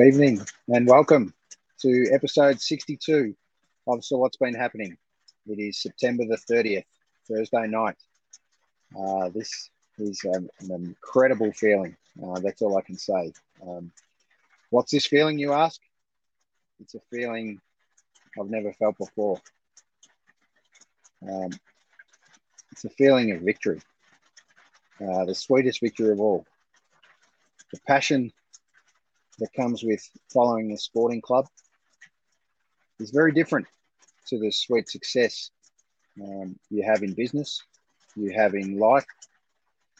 Good evening and welcome to episode 62 of So What's Been Happening. It is September the 30th, Thursday night. Uh, this is um, an incredible feeling. Uh, that's all I can say. Um, what's this feeling, you ask? It's a feeling I've never felt before. Um, it's a feeling of victory, uh, the sweetest victory of all. The passion that comes with following a sporting club is very different to the sweet success um, you have in business, you have in life,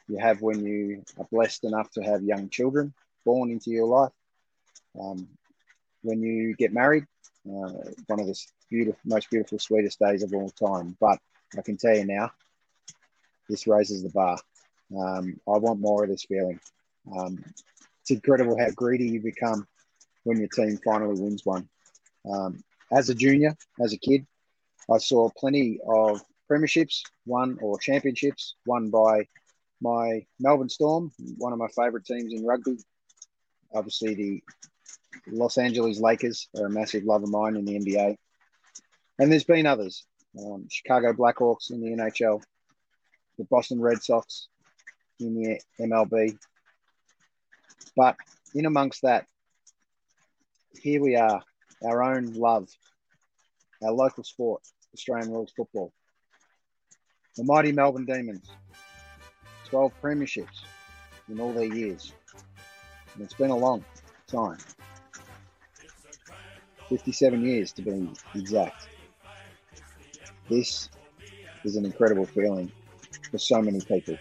you have when you are blessed enough to have young children born into your life. Um, when you get married, uh, one of the beautiful, most beautiful, sweetest days of all time. But I can tell you now, this raises the bar. Um, I want more of this feeling. Um, it's incredible how greedy you become when your team finally wins one. Um, as a junior, as a kid, I saw plenty of premierships won or championships won by my Melbourne Storm, one of my favourite teams in rugby. Obviously, the Los Angeles Lakers are a massive love of mine in the NBA. And there's been others um, Chicago Blackhawks in the NHL, the Boston Red Sox in the MLB, but in amongst that, here we are, our own love, our local sport, Australian rules football. The mighty Melbourne Demons, 12 premierships in all their years. And it's been a long time. 57 years to be exact. This is an incredible feeling for so many people.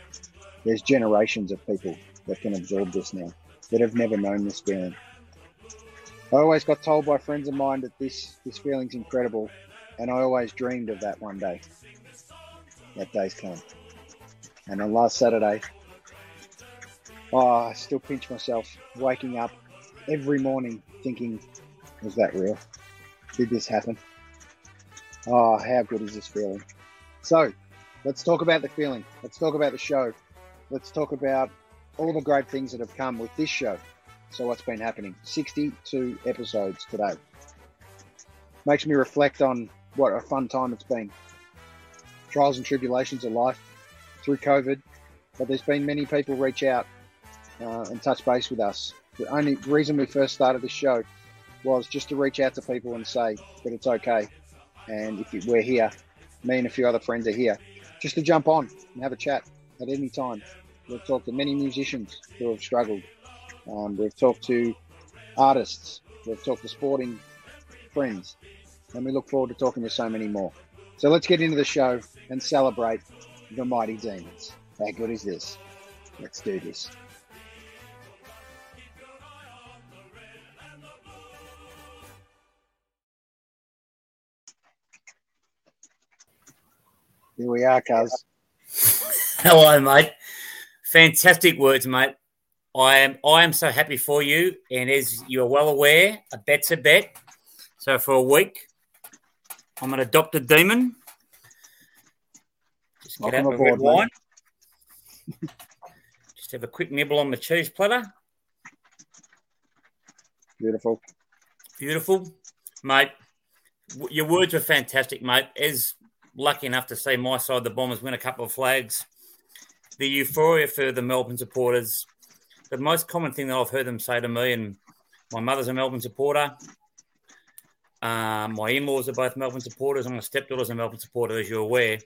There's generations of people that can absorb this now that have never known this feeling. I always got told by friends of mine that this this feeling's incredible, and I always dreamed of that one day. That day's come. And on last Saturday, oh, I still pinch myself waking up every morning thinking, was that real? Did this happen? Oh, how good is this feeling? So, let's talk about the feeling. Let's talk about the show. Let's talk about all the great things that have come with this show. So, what's been happening? 62 episodes today. Makes me reflect on what a fun time it's been. Trials and tribulations of life through COVID, but there's been many people reach out uh, and touch base with us. The only reason we first started this show was just to reach out to people and say that it's okay. And if we're here, me and a few other friends are here, just to jump on and have a chat at any time. We've talked to many musicians who have struggled. Um, we've talked to artists. We've talked to sporting friends. And we look forward to talking to so many more. So let's get into the show and celebrate the mighty demons. How good is this? Let's do this. Here we are, Cuz. Hello, mate. Fantastic words, mate. I am I am so happy for you, and as you are well aware, a bet's a bet. So for a week, I'm an adopted demon. Just get Welcome out my red wine. Just have a quick nibble on the cheese platter. Beautiful. Beautiful, mate. Your words were fantastic, mate. As lucky enough to see my side, the Bombers win a couple of flags the euphoria for the Melbourne supporters. The most common thing that I've heard them say to me, and my mother's a Melbourne supporter. Um, my in-laws are both Melbourne supporters, and my stepdaughter's a Melbourne supporter, as you're aware.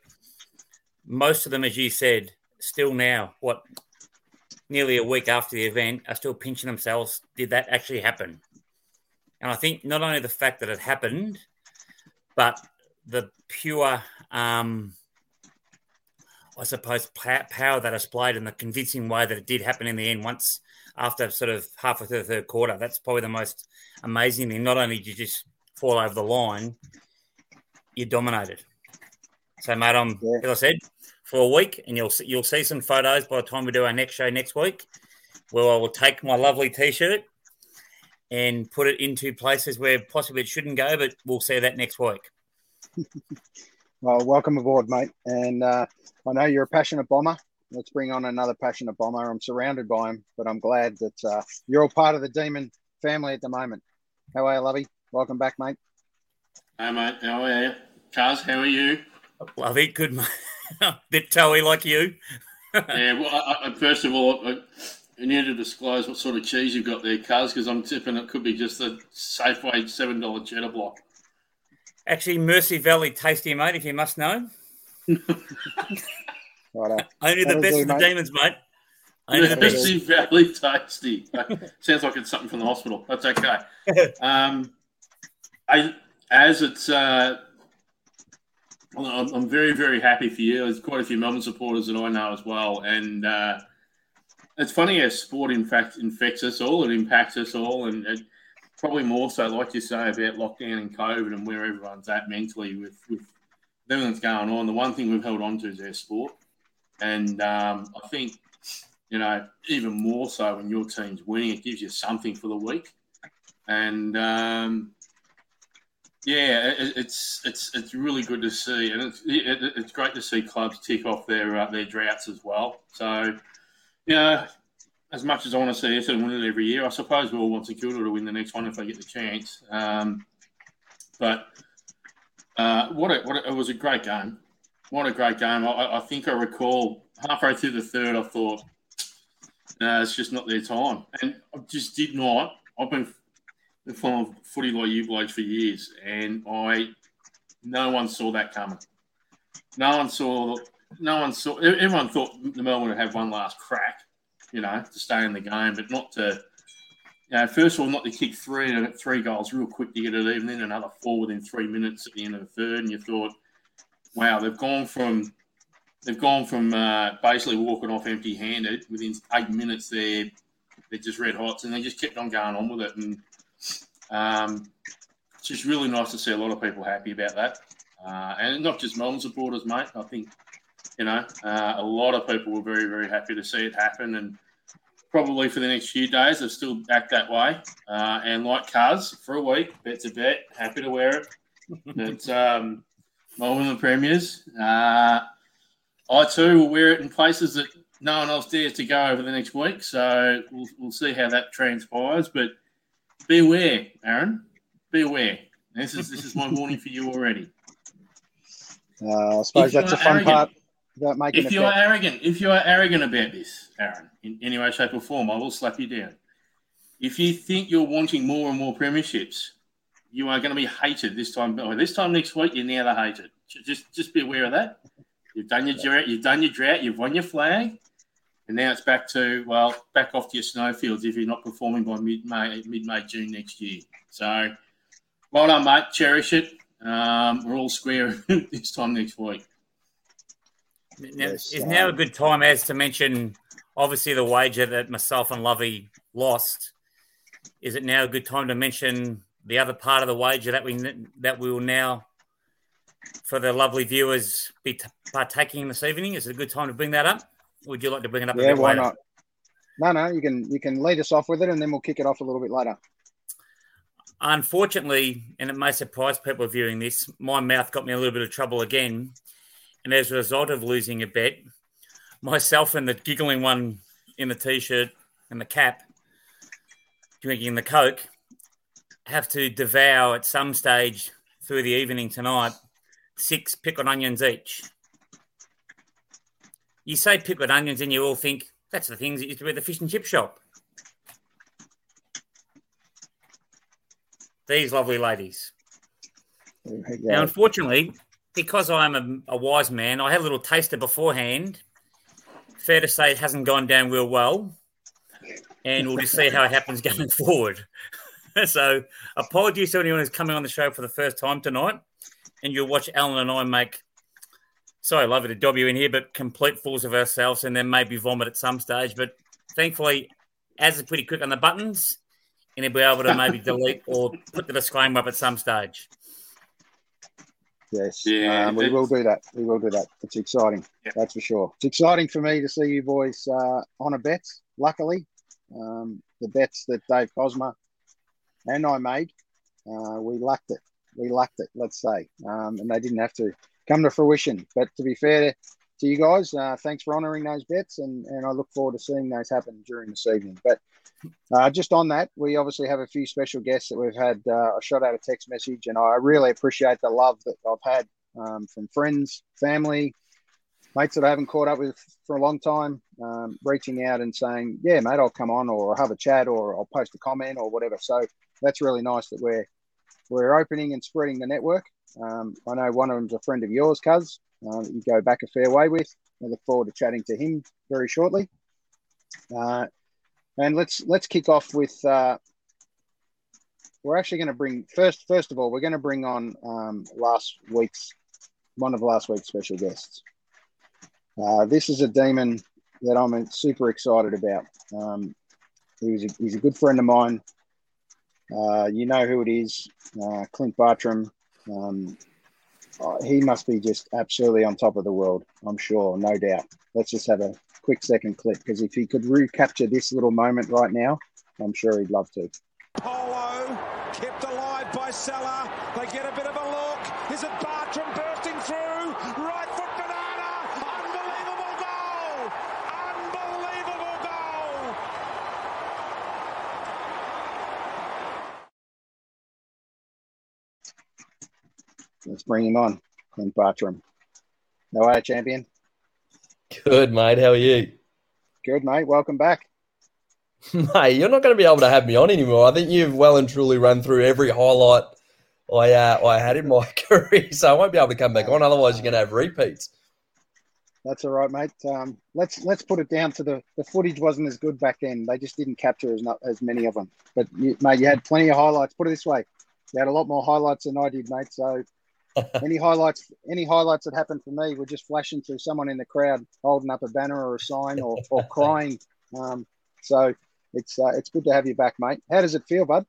Most of them, as you said, still now, what, nearly a week after the event, are still pinching themselves. Did that actually happen? And I think not only the fact that it happened, but the pure um, I suppose, power that displayed in the convincing way that it did happen in the end once after sort of halfway through the third quarter. That's probably the most amazing thing. Not only did you just fall over the line, you dominated. So, mate, I'm, yeah. as I said, for a week, and you'll see, you'll see some photos by the time we do our next show next week, where I will take my lovely t-shirt and put it into places where possibly it shouldn't go, but we'll see that next week. Well, welcome aboard, mate. And uh, I know you're a passionate bomber. Let's bring on another passionate bomber. I'm surrounded by him, but I'm glad that uh, you're all part of the Demon family at the moment. How are you, Lovey? Welcome back, mate. Hey, mate. How are you? Cuz, how are you? Lovey, good, mate. Bit toey like you. yeah, well, I, I, first of all, I, you need to disclose what sort of cheese you've got there, Cuz, because I'm tipping it could be just a Safeway $7 cheddar block. Actually, Mersey Valley tasty, mate, if you must know. Righto. Only the best of the demons, mate. Only the best. Mersey Valley tasty. Sounds like it's something from the hospital. That's okay. Um, I, as it's, uh, I'm, I'm very, very happy for you. There's quite a few Melbourne supporters that I know as well, and uh, it's funny how sport, in fact, infects us all. It impacts us all, and it, probably more so, like you say, about lockdown and COVID and where everyone's at mentally with, with everything that's going on. The one thing we've held on to is our sport, and um, I think you know even more so when your team's winning, it gives you something for the week, and um, yeah, it, it's it's it's really good to see, and it's it, it's great to see clubs tick off their uh, their droughts as well. So, you know, as much as I want to see Essendon win it every year, I suppose we all want St Kilda to win the next one if they get the chance. Um, but uh, what, a, what a, it was a great game. What a great game! I, I, think I recall halfway through the third, I thought, "No, it's just not their time," and I just did not. I've been following footy like you blokes for years, and I no one saw that coming. No one saw. No one saw. Everyone thought the Melbourne would have one last crack, you know, to stay in the game, but not to. You know, first of all, not to kick three three goals real quick to get it even, then another four within three minutes at the end of the third, and you thought, wow, they've gone from they've gone from uh, basically walking off empty-handed within eight minutes. They're they're just red hot, and they just kept on going on with it, and um, it's just really nice to see a lot of people happy about that, uh, and not just Melbourne supporters, mate. I think you know uh, a lot of people were very very happy to see it happen, and probably for the next few days I've still act that way. Uh, and like cars for a week, bet's a bet. Happy to wear it. It's um, Melbourne the premiers. Uh, I too will wear it in places that no one else dares to go over the next week. So we'll, we'll see how that transpires. But beware, Aaron. Beware. This is this is my warning for you already. Uh, I suppose if that's a fun arrogant, part about making. If you bet. are arrogant, if you are arrogant about this, Aaron, in any way, shape, or form, I will slap you down. If you think you're wanting more and more premierships, you are going to be hated this time. Or this time next week, you're now the hated. Just just be aware of that. You've done your drought. You've done your drought. You've won your flag. And now it's back to, well, back off to your snowfields if you're not performing by mid May, mid May, June next year. So, well done, mate. Cherish it. Um, we're all square this time next week. Now, yes, is now a um, good time, as to mention, obviously, the wager that myself and Lovey lost. Is it now a good time to mention the other part of the wager that we that we will now, for the lovely viewers, be partaking in this evening? Is it a good time to bring that up? Would you like to bring it up? Yeah, why later? not? No, no, you can you can lead us off with it, and then we'll kick it off a little bit later. Unfortunately, and it may surprise people viewing this, my mouth got me a little bit of trouble again, and as a result of losing a bet, myself and the giggling one in the t-shirt and the cap, drinking the coke, have to devour at some stage through the evening tonight six pickled onions each you say pickled onions and you all think that's the things that used to be at the fish and chip shop. These lovely ladies. Now, unfortunately, because I'm a, a, wise man, I had a little taster beforehand. Fair to say it hasn't gone down real well. And we'll just see how it happens going forward. so, apologies to anyone who's coming on the show for the first time tonight. And you'll watch Alan and I make sorry, love it to you in here, but complete fools of ourselves and then maybe vomit at some stage. But thankfully, as is pretty quick on the buttons, and he'll be able to maybe delete or put the disclaimer up at some stage. Yes, yeah, um, we will do that. We will do that. It's exciting, yeah. that's for sure. It's exciting for me to see you boys uh, on a bet. Luckily, um, the bets that Dave Cosma and I made, uh, we lucked it. We lucked it, let's say, um, and they didn't have to come to fruition. But to be fair to you guys. Uh, thanks for honouring those bets, and, and I look forward to seeing those happen during this evening. But uh, just on that, we obviously have a few special guests that we've had. Uh, I shot out a text message, and I really appreciate the love that I've had um, from friends, family, mates that I haven't caught up with for a long time, um, reaching out and saying, "Yeah, mate, I'll come on, or have a chat, or I'll post a comment, or whatever." So that's really nice that we're we're opening and spreading the network. Um, I know one of them's a friend of yours, Cuz. Uh, you go back a fair way with. I look forward to chatting to him very shortly. Uh, and let's let's kick off with. Uh, we're actually going to bring first. First of all, we're going to bring on um, last week's one of last week's special guests. Uh, this is a demon that I'm super excited about. Um, he's, a, he's a good friend of mine. Uh, you know who it is, uh, Clint Bartram. Um, uh, he must be just absolutely on top of the world, I'm sure, no doubt. Let's just have a quick second clip because if he could recapture this little moment right now, I'm sure he'd love to. Polo kept alive by Salah. They get a bit of a look. Is it Bartram bursting through? Right foot banana. Unbelievable goal. Unbelievable goal. Let's bring him on, Clint Bartram. Are you, champion? Good, mate. How are you? Good, mate. Welcome back. Mate, you're not going to be able to have me on anymore. I think you've well and truly run through every highlight I uh, I had in my career, so I won't be able to come back on. Otherwise, you're going to have repeats. That's all right, mate. Um, let's let's put it down to the the footage wasn't as good back then. They just didn't capture as not as many of them. But you, mate, you had plenty of highlights. Put it this way, you had a lot more highlights than I did, mate. So any highlights any highlights that happened for me were just flashing through someone in the crowd holding up a banner or a sign or, or crying. Um, so it's uh, it's good to have you back, mate. How does it feel, bud?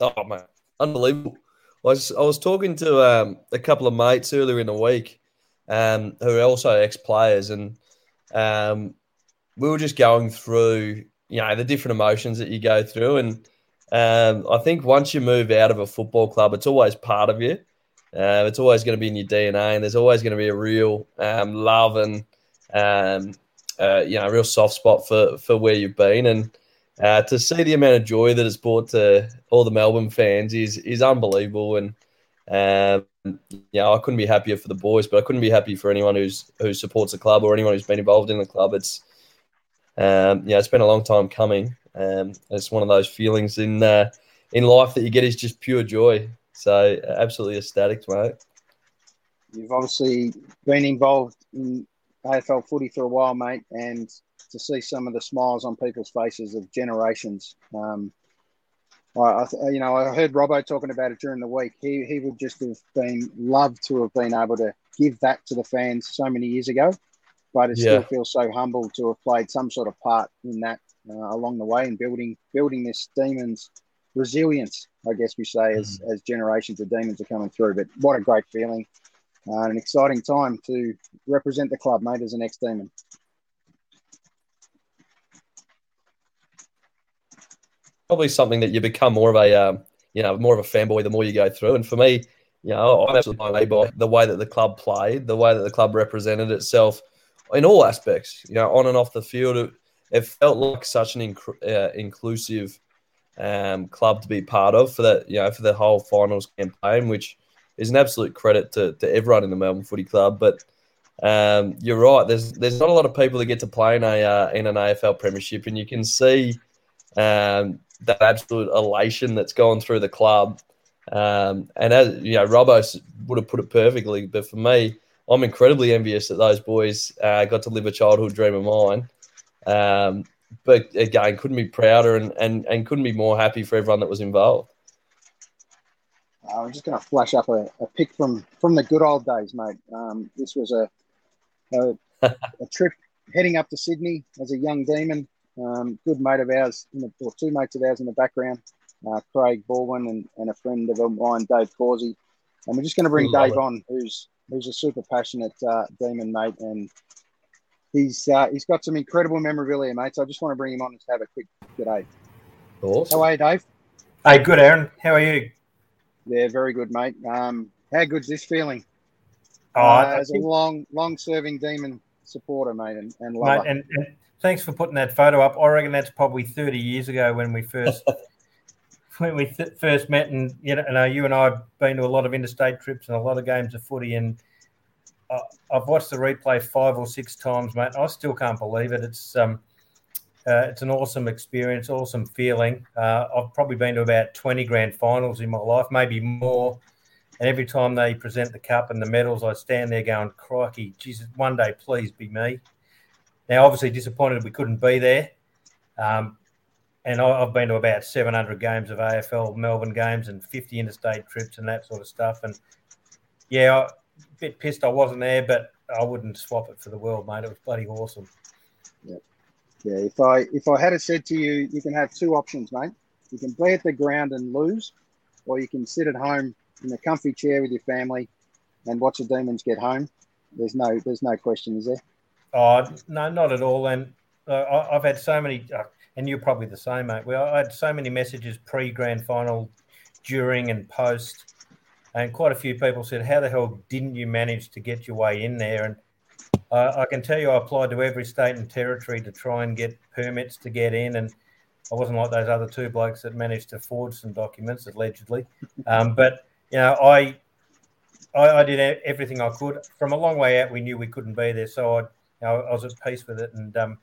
Oh man, unbelievable! I was I was talking to um, a couple of mates earlier in the week, um, who are also ex players, and um, we were just going through you know the different emotions that you go through, and um, I think once you move out of a football club, it's always part of you. Uh, it's always going to be in your DNA, and there's always going to be a real um, love and um, uh, you know, a real soft spot for for where you've been, and uh, to see the amount of joy that it's brought to all the Melbourne fans is is unbelievable. And um, you know, I couldn't be happier for the boys, but I couldn't be happy for anyone who's who supports the club or anyone who's been involved in the club. It's um, yeah, it's been a long time coming. Um, it's one of those feelings in uh, in life that you get is just pure joy. So absolutely ecstatic, mate. You've obviously been involved in AFL footy for a while, mate, and to see some of the smiles on people's faces of generations. Um, I, you know, I heard Robbo talking about it during the week. He he would just have been loved to have been able to give that to the fans so many years ago, but it yeah. still feels so humble to have played some sort of part in that uh, along the way and building building this demons resilience, I guess we say, as, mm-hmm. as generations of demons are coming through. But what a great feeling uh, an exciting time to represent the club, mate, as an ex demon. Probably something that you become more of a, um, you know, more of a fanboy the more you go through. And for me, you know, I'm absolutely blown away by the way that the club played, the way that the club represented itself in all aspects. You know, on and off the field, it, it felt like such an inc- uh, inclusive um, club to be part of for that. You know, for the whole finals campaign, which is an absolute credit to, to everyone in the Melbourne Footy Club. But um, you're right. There's there's not a lot of people that get to play in a uh, in an AFL Premiership, and you can see um, that absolute elation that's gone through the club. Um, and as you know, Robbo would have put it perfectly. But for me, I'm incredibly envious that those boys uh, got to live a childhood dream of mine. But again, couldn't be prouder and, and, and couldn't be more happy for everyone that was involved. Uh, I'm just going to flash up a, a, pic from from the good old days, mate. Um, this was a a, a, trip heading up to Sydney as a young demon. Um, good mate of ours, the, or two mates of ours in the background, uh, Craig Baldwin and, and a friend of mine, Dave Causey. And we're just going to bring Dave it. on, who's who's a super passionate uh, demon mate, and he's uh, he's got some incredible memorabilia, mate. So I just want to bring him on and have a quick good day. Awesome. How are you, Dave? Hey, good, Aaron. How are you? Yeah, very good, mate. Um, how good's this feeling? Oh, uh, as a long, long-serving demon supporter, mate, and, and lover. Mate, and, and thanks for putting that photo up. I reckon that's probably 30 years ago when we first when we th- first met, and you know, you and I have been to a lot of interstate trips and a lot of games of footy, and uh, I've watched the replay five or six times, mate. I still can't believe it. It's um, uh, it's an awesome experience, awesome feeling. Uh, I've probably been to about 20 grand finals in my life, maybe more. And every time they present the cup and the medals, I stand there going, "Crikey, Jesus! One day, please be me." Now, obviously, disappointed we couldn't be there. Um, and I, have been to about 700 games of AFL Melbourne games and 50 interstate trips and that sort of stuff. And yeah, bit pissed I wasn't there, but I wouldn't swap it for the world, mate. It was bloody awesome. Yeah, yeah. If I if I had it said to you, you can have two options, mate. You can be at the ground and lose, or you can sit at home in a comfy chair with your family and watch the Demons get home. There's no there's no question, is there? Oh no, not at all. And uh, I've had so many. Uh, and you're probably the same, mate. Well, I had so many messages pre grand final, during, and post. And quite a few people said, How the hell didn't you manage to get your way in there? And uh, I can tell you, I applied to every state and territory to try and get permits to get in. And I wasn't like those other two blokes that managed to forge some documents, allegedly. Um, but, you know, I, I, I, did everything I could. From a long way out, we knew we couldn't be there. So I, you know, I was at peace with it. And, um,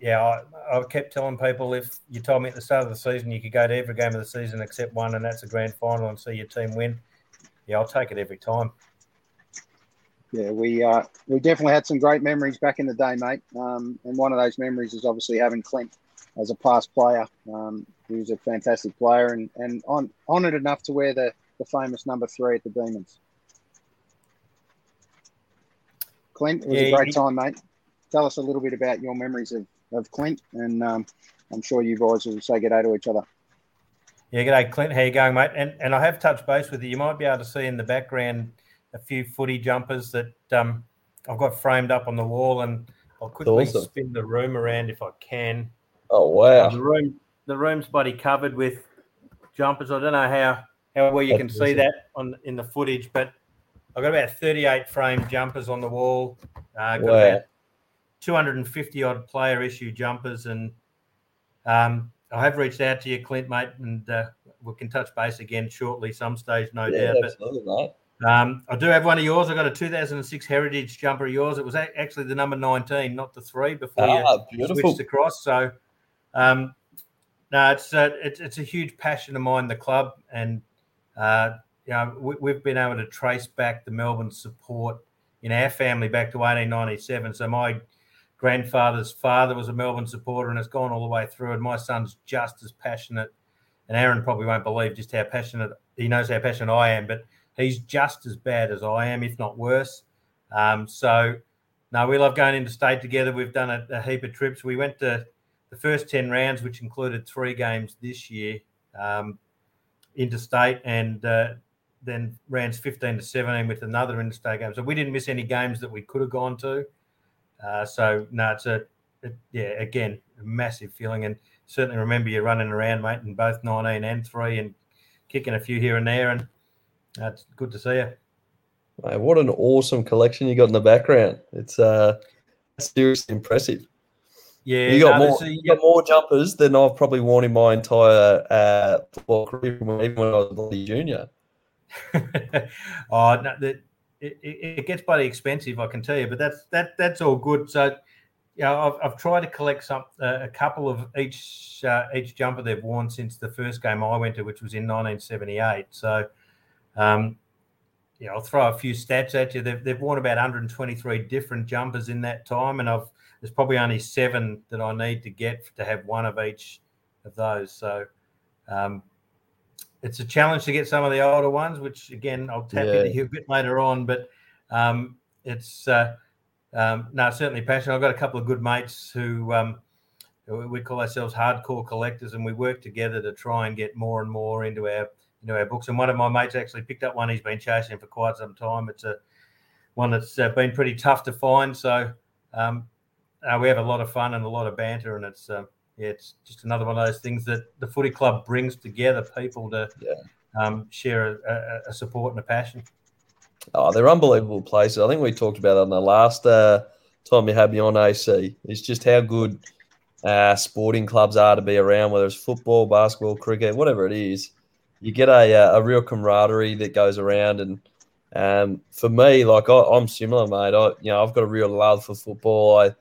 yeah, I, I, kept telling people if you told me at the start of the season you could go to every game of the season except one, and that's a grand final, and see your team win, yeah, I'll take it every time. Yeah, we uh, we definitely had some great memories back in the day, mate. Um, and one of those memories is obviously having Clint as a past player. Um, he was a fantastic player and and on, honoured enough to wear the, the famous number three at the Demons. Clint, it was yeah, a great he, time, mate. Tell us a little bit about your memories of of Clint, and um, I'm sure you guys will say good day to each other. Yeah, good day, Clint. How you going, mate? And and I have touched base with you. You might be able to see in the background a few footy jumpers that um, I've got framed up on the wall, and I'll quickly awesome. spin the room around if I can. Oh wow! The room, the room's buddy covered with jumpers. I don't know how how well you That's can awesome. see that on in the footage, but I've got about 38 frame jumpers on the wall. Uh, got wow. about 250 odd player issue jumpers. And um, I have reached out to you, Clint, mate, and uh, we can touch base again shortly, some stage, no yeah, doubt. Absolutely, but, mate. Um, I do have one of yours. I got a 2006 Heritage jumper of yours. It was actually the number 19, not the three, before ah, you beautiful. switched across. So, um, no, it's a, uh, it's, it's a huge passion of mine, the club, and uh, you know we, have been able to trace back the Melbourne support in our family back to 1897. So my grandfather's father was a Melbourne supporter, and it's gone all the way through. And my son's just as passionate. And Aaron probably won't believe just how passionate he knows how passionate I am, but he's just as bad as I am, if not worse. Um, so, no, we love going into state together. We've done a, a, heap of trips. We went to the first 10 rounds, which included three games this year um, interstate, and uh, then rounds 15 to 17 with another interstate game. So we didn't miss any games that we could have gone to. Uh, so no, it's a it, yeah again a massive feeling, and certainly remember you running around, mate, in both nineteen and three, and kicking a few here and there, and uh, it's good to see you. Mate, what an awesome collection you got in the background! It's uh seriously impressive. Yeah, you got no, more. You got more jumpers than I've probably worn in my entire uh, football career, even when I was a junior. oh, no, the, it, it, gets bloody expensive, I can tell you. But that's that that's all good. So, know, I've, I've tried to collect some uh, a couple of each uh, each jumper they've worn since the first game I went to, which was in 1978. So, um, yeah, I'll throw a few stats at you. They've, they've worn about 123 different jumpers in that time, and I've there's probably only seven that I need to get to have one of each of those. So, um, it's a challenge to get some of the older ones, which again I'll tap yeah. into a bit later on. But um, it's uh, um, no certainly passion. I've got a couple of good mates who um, we call ourselves hardcore collectors, and we work together to try and get more and more into our into our books. And one of my mates actually picked up one. He's been chasing for quite some time. It's a one that's uh, been pretty tough to find. So um, uh, we have a lot of fun and a lot of banter, and it's uh, yeah, it's just another one of those things that the footy club brings together people to yeah. um, share a, a, support and a passion. Oh, they're unbelievable places. I think we talked about it on the last uh, time you had me on AC. It's just how good uh, sporting clubs are to be around, whether it's football, basketball, cricket, whatever it is. You get a, uh, a real camaraderie that goes around, and um, for me, like I, am similar, mate. I, you know, I've got a real love for football. I,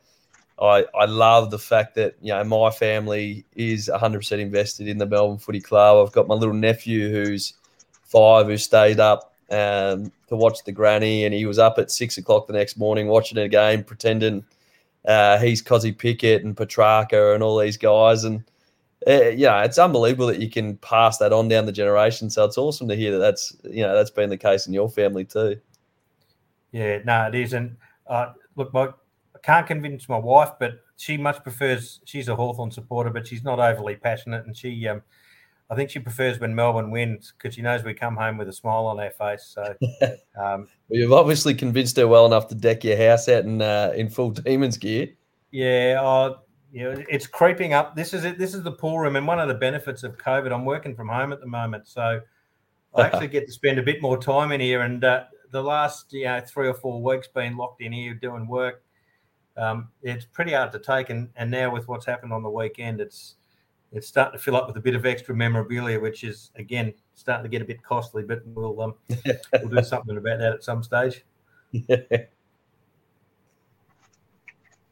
I, I love the fact that you know my family is 100% invested in the Melbourne Footy Club. I've got my little nephew who's five who stayed up um, to watch the granny, and he was up at six o'clock the next morning watching a game, pretending uh, he's Kozzy Pickett and Petracca and all these guys, and uh, yeah, it's unbelievable that you can pass that on down the generation. So it's awesome to hear that that's you know that's been the case in your family too. Yeah, no, it is, and uh, look, I can't convince my wife, but she much prefers. She's a Hawthorn supporter, but she's not overly passionate, and she um, I think she prefers when Melbourne wins because she knows we come home with a smile on our face. So, um, well, you've obviously convinced her well enough to deck your house out in uh, in full demons gear. Yeah, uh, yeah, it's creeping up. This is it. This is the pool room, and one of the benefits of COVID. I'm working from home at the moment, so I actually get to spend a bit more time in here. And uh, the last you know three or four weeks being locked in here doing work, um, it's pretty hard to take. And and now with what's happened on the weekend, it's it's starting to fill up with a bit of extra memorabilia, which is again starting to get a bit costly. But we'll um, we'll do something about that at some stage.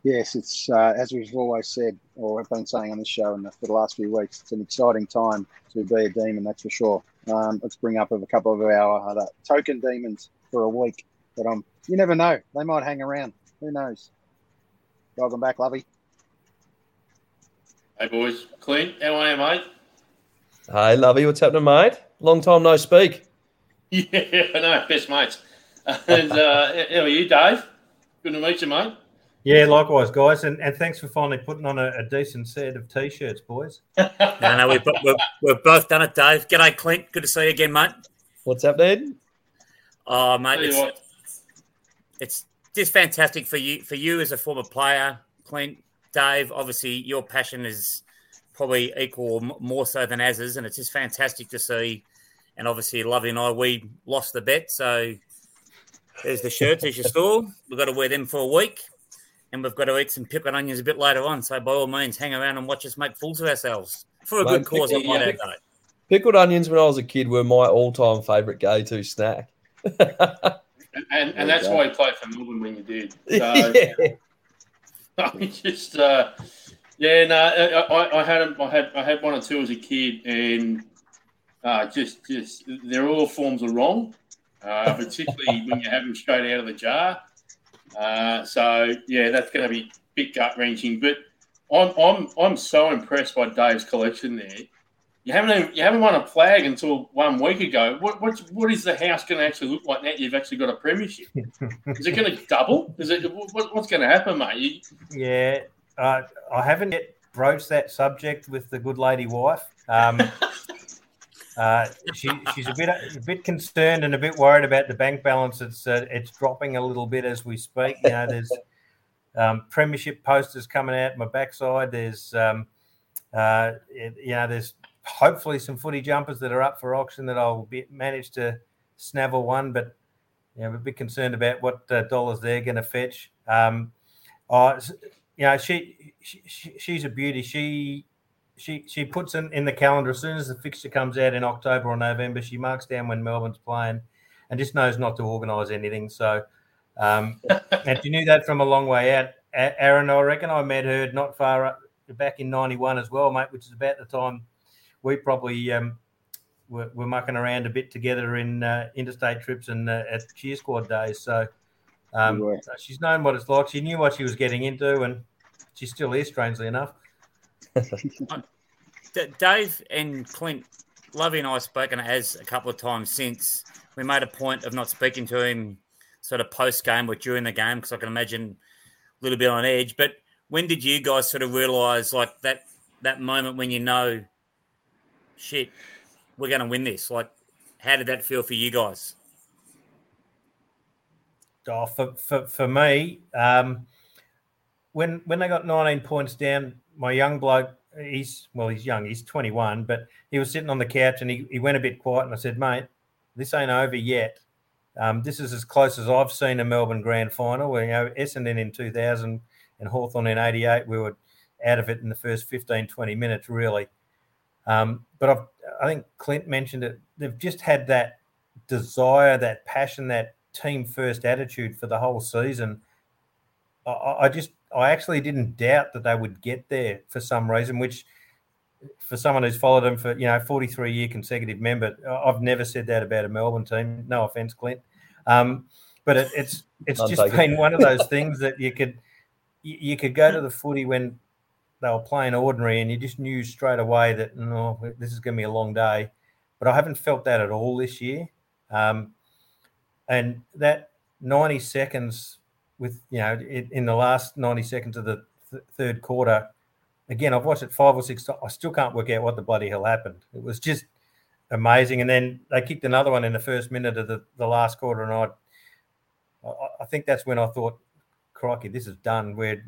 yes, it's uh, as we've always said, or have been saying on the show and for the last few weeks. It's an exciting time to be a demon, that's for sure. Um, let's bring up a couple of our other token demons for a week. But um, you never know; they might hang around. Who knows? Welcome back, Lovey. Hey boys, Clint, how are you, mate? Hi, Lovey, what's happening, mate? Long time no speak. Yeah, I know, best mates. And uh, how are you, Dave? Good to meet you, mate. Yeah, likewise, guys, and, and thanks for finally putting on a, a decent set of t-shirts, boys. no, no, we've, we've, we've, both done it, Dave. G'day, Clint. Good to see you again, mate. What's happening? Oh, mate, it's, it's just fantastic for you for you as a former player, Clint, Dave, obviously your passion is probably equal or more so than Az's, and it's just fantastic to see. And obviously, Lovey and I, we lost the bet, so there's the shirts as you saw. We've got to wear them for a week, and we've got to eat some pickled onions a bit later on. So by all means, hang around and watch us make fools of ourselves for a good cause. Add, though. Pickled onions when I was a kid were my all-time favourite go-to snack. and, and that's why you played for Melbourne when you did. So, yeah. I just, uh, yeah, no, I, I, had, I had, I had one or two as a kid, and uh, just, just, they're all forms of wrong, uh, particularly when you have them straight out of the jar. Uh, so yeah, that's going to be a bit gut wrenching. But I'm, I'm, I'm so impressed by Dave's collection there. You haven't you haven't won a flag until one week ago. What what what is the house going to actually look like now? You've actually got a premiership. is it going to double? Is it what, what's going to happen, mate? Yeah, uh, I haven't yet broached that subject with the good lady wife. Um, uh, she, she's a bit a bit concerned and a bit worried about the bank balance. It's uh, it's dropping a little bit as we speak. You know, there's um, premiership posters coming out my backside. There's um, uh, it, you know, there's hopefully some footy jumpers that are up for auction that I'll be, manage to snavel one, but you know, I'm a bit concerned about what uh, dollars they're going to fetch. Um, uh, you know, she, she, she's a beauty. She she she puts in, in the calendar as soon as the fixture comes out in October or November. She marks down when Melbourne's playing, and just knows not to organise anything. So, um, and she knew that from a long way out. Aaron, I reckon I met her not far back in '91 as well, mate, which is about the time we probably um, were, were, mucking around a bit together in uh, interstate trips and uh, at cheer squad days. So um, she's known what it's like. She knew what she was getting into, and she still is, strangely enough. Dave and Clint, Lovey and I have spoken as a couple of times since. We made a point of not speaking to him sort of post game or during the game because I can imagine a little bit on edge. But when did you guys sort of realize like that that moment when you know shit, we're going to win this. Like, how did that feel for you guys? Oh, for, for, for me, um, when when they got 19 points down, my young bloke, he's well, he's young, he's 21, but he was sitting on the couch and he, he went a bit quiet. And I said, mate, this ain't over yet. Um, this is as close as I've seen a Melbourne Grand Final. Where you know Essendon in 2000 and Hawthorn in 88, we were out of it in the first 15, 20 minutes, really. Um, but I've, I think Clint mentioned it. They've just had that desire, that passion, that team first attitude for the whole season. I, I just, I actually didn't doubt that they would get there for some reason, which for someone who's followed them for, you know, 43 year consecutive member, I've never said that about a Melbourne team. No offense, Clint. Um, but it, it's, it's just been one of those things that you could, you could go to the footy when they were playing ordinary, and you just knew straight away that no, this is going to be a long day. But I haven't felt that at all this year. Um, and that 90 seconds with you know in, in the last 90 seconds of the th- third quarter, again I've watched it five or six. times. I still can't work out what the bloody hell happened. It was just amazing. And then they kicked another one in the first minute of the, the last quarter, and I I think that's when I thought, crikey, this is done. We're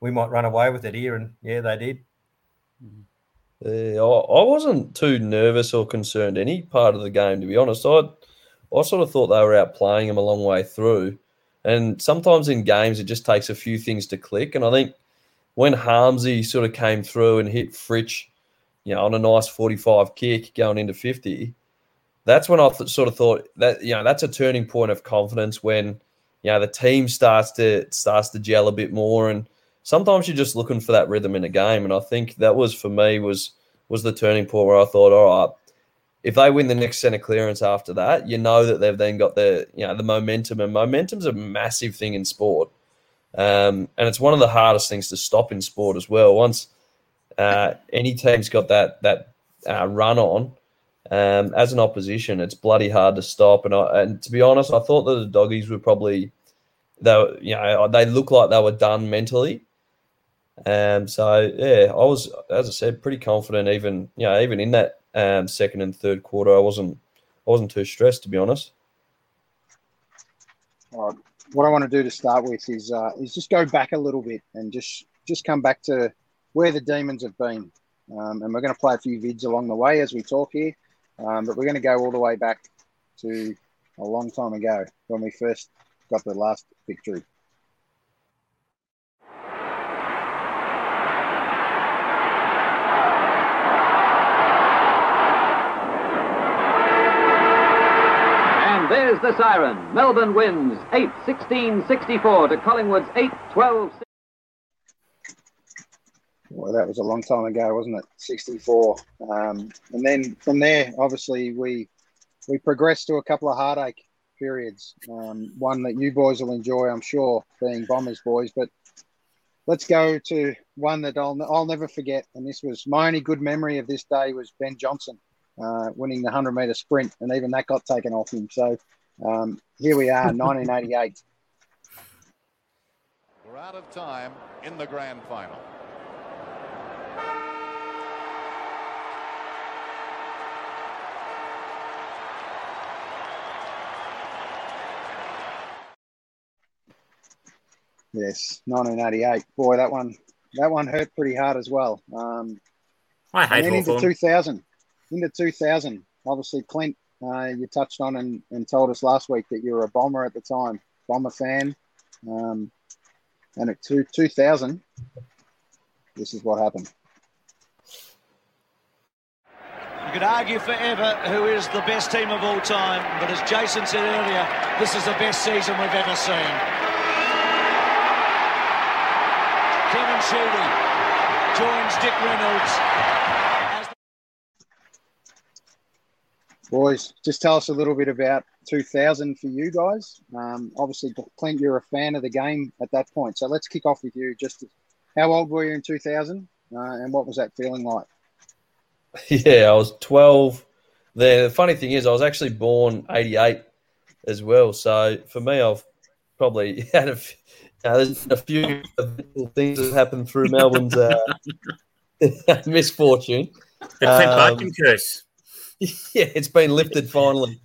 we might run away with it here, and yeah, they did. Mm-hmm. Yeah, I wasn't too nervous or concerned any part of the game, to be honest. I, I sort of thought they were outplaying them a long way through, and sometimes in games it just takes a few things to click. And I think when Harmsy sort of came through and hit Fritsch, you know, on a nice forty-five kick going into fifty, that's when I th- sort of thought that you know that's a turning point of confidence when you know the team starts to starts to gel a bit more and sometimes you're just looking for that rhythm in a game. And I think that was for me was was the turning point where I thought, all right, if they win the next centre clearance after that, you know that they've then got the you know the momentum, and momentum's a massive thing in sport, um, and it's one of the hardest things to stop in sport as well. Once uh, any team's got that that uh, run on. Um, as an opposition, it's bloody hard to stop. And I, and to be honest, I thought that the doggies were probably they were, you know they look like they were done mentally, um, so yeah, I was, as I said, pretty confident. Even you know, even in that um, second and third quarter, I wasn't, I wasn't too stressed to be honest. Right. What I want to do to start with is uh, is just go back a little bit and just just come back to where the demons have been, um, and we're going to play a few vids along the way as we talk here. Um, but we're going to go all the way back to a long time ago when we first got the last victory. There's the siren. Melbourne wins 8 16 64 to Collingwood's 8 12. Well, that was a long time ago, wasn't it? 64. Um, and then from there, obviously, we we progressed to a couple of heartache periods. Um, one that you boys will enjoy, I'm sure, being Bombers boys. But let's go to one that I'll, I'll never forget. And this was my only good memory of this day was Ben Johnson uh, winning the 100 meter sprint, and even that got taken off him. So um, here we are, 1988. We're out of time in the grand final. Yes, 1988. Boy, that one that one hurt pretty hard as well. Um, I hate and then Hawthorn. into 2000 into 2000, obviously, Clint, uh, you touched on and, and told us last week that you were a bomber at the time, bomber fan. Um, and at two, 2000, this is what happened. You could argue forever who is the best team of all time, but as Jason said earlier, this is the best season we've ever seen. Kevin Sheedy joins Dick Reynolds Boys, just tell us a little bit about 2000 for you guys. Um, obviously, Clint, you're a fan of the game at that point. So let's kick off with you. Just how old were you in 2000 uh, and what was that feeling like? Yeah, I was 12. The funny thing is, I was actually born 88 as well. So for me, I've probably had a, f- uh, there's a few things that happened through Melbourne's uh, misfortune. The Clint um, curse. yeah, it's been lifted finally.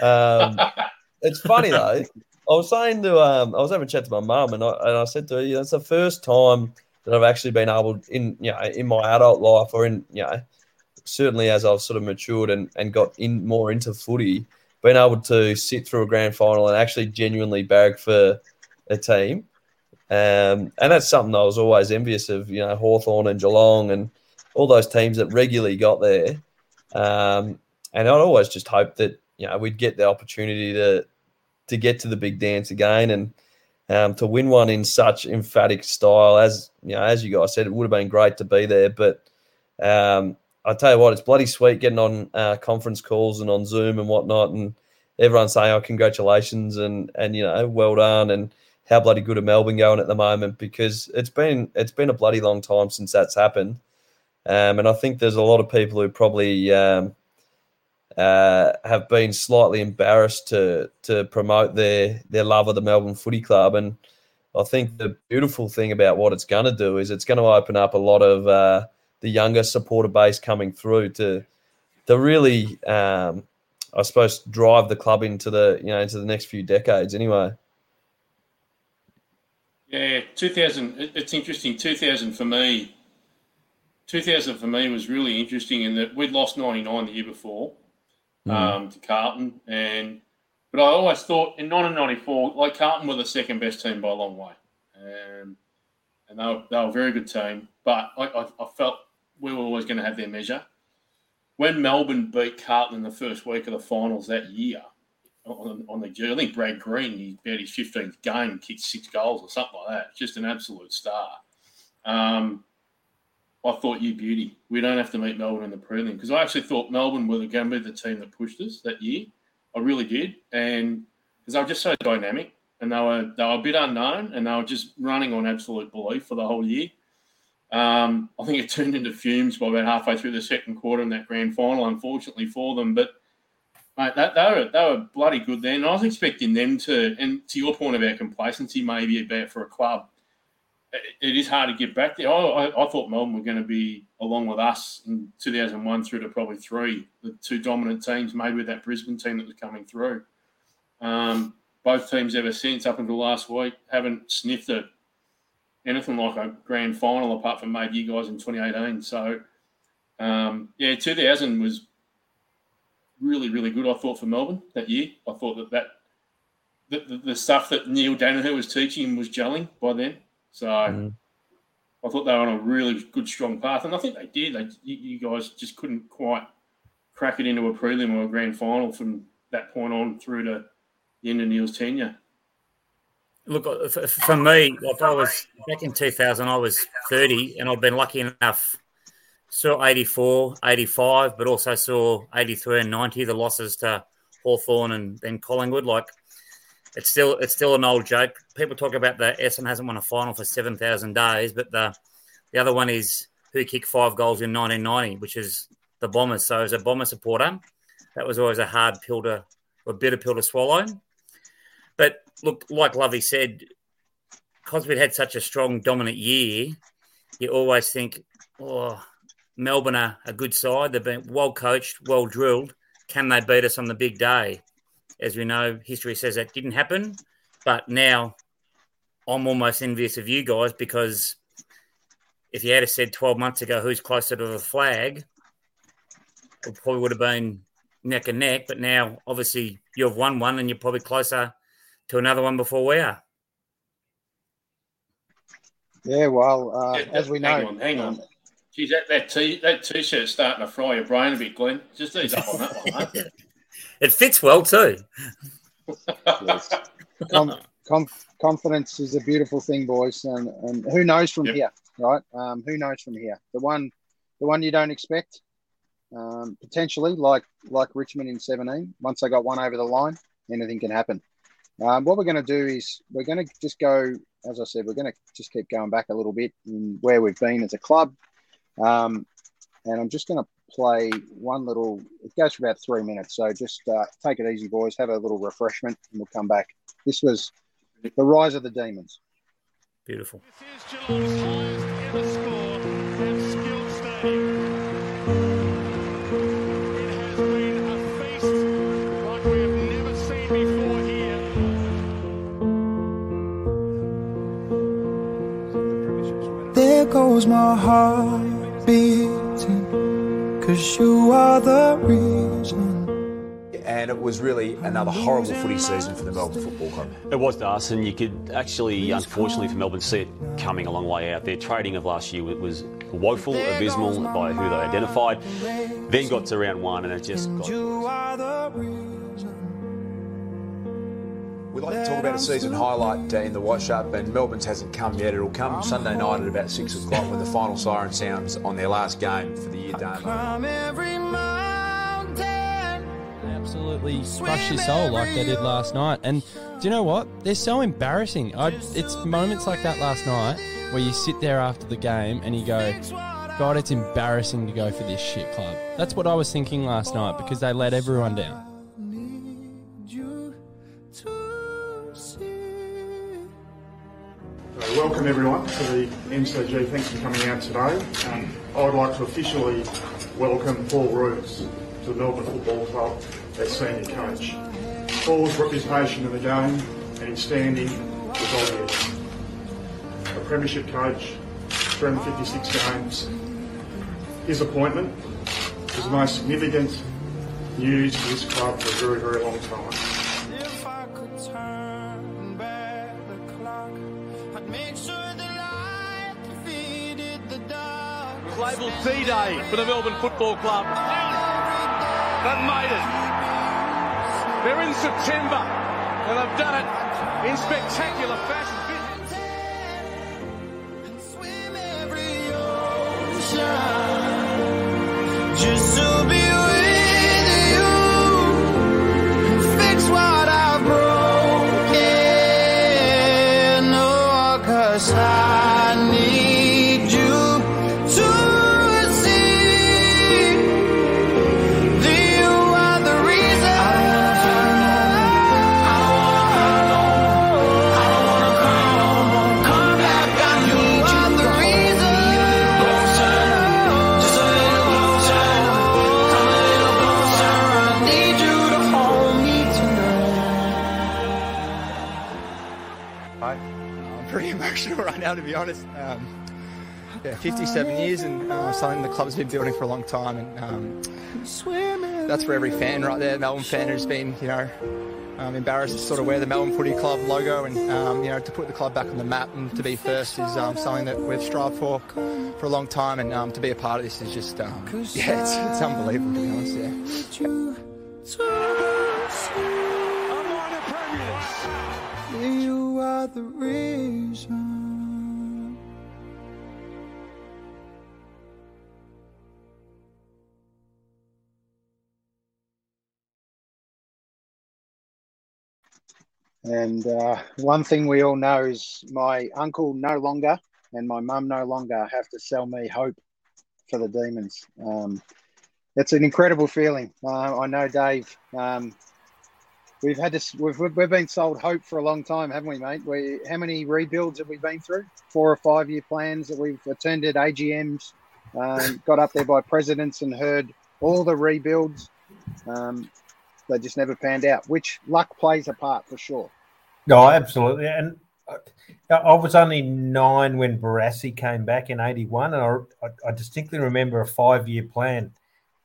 Um, it's funny though. I was saying to um, I was having a chat to my mum, and I and I said to her, you know, it's the first time that I've actually been able in you know in my adult life or in you know certainly as I've sort of matured and, and got in more into footy, being able to sit through a grand final and actually genuinely barrack for a team. Um, and that's something I was always envious of, you know, Hawthorn and Geelong and all those teams that regularly got there. Um, and I'd always just hope that, you know, we'd get the opportunity to to get to the big dance again and um, to win one in such emphatic style. As you know, as you guys said, it would have been great to be there. But um, I tell you what, it's bloody sweet getting on uh, conference calls and on Zoom and whatnot, and everyone saying, "Oh, congratulations!" and and you know, well done, and how bloody good are Melbourne going at the moment? Because it's been it's been a bloody long time since that's happened, um, and I think there's a lot of people who probably um, uh, have been slightly embarrassed to to promote their their love of the Melbourne Footy Club. And I think the beautiful thing about what it's going to do is it's going to open up a lot of uh, the younger supporter base coming through to to really, um, I suppose, drive the club into the you know into the next few decades. Anyway. Yeah, 2000. It's interesting. 2000 for me. 2000 for me was really interesting in that we'd lost 99 the year before mm. um, to Carlton, and but I always thought in 1994, like Carlton were the second best team by a long way, um, and they were, they were a very good team. But I, I, I felt we were always going to have their measure. When Melbourne beat Carlton in the first week of the finals that year, on, on the I think Brad Green, he about his 15th game, kicked six goals or something like that. Just an absolute star. Um, I thought you beauty. We don't have to meet Melbourne in the prelim because I actually thought Melbourne were going to be the team that pushed us that year. I really did, and because they were just so dynamic and they were they were a bit unknown and they were just running on absolute belief for the whole year. Um, I think it turned into fumes by about halfway through the second quarter in that grand final, unfortunately for them. But mate, that, they were they were bloody good then. I was expecting them to, and to your point about complacency, maybe about for a club it is hard to get back there. I, I, thought Melbourne were going to be along with us in 2001 through to probably three, the two dominant teams, maybe with that Brisbane team that was coming through. Um, both teams ever since, up until last week, haven't sniffed it anything like a grand final apart from maybe you guys in 2018. So, um, yeah, 2000 was really, really good, I thought, for Melbourne that year. I thought that that the, the, the stuff that Neale Daniher was teaching was gelling by then. So mm. I thought they were on a really good, strong path, and I think they did. They, you, you guys just couldn't quite crack it into a prelim or a grand final from that point on through to the end of Neale's tenure. Look, uh, for me, like I was back in 2000, I was 30, and I've been lucky enough saw 84, 85, but also saw 83 and 90, the losses to Hawthorn and then Collingwood. Like it's still it's still an old joke. People talk about the Essendon hasn't won a final for seven thousand days, but the the other one is who kicked five goals in 1990, which is the Bombers. So as a Bomber supporter, that was always a hard pill to a bitter pill to swallow. But look, like Lovey said, because we'd had such a strong dominant year, you always think, oh, Melbourne are a good side. They've been well coached, well drilled. Can they beat us on the big day? As we know, history says that didn't happen. But now I'm almost envious of you guys because if you had said 12 months ago who's closer to the flag, it probably would have been neck and neck. But now, obviously, you've won one and you're probably closer to another one before we are. Yeah, well, uh, yeah, as we know, hang on, hang on. Geez, that that t that t-shirt's starting to fry your brain a bit, Glenn. Just ease up on that one, mate. It fits well too. yes. Com- com- confidence is a beautiful thing, boys, and, and who knows from yep. here, right? Um, who knows from here? The one, the one you don't expect, um, potentially, like like Richmond in seventeen. Once they got one over the line, anything can happen. Um, what we're going to do is we're going to just go, as I said, we're going to just keep going back a little bit in where we've been as a club. Um, and I'm just going to play one little, it goes for about three minutes. So just uh, take it easy, boys. Have a little refreshment and we'll come back. This was The Rise of the Demons. Beautiful. There goes my heart beating Cause you are the reason and it was really another horrible footy season for the Melbourne Football Club. It was to us, and you could actually, unfortunately for Melbourne, see it coming a long way out. Their trading of last year was woeful, abysmal by who they identified. Then got to round one, and it just got. We'd like to talk about a season highlight in the White Sharp, and Melbourne's hasn't come yet. It'll come Sunday night at about six o'clock when the final siren sounds on their last game for the year done. Absolutely crush your soul like they did last night. And do you know what? They're so embarrassing. I, it's moments like that last night where you sit there after the game and you go, God, it's embarrassing to go for this shit club. That's what I was thinking last night because they let everyone down. Welcome everyone to the MCG. Thanks for coming out today. Um, I would like to officially welcome Paul Roos to the Melbourne Football Club as senior coach. Paul's reputation in the game and his standing is obvious. A premiership coach, 356 games. His appointment is the most significant news for this club for a very, very long time. Label D-Day for the Melbourne Football Club. They've made it. They're in September and they've done it in spectacular fashion. Just now, to be honest. Um, yeah, 57 years and uh, something the club's been building for a long time, and um, that's for every fan right there. Melbourne fan who's been, you know, um, embarrassed to sort of wear the Melbourne Footy Club logo, and um, you know, to put the club back on the map and to be first is um, something that we've strived for for a long time, and um, to be a part of this is just, um, yeah, it's, it's unbelievable to be honest. Yeah. You are the reason. And uh, one thing we all know is my uncle no longer and my mum no longer have to sell me hope for the Demons. Um, it's an incredible feeling. Uh, I know, Dave. Um, we've had this. We've, we've been sold hope for a long time, haven't we, mate? We how many rebuilds have we been through? Four or five year plans that we've attended AGMs, um, got up there by presidents and heard all the rebuilds. Um, they just never panned out, which luck plays a part for sure. No, absolutely. And I, I was only nine when Barassi came back in 81, and I, I, I distinctly remember a five year plan.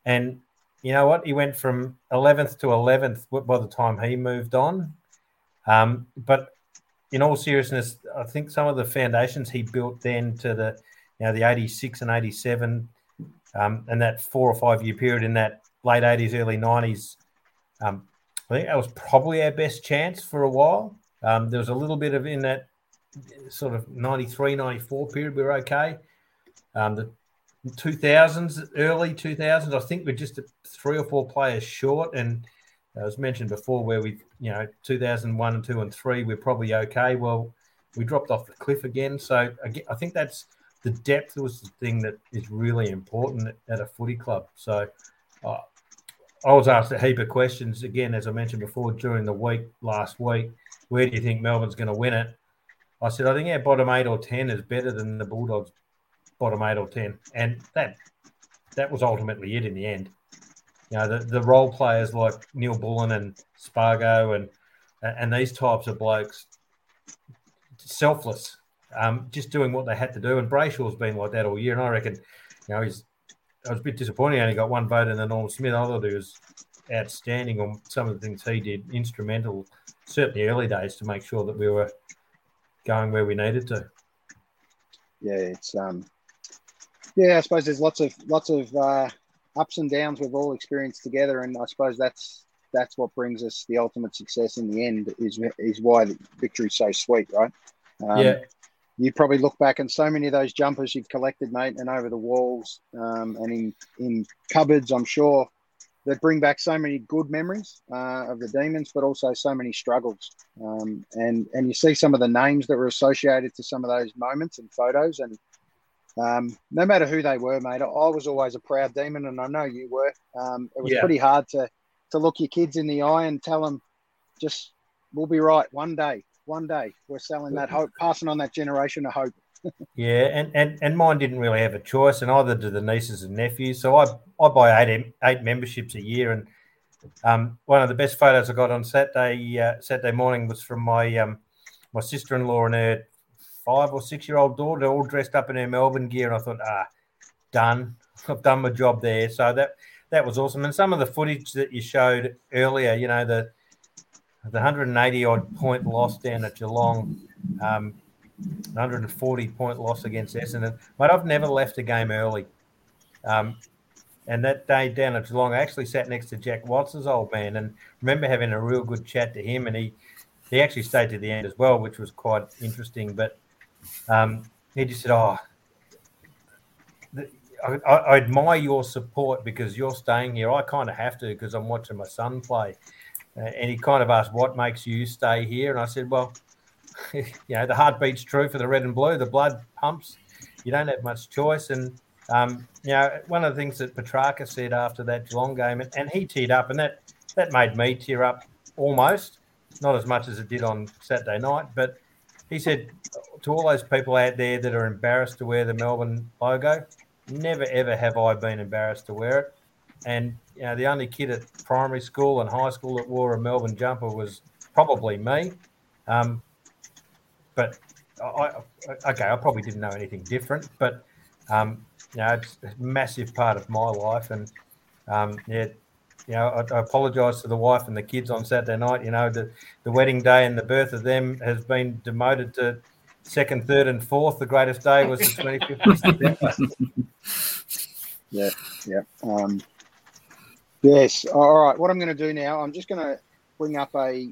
And you know what? He went from 11th to 11th by the time he moved on. Um, but in all seriousness, I think some of the foundations he built then to the, you know, the 86 and 87, um, and that four or five year period in that late 80s, early 90s, um, I think that was probably our best chance for a while. Um, there was a little bit of in that sort of 93, 94 period, we were okay. Um, the 2000s, early 2000s, I think we're just three or four players short. And as mentioned before, where we, you know, 2001 and 2 and 3, we're probably okay. Well, we dropped off the cliff again. So I think that's the depth was the thing that is really important at a footy club. So uh, I was asked a heap of questions again, as I mentioned before, during the week last week. Where do you think Melbourne's going to win it? I said, I think our bottom eight or 10 is better than the Bulldogs' bottom eight or 10. And that that was ultimately it in the end. You know, the, the role players like Neal-Bullen and Spargo and and these types of blokes, selfless, um, just doing what they had to do. And Brayshaw's been like that all year. And I reckon, you know, he's I was a bit disappointed. He only got one vote in the Norm Smith. I thought he was outstanding on some of the things he did, instrumental, certainly early days, to make sure that we were going where we needed to. Yeah, it's um, yeah. I suppose there's lots of lots of uh, ups and downs we've all experienced together, and I suppose that's that's what brings us the ultimate success in the end. Is is why the victory's so sweet, right? Um, Yeah. You probably look back and so many of those jumpers you've collected, mate, and over the walls um, and in in cupboards, I'm sure that bring back so many good memories uh, of the demons, but also so many struggles. Um, and and you see some of the names that were associated to some of those moments and photos, and um, no matter who they were, mate, I was always a proud demon, and I know you were. Um, it was Yeah. pretty hard to to look your kids in the eye and tell them, just we'll be right one day. One day, we're selling that hope, passing on that generation of hope. Yeah, and, and, and mine didn't really have a choice, and either do the nieces and nephews. So I I buy eight eight memberships a year, and um, one of the best photos I got on Saturday uh, Saturday morning was from my um, my sister in law and her five or six year old daughter, all dressed up in her Melbourne gear, and I thought, ah, done. I've done my job there. So that that was awesome. And some of the footage that you showed earlier, you know, the the 180 odd point loss down at Geelong. Um, 140 point loss against Essendon. But I've never left a game early. Um, and that day down at Geelong, I actually sat next to Jack Watts' old man and remember having a real good chat to him. And he, he actually stayed to the end as well, which was quite interesting. But um, he just said, Oh, I, I, I admire your support because you're staying here. I kind of have to because I'm watching my son play. Uh, and he kind of asked, What makes you stay here? And I said, Well, you know, the heart beats true for the red and blue. The blood pumps. You don't have much choice. And, um, you know, one of the things that Petracca said after that Geelong game, and, and he teared up, and that, that made me tear up almost, not as much as it did on Saturday night. But he said to all those people out there that are embarrassed to wear the Melbourne logo, never, ever have I been embarrassed to wear it. And, you know, the only kid at primary school and high school that wore a Melbourne jumper was probably me. Um, but I, okay, I probably didn't know anything different, but um, you know, it's a massive part of my life, and um, yeah, you know, I, I apologise to the wife and the kids on Saturday night. You know, the the wedding day and the birth of them has been demoted to second, third, and fourth. The greatest day was the twenty fifth of. Yeah, yeah. Um, yes. All right. What I'm going to do now, I'm just going to bring up a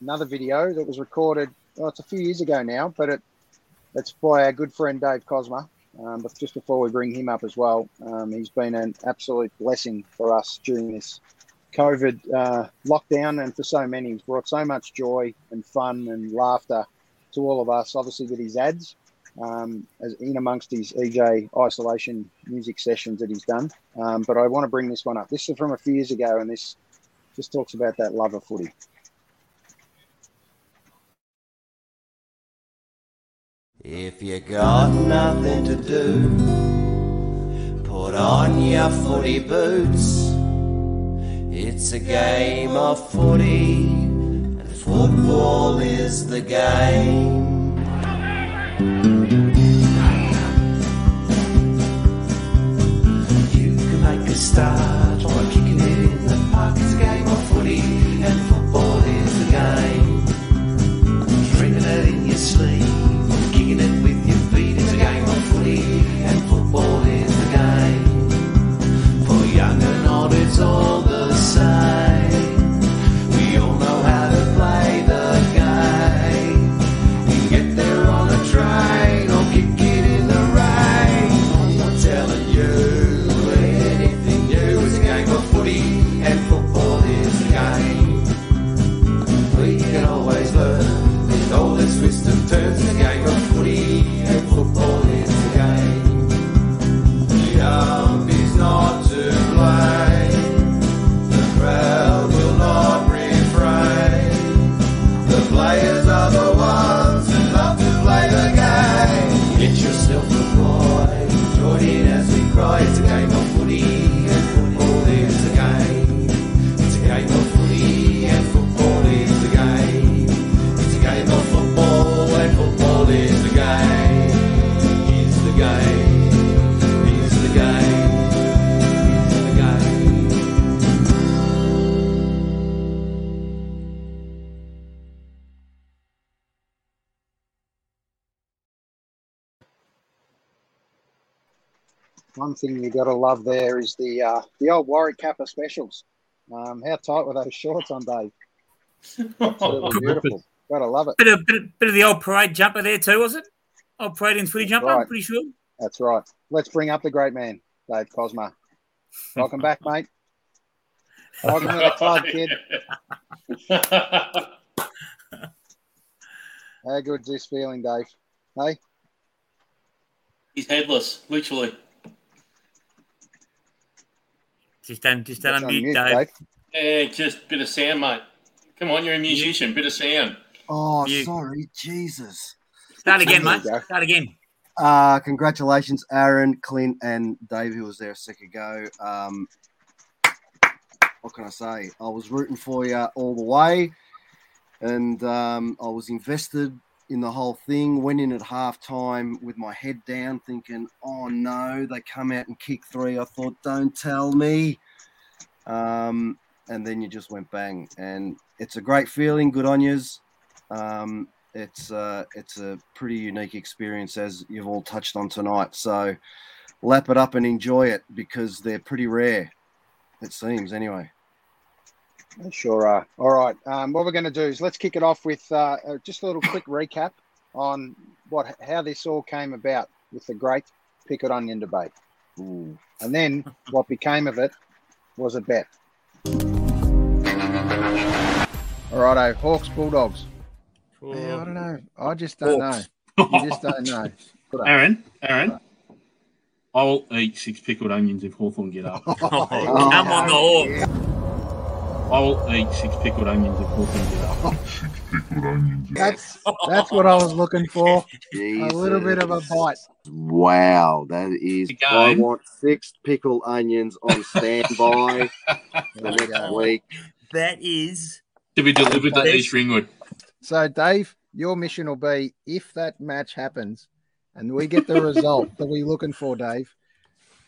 another video that was recorded. Well, it's a few years ago now, but it it's by our good friend Dave Cosma. Um, but just before we bring him up as well, um, he's been an absolute blessing for us during this COVID uh, lockdown, and for so many, he's brought so much joy and fun and laughter to all of us. Obviously, with his ads, um, as in amongst his EJ isolation music sessions that he's done. Um, but I want to bring this one up. This is from a few years ago, and this just talks about that love of footy. If you got nothing to do, put on your footy boots. It's a game of footy, and football is the game. One thing you got to love there is the uh, the old Warwick Kappa specials. Um, how tight were those shorts on Dave? Absolutely beautiful. Gotta love it. Bit of, bit of, bit of the old parade jumper there too, was it? Old parade and footy jumper, I'm pretty sure. That's right. Let's bring up the great man, Dave Cosma. Welcome back, mate. Welcome to the club, kid. How good's this feeling, Dave? Hey? He's headless, literally. Just don't, just don't That's on unmute, mute, Dave. Yeah, just bit of sound, mate. Come on, you're a musician. Bit of sound. Oh, You- sorry, Jesus. Start again, mate. Start again. Uh, congratulations, Aaron, Clint, and Dave, who was there a second ago. Um, what can I say? I was rooting for you all the way, and um, I was invested in the whole thing. Went in at halftime with my head down, thinking, "Oh no!" They come out and kick three. I thought, "Don't tell me." Um, and then you just went bang, and it's a great feeling. Good on yous. Um, it's uh, it's a pretty unique experience as you've all touched on tonight. So lap it up and enjoy it because they're pretty rare. It seems anyway. They sure are. All right. Um, what we're going to do is let's kick it off with uh, uh, just a little quick recap on what how this all came about with the great picket onion debate, and then what became of it was a bet. All righto, Hawks Bulldogs. Yeah, I don't know. I just don't Hawks. know. You just don't know. Aaron, Aaron, I'll eat six pickled onions if Hawthorn get up. Oh, come on, the Hawks. I'll eat six pickled onions if Hawthorn get up. That's that's what I was looking for. A little bit of a bite. Wow, that is. Again. I want six pickled onions on standby the next week. That is. To be delivered to East Ringwood. So, Dave, your mission will be if that match happens and we get the result that we're looking for, Dave,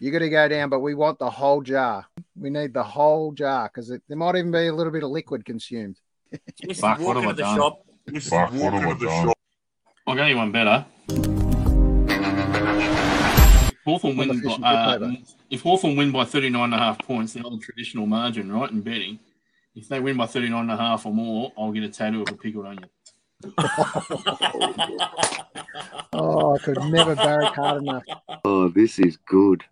you got to go down, but we want the whole jar. We need the whole jar because there might even be a little bit of liquid consumed. Just Fuck, what walk have I into the done? shop. Fuck, what have I done? I'll go you one better. Hawthorn On win by, uh, if Hawthorn win by 39 and a half points, the old traditional margin, right, in betting, if they win by 39 and a half or more, I'll get a tattoo of a pickled onion. Oh, I could never barrack hard enough. Oh, this is good.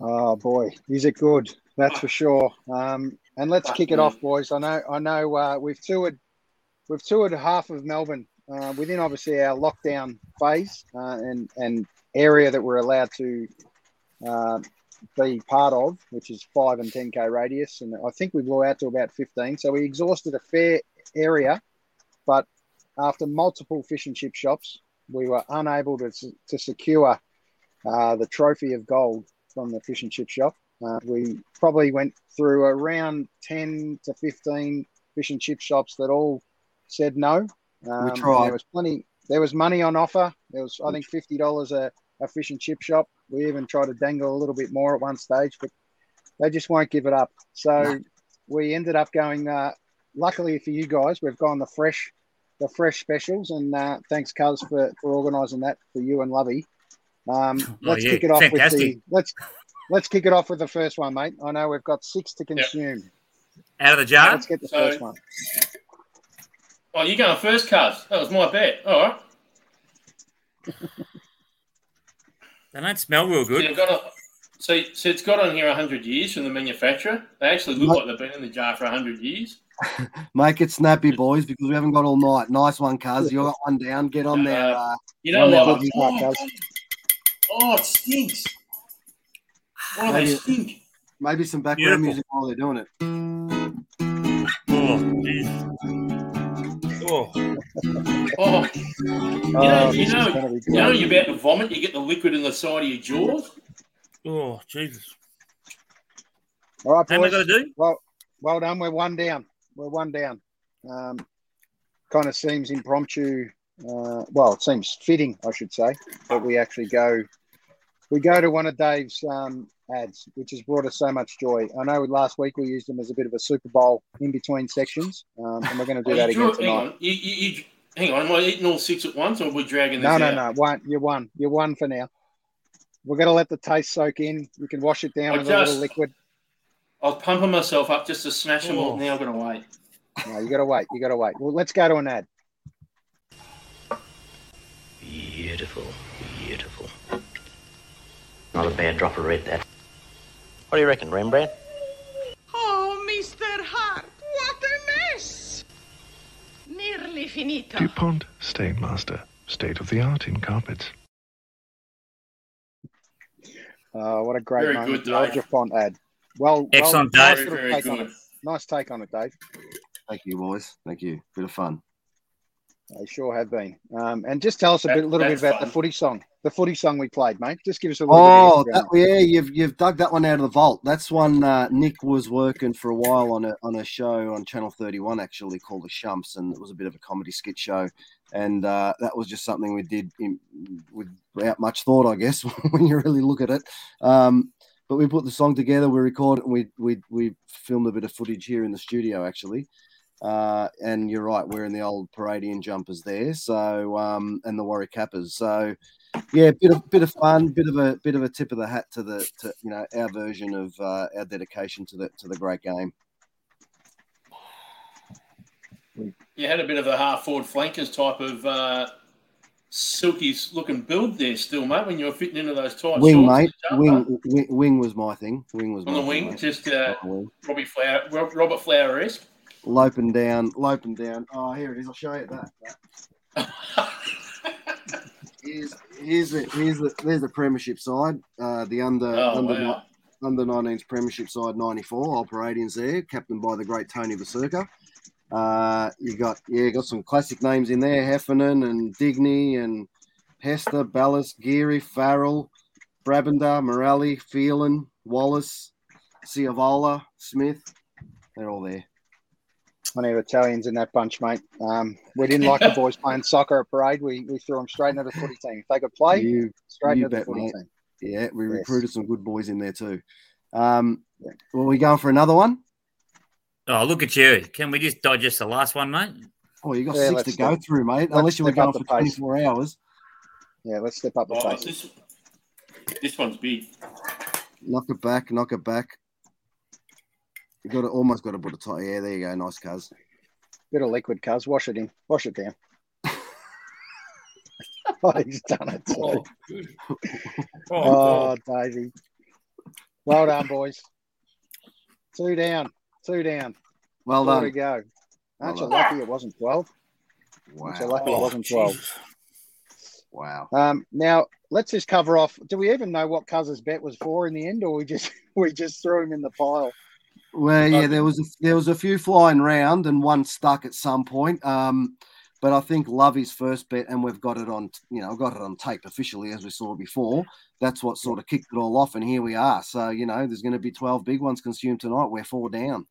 Oh boy, is it good? That's for sure. Um, and let's kick it off, boys. I know, I know. Uh, we've toured, we've toured half of Melbourne uh, within obviously our lockdown phase uh, and and area that we're allowed to uh, be part of, which is five and ten k radius. And I think we blew out to about fifteen, so we exhausted a fair area. But after multiple fish and chip shops, we were unable to to secure uh, the trophy of gold from the fish and chip shop. Uh, we probably went through around 10 to 15 fish and chip shops that all said no. Um, and tried. There was plenty. There was money on offer. There was, I think, fifty dollars a, a fish and chip shop. We even tried to dangle a little bit more at one stage, but they just won't give it up. So we ended up going. Uh, luckily for you guys, we've gone the fresh, the fresh specials, and uh, thanks, Cuz, for, for organising that for you and Lovey. Um, let's yeah, kick it off with the let's let's kick it off with the first one, mate. I know we've got six to consume. Out of the jar? Let's get the So- first one. Oh, you going first, Cuz? That was my bet. All right. They don't smell real good. you've got a, so, so it's got on here 100 years from the manufacturer. They actually look like they've been in the jar for 100 years. Make it snappy, boys, because we haven't got all night. Nice one, Cuz. You got one down. Get on there. Uh, You know on there, what? Oh, oh, it stinks. Oh, they Maybe- stink. Maybe some background Beautiful. music while they're doing it. Oh, jeez. Oh. Oh, you know, Oh, you know, you know you're about to vomit. You get the liquid in the side of your jaws. Oh, Jesus. All right, boys. How am I gonna do? Well, well done. We're one down. We're one down. Um, kind of seems impromptu. Uh, well, it seems fitting, I should say, that we actually go. We go to one of Dave's um, ads, which has brought us so much joy. I know last week we used them as a bit of a Super Bowl in between sections, um, and we're going to do Oh, that you drew again it, hang on. You, you, you, Hang on, am I eating all six at once, or are we dragging this No, no, out? no. One, you're one. You're one for now. We're gonna let the taste soak in. You can wash it down I with a little liquid. I was pumping myself up just to smash them all. Oh. Now I'm going to wait. No, you gotta wait. You gotta wait. Well, let's go to an ad. Beautiful, beautiful. Not a bad drop of red, that. What do you reckon, Rembrandt? Oh, Mr. Hart, what a mess! Nearly finito. DuPont Stainmaster, state of the art in carpets. Uh, what a great Very moment. good, The old Dave. Dupont ad. Well, Excellent, well, Dave. little Very take on good. it. Nice take on it, Dave. Thank you, boys. Thank you. Bit of fun. They sure have been. Um, and just tell us a That- bit, little bit about fun. the footy song. The footy song we played, mate. Just give us a little Oh, bit. that, Of background. yeah, you've you've dug that one out of the vault. That's one uh, Nick was working for a while on a on a show on Channel Thirty One, actually called The Shumps, and it was a bit of a comedy skit show. And uh, that was just something we did in, without much thought, I guess, when you really look at it. Um, but we put the song together, we recorded, and we we we filmed a bit of footage here in the studio, actually. Uh, and you're right, we're in the old Paradian jumpers there, so um, and the Warwick Kappas. So yeah, bit of bit of fun, bit of a bit of a tip of the hat to the to you know our version of uh, our dedication to the to the great game. You had a bit of a half forward flankers type of uh, silky looking build there, still, mate. When you were fitting into those tight Wing, mate, wing, wing, wing was my thing. Wing was on my the wing, mate. just uh, wing. Robbie Flower, Robert Flower esque. Loping down, loping down. Oh, here it is. I'll show you that. here's here's the here's the there's the premiership side. Uh, the under Oh, under wow. under 19s premiership side 94 Old Paradians there, captained by the great Tony Vasurka. Uh, you got yeah, got some classic names in there: Heffernan and Digney and Hester, Ballas, Geary, Farrell, Brabender, Morelli, Phelan, Wallace, Ciavola, Smith. They're all there. Plenty of Italians in that bunch, mate. Um, we didn't like the boys playing soccer at parade. We, we threw them straight into the footy team. If they could play, You- straight you into the bet, footy mate. team. Yeah, we Yes. recruited some good boys in there too. Um, well, we going for another one? Oh, look at you. Can we just digest the last one, mate? Oh, you got Yeah, six to go step- through, mate. Unless you were going for pace. 24 hours. Yeah, let's step up the Oh, pace. this, this one's big. Knock it back, knock it back. You got to almost got to put a tie. Yeah, there you go. Nice, cuz. Bit of liquid, cuz. Wash it in. Wash it down. oh, he's done it. Too. Oh, Davey. Well done, boys. Two down. Two down. Well Four done. to go. Aren't Well you done. lucky it wasn't 12? Wow. Aren't you Wow. lucky it Oh, wasn't 12? Wow. Um, now let's just cover off. Do we even know what Cuz's bet was for in the end, or we just we just threw him in the pile? Well, yeah, there was a, there was a few flying round and one stuck at some point. Um, but I think Lovey's first bet, and we've got it on, you know, got it on tape officially as we saw before. That's what sort of kicked it all off, and here we are. So you know, there's going to be twelve big ones consumed tonight. We're four down.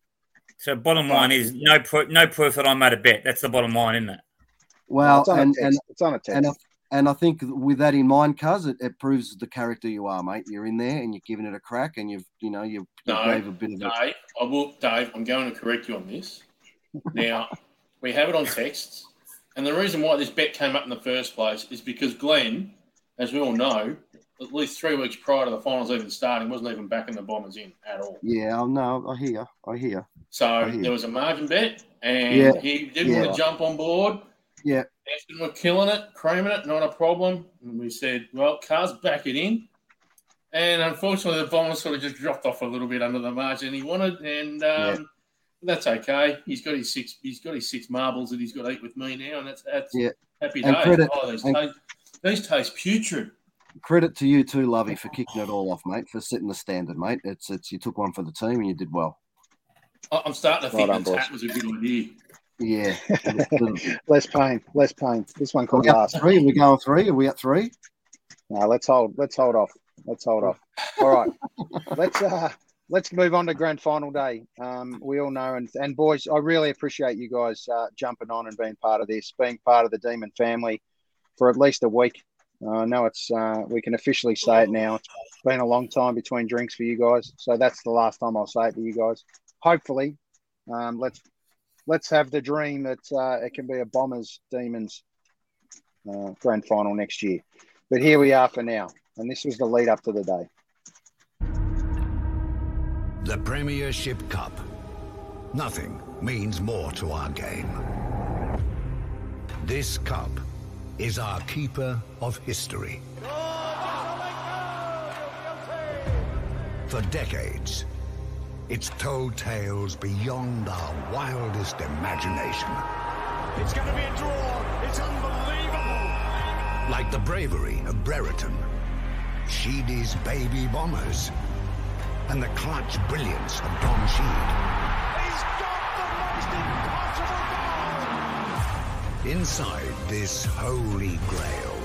So bottom line is no proof, no proof that I made a bet. That's the bottom line, isn't it? Well, it's on a and, and It's on a text. and I, and I think with that in mind, cuz it, it proves the character you are, mate. You're in there and you're giving it a crack, and you've you know you No, gave a bit of a Dave, I will, Dave, I'm going to correct you on this. Now, we have it on texts, and the reason why this bet came up in the first place is because Glenn, as we all know, at least three weeks prior to the finals even starting, wasn't even backing the Bombers in at all. yeah. I know. I hear. I hear. So I hear. there was a margin bet, and Yeah. he didn't Yeah. want to jump on board. Yeah. Aston were killing it, creaming it, not a problem. And we said, well, cars back it in. And unfortunately, the Bombers sort of just dropped off a little bit under the margin he wanted, and um, that's okay. He's got his six. He's got his six marbles that he's got to eat with me now, and that's that's Yeah. happy And days. credit- oh, these, and- taste, these taste putrid. Credit to you too, Lovey, for kicking it all off, mate. For setting the standard, mate. It's it's you took one for the team and you did well. I'm starting to Well think done, the boys. tap was a good idea. Yeah. less pain, less pain. This one could last. three? Are we going three? Are we at three? No, let's hold. Let's hold off. Let's hold off. All right. let's uh let's move on to grand final day. Um, we all know, and and boys, I really appreciate you guys uh, jumping on and being part of this, being part of the Demon family for at least a week. Uh, I know it's uh, we can officially say it now. It's been a long time between drinks for you guys, so that's the last time I'll say it to you guys. Hopefully, um, let's let's have the dream that uh, it can be a Bombers Demons uh, grand final next year. But here we are for now, and this was the lead up to the day. The Premiership Cup. Nothing means more to our game. This cup is our keeper of history. For decades, it's told tales beyond our wildest imagination. It's going to be a draw. It's unbelievable. Like the bravery of Brereton, Sheedy's baby bombers, and the clutch brilliance of Dom Sheed. He's got the most impossible goal. Inside this holy grail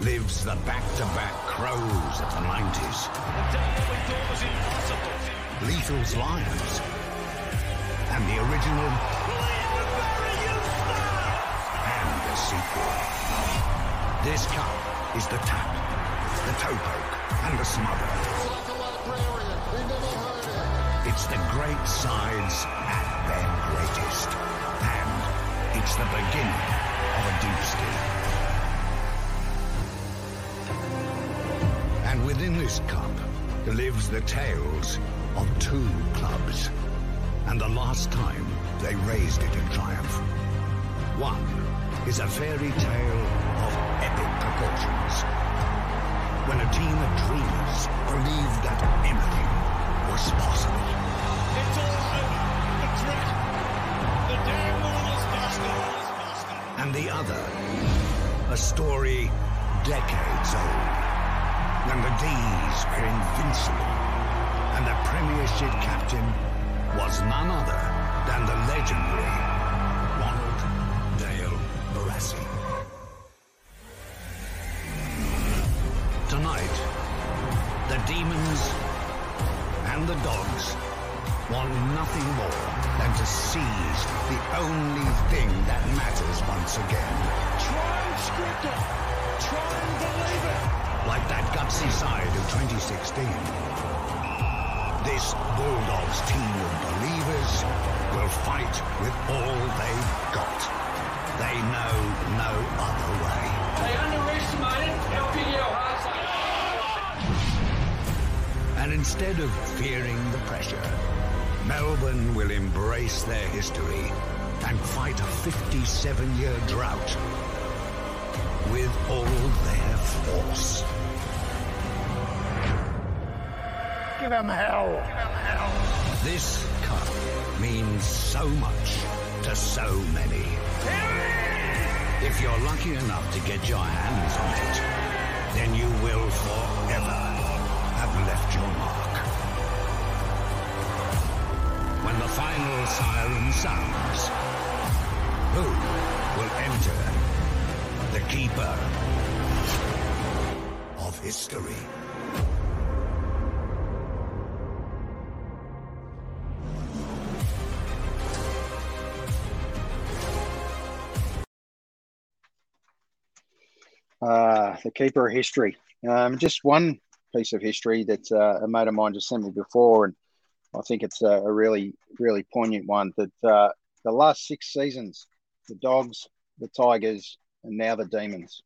lives the back-to-back crows of the 90s. The day that we thought was impossible. Lethal's Lions, and the original and the sequel. This cup is the tap, the toe poke, and the smother. It's the great sides at their greatest, and it's the beginning of a deep ski. And within this cup lives the tales of two clubs, and the last time they raised it in triumph. One is a fairy tale of epic proportions. When a team of dreamers believed that anything was possible. It's all over. The threat. The damn wall is busted. And the other, a story decades old, when the D's were invincible Premiership captain was none other than the legendary Ronald Dale Barassi. Tonight, the Demons and the Dogs want nothing more than to seize the only thing that matters once again. Try and script it. Try and believe it. Like that gutsy side of 2016. This Bulldogs team of believers will fight with all they've got. They know no other way. They underestimated how big our hearts. And instead of fearing the pressure, Melbourne will embrace their history and fight a 57 year drought with all their force. Give them hell. This cup means so much to so many. If you're lucky enough to get your hands on it, then you will forever have left your mark. When the final siren sounds, who will enter the keeper of history? Keeper of history. Um, just one piece of history that uh, a mate of mine just sent me before, and I think it's a, a really, really poignant one. That uh, the last six seasons, the Dogs, the Tigers, and now the Demons,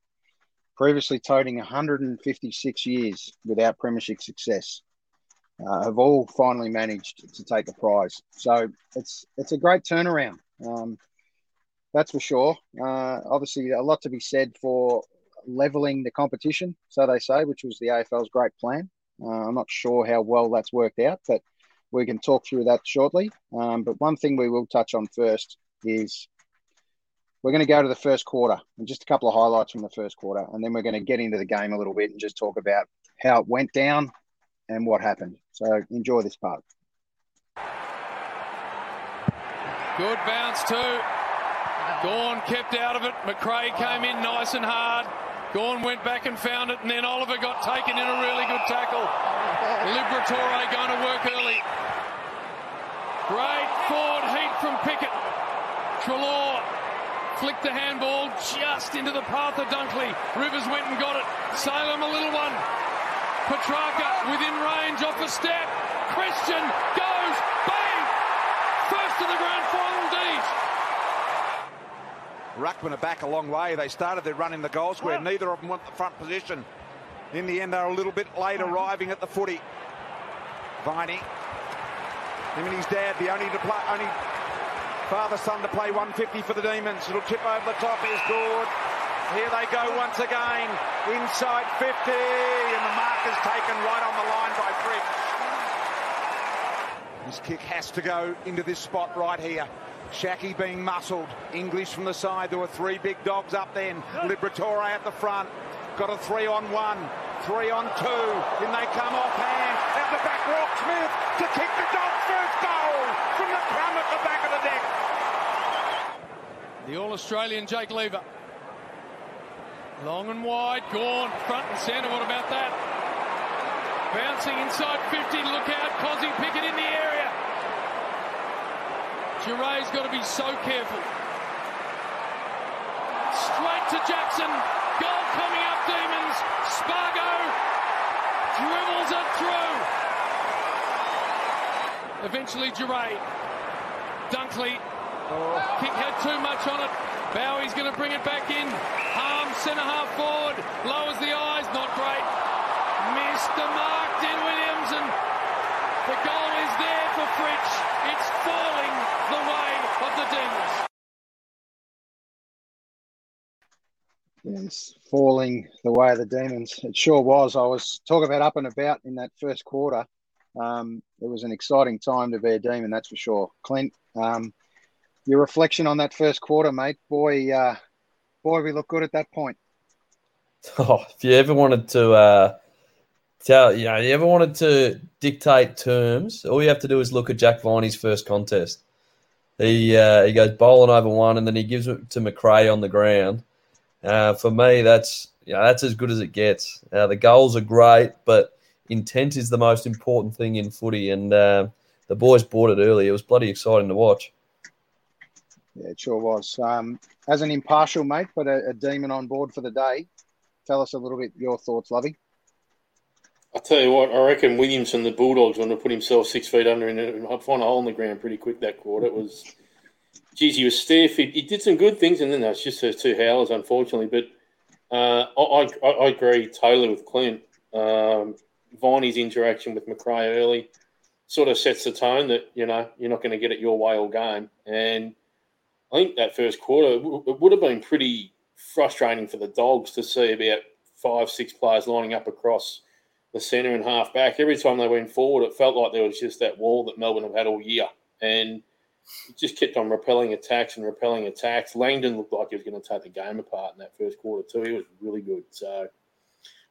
previously toting 156 years without premiership success, uh, have all finally managed to take the prize. So it's it's a great turnaround. Um, that's for sure. Uh, obviously, a lot to be said for leveling the competition, so they say, which was the AFL's great plan. Uh, I'm not sure how well that's worked out, but we can talk through that shortly. Um, but one thing we will touch on first is we're going to go to the first quarter and just a couple of highlights from the first quarter, and then we're going to get into the game a little bit and just talk about how it went down and what happened. So enjoy this part. Good bounce too. Gawn kept out of it. McRae came in nice and hard. Gawn went back and found it, and then Oliver got taken in a really good tackle. Liberatore going to work early. Great forward heat from Pickett. Treloar flicked the handball just into the path of Dunkley. Rivers went and got it. Salem a little one. Petracca within range off a step. Christian goes, bang! First of the D's. Ruckman are back a long way. They started their run in the goal square. Neither of them want the front position. In the end, they're a little bit late arriving at the footy. Viney. Him and his dad, the only only father son to play 150 for the Demons. It'll tip over the top. Is good. Here they go once again. Inside 50, and the mark is taken right on the line by Fritsch. This kick has to go into this spot right here. Shacky being muscled. English from the side. There were three big dogs up then. Liberatore at the front. Got a three on one. Three on two. Then they come off hand. At the back, Rock Smith to kick the dog first goal from the crumb at the back of the deck. The All Australian Jake Lever. Long and wide, gone, front and centre. What about that? Bouncing inside 50. Look out, Kozzy Pickett in the area. Giret's got to be so careful. Straight to Jackson. Goal coming up, Demons. Spargo dribbles it through. Eventually, Giret. Dunkley. Kick had too much on it. Bowie's going to bring it back in. Harm, centre half forward. Lowers the eyes. Not great. Missed the mark, Den Williams. And the goal is there for Fritsch. It's falling the way of the Demons. Yes, falling the way of the demons. It sure was. I was talking about up and about in that first quarter. Um, it was an exciting time to be a demon, that's for sure. Clint, um, your reflection on that first quarter, mate. Boy, uh, boy, we look good at that point. Oh, if you ever wanted to uh, tell, you know, you ever wanted to dictate terms, all you have to do is look at Jack Viney's first contest. He uh, he goes bowling over one, and then he gives it to McRae on the ground. Uh, for me, that's you know, that's as good as it gets. Uh, the goals are great, but intent is the most important thing in footy, and uh, the boys bought it early. It was bloody exciting to watch. Yeah, it sure was. Um, as an impartial mate, but a, a demon on board for the day, tell us a little bit your thoughts, Lovey. I tell you what, I reckon Williams Williamson, the Bulldogs, want to put himself six feet under and find a hole in the ground pretty quick that quarter. It was, geez, he was stiff. He, he did some good things, and then that's just those two howlers, unfortunately. But uh, I, I, I agree totally with Clint. Um, Viney's interaction with McRae early sort of sets the tone that you know you're not going to get it your way all game. And I think that first quarter it would have been pretty frustrating for the Dogs to see about five, six players lining up across the centre and half back. Every time they went forward, it felt like there was just that wall that Melbourne have had all year. And it just kept on repelling attacks and repelling attacks. Langdon looked like he was going to take the game apart in that first quarter too. He was really good. So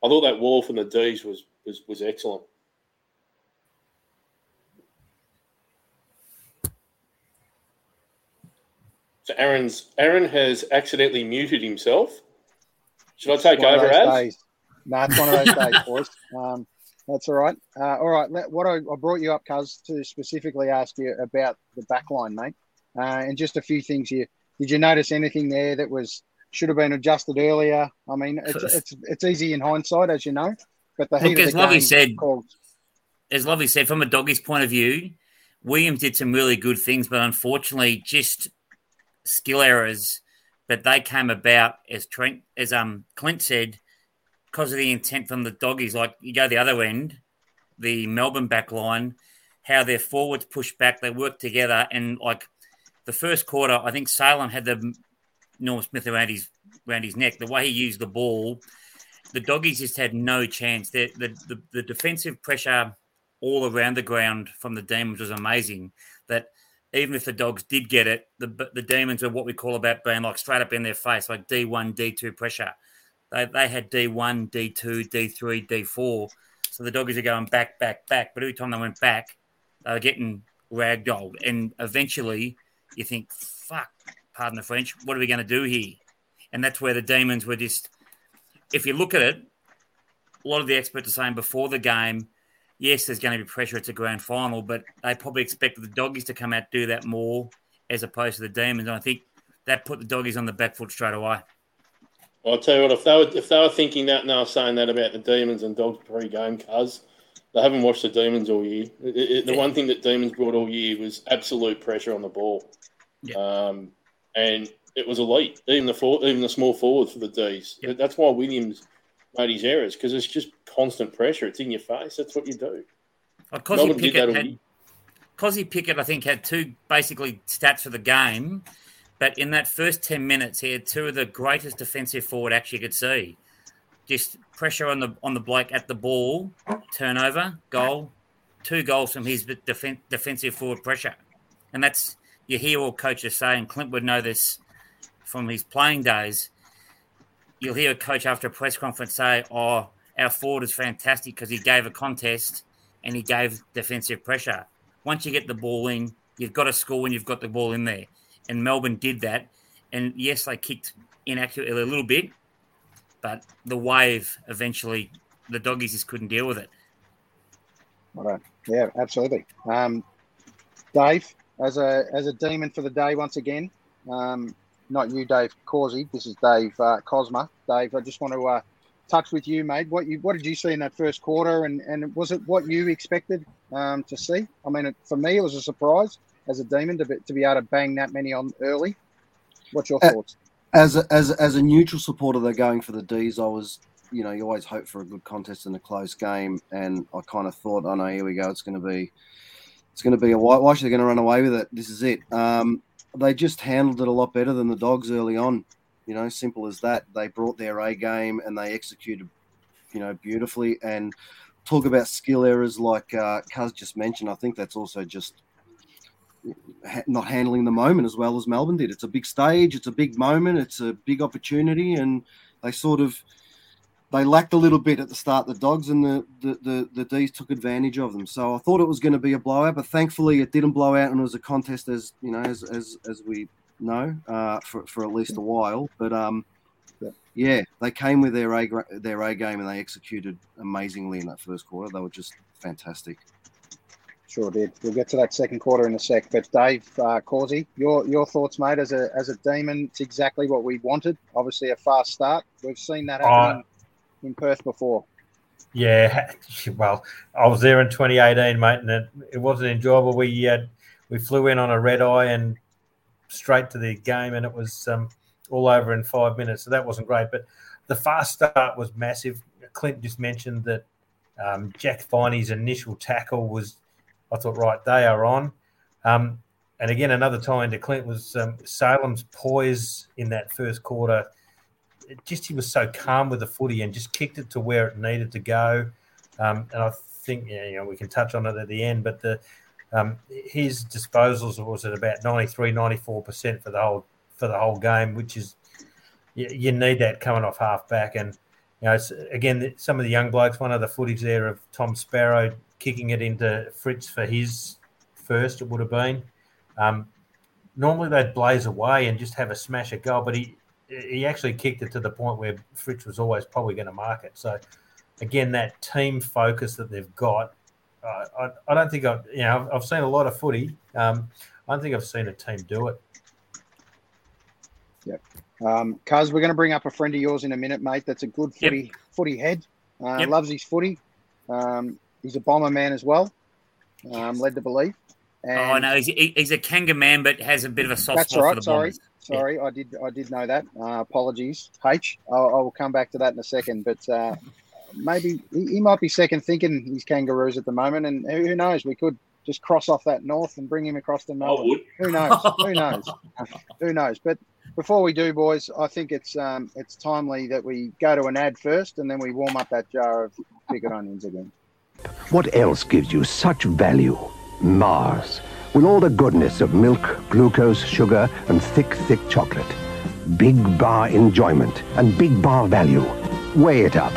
I thought that wall from the D's was was, was excellent. So Aaron's Aaron has accidentally muted himself. Should I take over as? days. No, it's one of those days, boys. Um, that's all right. Uh, all right. Let, what I, I brought you up, Cuz, to specifically ask you about the back line, mate, uh, and just a few things here. Did you notice anything there that was should have been adjusted earlier? I mean, it's it's, it's easy in hindsight, as you know, but the heat Look, of as the Lovely game said, called as Lovely said, from a doggy's point of view, Williams did some really good things, but unfortunately, just skill errors. But they came about as Trent, as um Clint said, because of the intent from the doggies. Like you go the other end, the Melbourne back line, how their forwards push back, they work together, and like the first quarter, I think Salem had the Norm Smith around his around his neck. The way he used the ball, the doggies just had no chance. The the, the, the defensive pressure all around the ground from the Demons was amazing. That even if the dogs did get it, the the Demons are what we call about being like straight up in their face, like D one, D two pressure. They they had D one, D two, D three, D four. So the doggies are going back, back, back. But every time they went back, they were getting ragdolled. And eventually, you think, "Fuck, pardon the French, what are we going to do here?" And that's where the Demons were just. If you look at it, a lot of the experts are saying before the game, yes, there's going to be pressure. It's a grand final, but they probably expected the doggies to come out do that more as opposed to the demons. And I think that put the doggies on the back foot straight away. I'll tell you what, if they were if they were thinking that and they were saying that about the Demons and Dogs pre-game, cuz they haven't watched the Demons all year. It, it, the one thing that Demons brought all year was absolute pressure on the ball. Um, and it was elite. Even the for, even the small forward for the D's. That's why Williams made his errors because it's just constant pressure. It's in your face. That's what you do. Well, Kozzy Melbourne did that Pickett all had. Kozzy Pickett, I think, had two basically stats for the game, but in that first ten minutes, he had two of the greatest defensive forward acts you could see. Just pressure on the on the bloke at the ball, turnover, goal, two goals from his defen- defensive forward pressure, and that's you hear all coaches say, and Clint would know this from his playing days. You'll hear a coach after a press conference say, "Oh, our forward is fantastic because he gave a contest and he gave defensive pressure." Once you get the ball in, you've got to score when you've got the ball in there. And Melbourne did that. And yes, they kicked inaccurately a little bit, but the wave eventually, the doggies just couldn't deal with it. Right. Yeah, absolutely. Um, Dave, as a as a demon for the day once again. Um, not you, Dave Causey. This is Dave uh, Cosma. Dave, I just want to uh, touch with you, mate. What you what did you see in that first quarter, and and was it what you expected um, to see? I mean, it, for me, it was a surprise as a demon to be, to be able to bang that many on early. What's your thoughts? As a, as a, as a neutral supporter, they're going for the D's. I was, you know, you always hope for a good contest and a close game, and I kind of thought, oh no, here we go. It's going to be, it's going to be a whitewash. They're going to run away with it. This is it. Um, they just handled it a lot better than the Dogs early on. You know, simple as that. They brought their A game and they executed, you know, beautifully. And talk about skill errors like uh, Cuz just mentioned. I think that's also just ha- not handling the moment as well as Melbourne did. It's a big stage, it's a big moment, it's a big opportunity, and they sort of they lacked a little bit at the start. The Dogs and the the the, the D's took advantage of them. So I thought it was going to be a blowout, but thankfully it didn't blow out, and it was a contest as you know as as as we know uh, for for at least a while. But um. Yeah, they came with their A their A game and they executed amazingly in that first quarter. They were just fantastic. Sure did. We'll get to that second quarter in a sec. But Dave uh, Causey, your your thoughts, mate? As a as a demon, it's exactly what we wanted. Obviously, a fast start. We've seen that happen in, in Perth before. Yeah, well, I was there in 2018, mate, and it, it wasn't enjoyable. We uh, we flew in on a red eye and straight to the game, and it was um, all over in five minutes. So that wasn't great. But the fast start was massive. Clint just mentioned that um, Jack Viney's initial tackle was, I thought, right, they are on. Um, and again, another tie into Clint was um, Salem's poise in that first quarter. It just he was so calm with the footy and just kicked it to where it needed to go. Um, and I think yeah, you know we can touch on it at the end, but the um, his disposals was at about 93, 94 percent for the whole for the whole game, which is you, you need that coming off half back. And you know, again, some of the young blokes. One of the footage there of Tom Sparrow kicking it into Fritsch for his first. It would have been. Um, normally they'd blaze away and just have a smash a goal, but he he actually kicked it to the point where Fritsch was always probably going to mark it. So again, that team focus that they've got. Uh, I, I don't think I've you know I've, I've seen a lot of footy. Um, I don't think I've seen a team do it. Yep. Um, Cuz, we're going to bring up a friend of yours in a minute, mate. That's a good footy footy head. Uh, Yep. Loves his footy. Um, he's a bomber man as well. Um, led to believe. And oh no, he's, he's a Kanga man, but has a bit of a soft That's spot all for right. the Sorry, Bombers. sorry. I did. I did know that. Uh, apologies, H. I'll, I will come back to that in a second. But uh, maybe he, he might be second thinking he's Kangaroos at the moment, and who who knows? We could just cross off that north and bring him across the Melbourne. would. Who knows? who knows? Who knows? But before we do, boys, I think it's um, it's timely that we go to an ad first, and then we warm up that jar of pickled onions again. What else gives you such value? Mars, with all the goodness of milk, glucose, sugar, and thick, thick chocolate. Big bar enjoyment and big bar value. Weigh it up.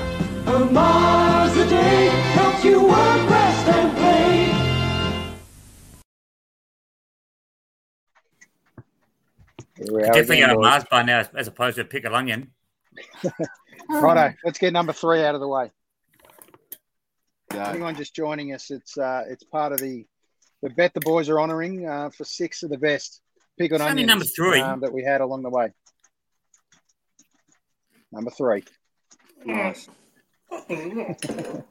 A Mars a day helps you work, rest, and play. We're Definitely again, got a. Mars bar now, as opposed to a pickled onion. Righto, let's get number three out of the way. Anyone just joining us, it's uh, it's part of the the bet the boys are honouring uh, for six of the best pickled It's only onions number three. um, that we had along the way. Number three. Nice.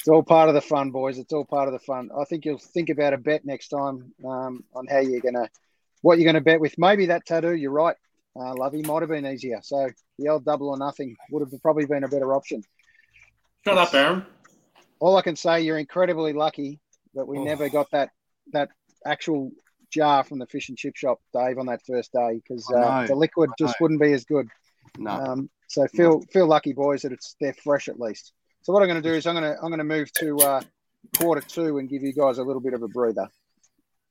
It's all part of the fun, boys. It's all part of the fun. I think you'll think about a bet next time um, on how you're going to what you're going to bet with. Maybe that tattoo. You're right, uh, Lovey might have been easier. So the old double or nothing would have probably been a better option. Shut up, Aaron. All I can say, you're incredibly lucky that we Oh. never got that that actual jar from the fish and chip shop, Dave, on that first day because uh, the liquid just wouldn't be as good. No. Um, so feel feel lucky, boys, that it's they're fresh at least. So what I'm going to do is I'm going to I'm going to move to uh, quarter two and give you guys a little bit of a breather.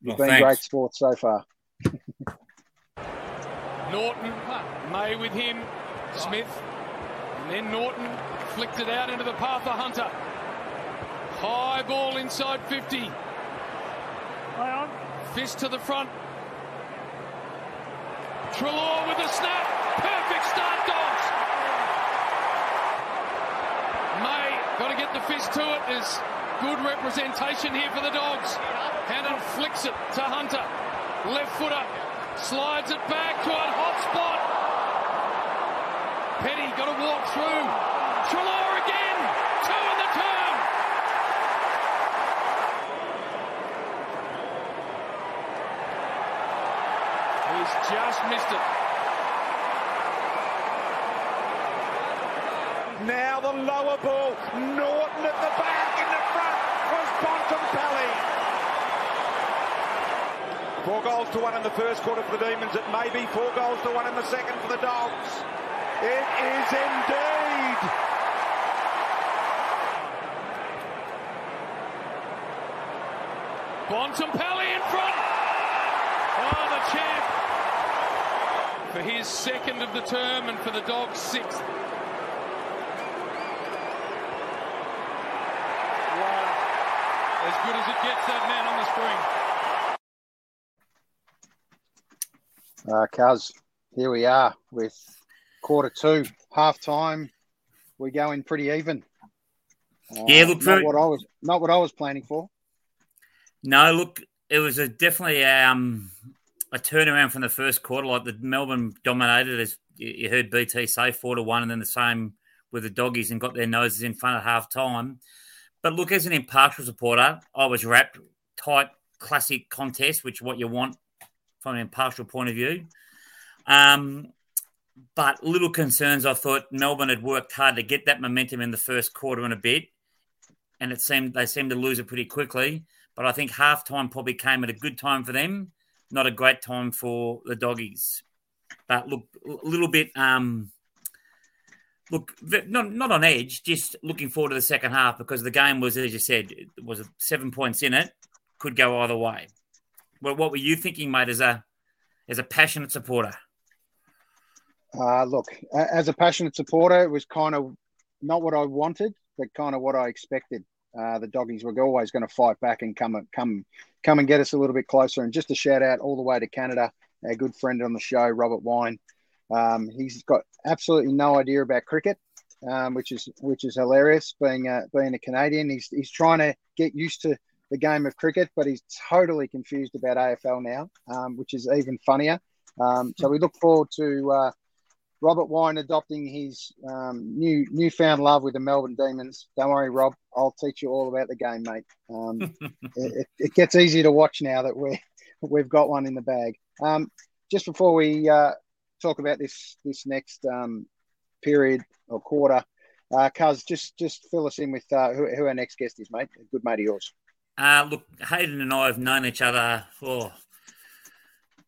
You've Oh, been thanks. great sports so far. Naughton, May with him, Smith, and then Naughton flicked it out into the path of Hunter. High ball inside 50. Fist to the front. Treloar with a snap. Perfect start, Dogs. May got to get the fist to it. There's good representation here for the Dogs. Hannan flicks it to Hunter. Left footer slides it back to a hot spot. Petty got to walk through. Treloar again. Two in the turn. He's just missed it. Now the lower ball. Naughton at the back. In the front was Bontempelli. Four goals to one in the first quarter for the Demons. It may be four goals to one in the second for the Dogs. It is indeed. Bontempelli in front. Oh, the champ. For his second of the term and for the Dogs' sixth. Wow. As good as it gets, that man on the screen. Uh, Cuz, here we are with quarter two, half time. We go in pretty even. Uh, Yeah, look, not very- what I was not what I was planning for. No, look, it was a definitely um, a turnaround from the first quarter. Like the Melbourne dominated, as you heard BT say, four to one, and then the same with the doggies and got their noses in front at half time. But look, as an impartial supporter, I was wrapped tight, classic contest, which is what you want from an impartial point of view. Um, but little concerns. I thought Melbourne had worked hard to get that momentum in the first quarter and a bit, and it seemed they seemed to lose it pretty quickly. But I think halftime probably came at a good time for them, not a great time for the doggies. But look, a little bit, um, look, not not on edge, just looking forward to the second half because the game was, as you said, was seven points in it, could go either way. Well, what were you thinking, mate, as a as a passionate supporter? Uh, look, as a passionate supporter, it was kind of not what I wanted, but kind of what I expected. Uh, the doggies were always going to fight back and come and come come and get us a little bit closer. And just a shout out all the way to Canada, our good friend on the show, Robert Wine. Um, he's got absolutely no idea about cricket, um, which is which is hilarious. Being a, being a Canadian, he's he's trying to get used to the game of cricket, but he's totally confused about AFL now, um, which is even funnier. Um, so we look forward to uh, Robert Wine adopting his um, new newfound love with the Melbourne Demons. Don't worry, Rob. I'll teach you all about the game, mate. Um, it, it- gets easier to watch now that we we've got one in the bag. Um, just before we uh, talk about this this next um, period or quarter, uh, Cuz, just just fill us in with uh, who, who our next guest is, mate. A good mate of yours. Uh, look, Hayden and I have known each other for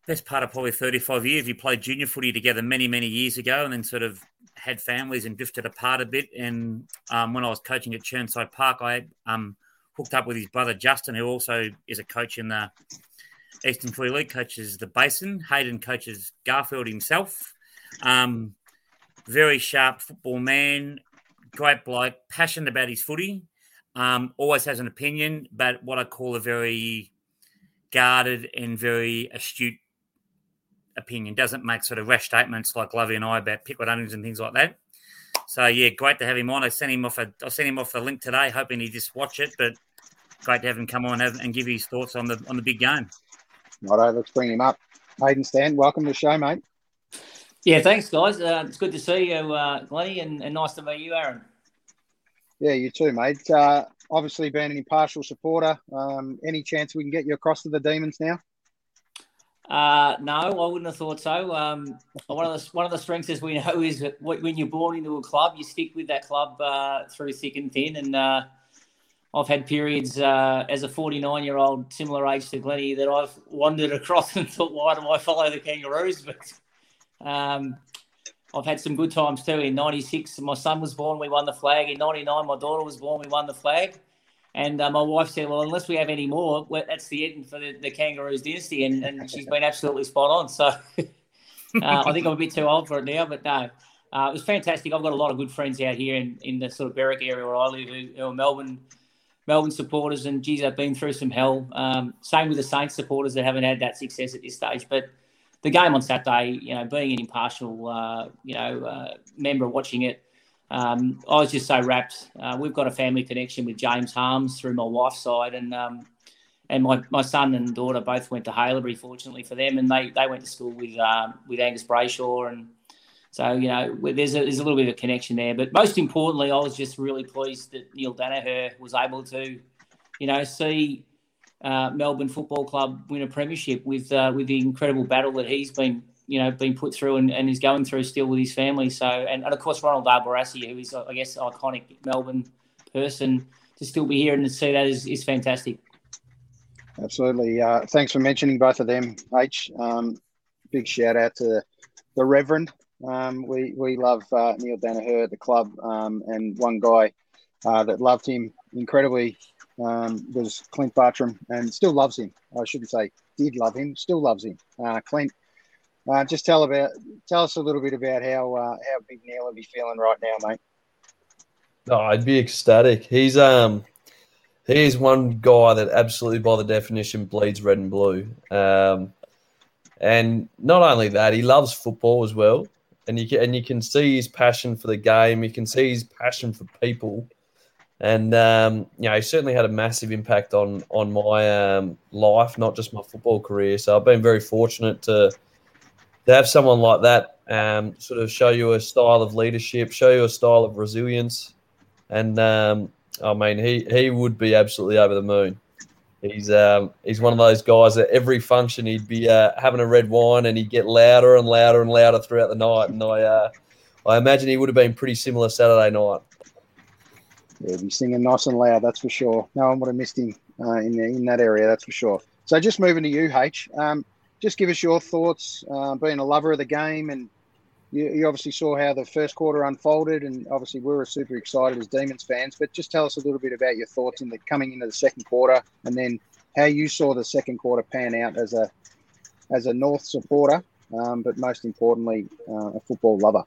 best part of probably 35 years. We played junior footy together many, many years ago and then sort of had families and drifted apart a bit. And um, when I was coaching at Chirnside Park, I um, hooked up with his brother Justin, who also is a coach in the Eastern Free League, coaches the Basin. Hayden coaches Garfield himself. Um, very sharp football man, great bloke, passionate about his footy. Um, always has an opinion, but what I call a very guarded and very astute opinion. Doesn't make sort of rash statements like Lovey and I about pickled onions and things like that. So yeah, great to have him on. I sent him off a I sent him off the link today, hoping he just watch it. But great to have him come on and, and give his thoughts on the on the big game. Righto, let's bring him up. Hayden Stan, welcome to the show, mate. Yeah, thanks, guys. Uh, it's good to see you, uh, Glennie, and, and nice to meet you, Aaron. Yeah, you too, mate. Uh, obviously, being an impartial supporter, um, any chance we can get you across to the Demons now? Uh, no, I wouldn't have thought so. Um, one of the one of the strengths, as we know, is when you're born into a club, you stick with that club uh, through thick and thin. And uh, I've had periods uh, as a 49 year old, similar age to Glennie, that I've wandered across and thought, why do I follow the Kangaroos? But um, I've had some good times too. In '96, my son was born, we won the flag. In '99, my daughter was born, we won the flag. And uh, my wife said, "Well, unless we have any more, well, that's the end for the, the Kangaroos dynasty." And, and she's been absolutely spot on. So uh, I think I'm a bit too old for it now, but no, uh, it was fantastic. I've got a lot of good friends out here in, in the sort of Berwick area where I live, who, who are Melbourne Melbourne supporters, and geez, they've been through some hell. Um, same with the Saints supporters that haven't had that success at this stage, but the game on Saturday, you know, being an impartial, uh, you know, uh, member watching it, um, I was just so wrapped. Uh, we've got a family connection with James Harmes through my wife's side, and um, and my, my son and daughter both went to Haileybury, fortunately for them, and they, they went to school with um, with Angus Brayshaw, and so you know there's a, there's a little bit of a connection there. But most importantly, I was just really pleased that Neale Daniher was able to, you know, see uh, Melbourne Football Club win a premiership with uh, with the incredible battle that he's been you know been put through and, and is going through still with his family. So and, and of course Ronald Barassi, who is I guess iconic Melbourne person, to still be here and to see that is, is fantastic. Absolutely. Uh, thanks for mentioning both of them, H. Um, big shout out to the Reverend. Um, we we love uh, Neale Daniher at the club, um, and one guy uh, that loved him incredibly um, was Clint Bartram, and still loves him. I shouldn't say did love him, still loves him. Uh, Clint, uh, just tell about tell us a little bit about how uh, how big Neale will be feeling right now, mate. Oh, I'd be ecstatic. He's um he is one guy that absolutely by the definition bleeds red and blue. Um, and not only that, he loves football as well. And you can and you can see his passion for the game. You can see his passion for people and um, you know, he certainly had a massive impact on on my um, life, not just my football career. So I've been very fortunate to to have someone like that um, sort of show you a style of leadership, show you a style of resilience, and um, I mean, he he would be absolutely over the moon. He's um, he's one of those guys that every function he'd be uh, having a red wine and he'd get louder and louder and louder throughout the night. And I uh, I imagine he would have been pretty similar Saturday night. Yeah, be singing nice and loud, that's for sure. No one would have missed him uh, in the, in that area, that's for sure. So just moving to you, H. Um, just give us your thoughts, uh, being a lover of the game, and you, you, obviously saw how the first quarter unfolded, and obviously we were super excited as Demons fans. But just tell us a little bit about your thoughts in the coming into the second quarter, and then how you saw the second quarter pan out as a as a North supporter, um, but most importantly, uh, a football lover.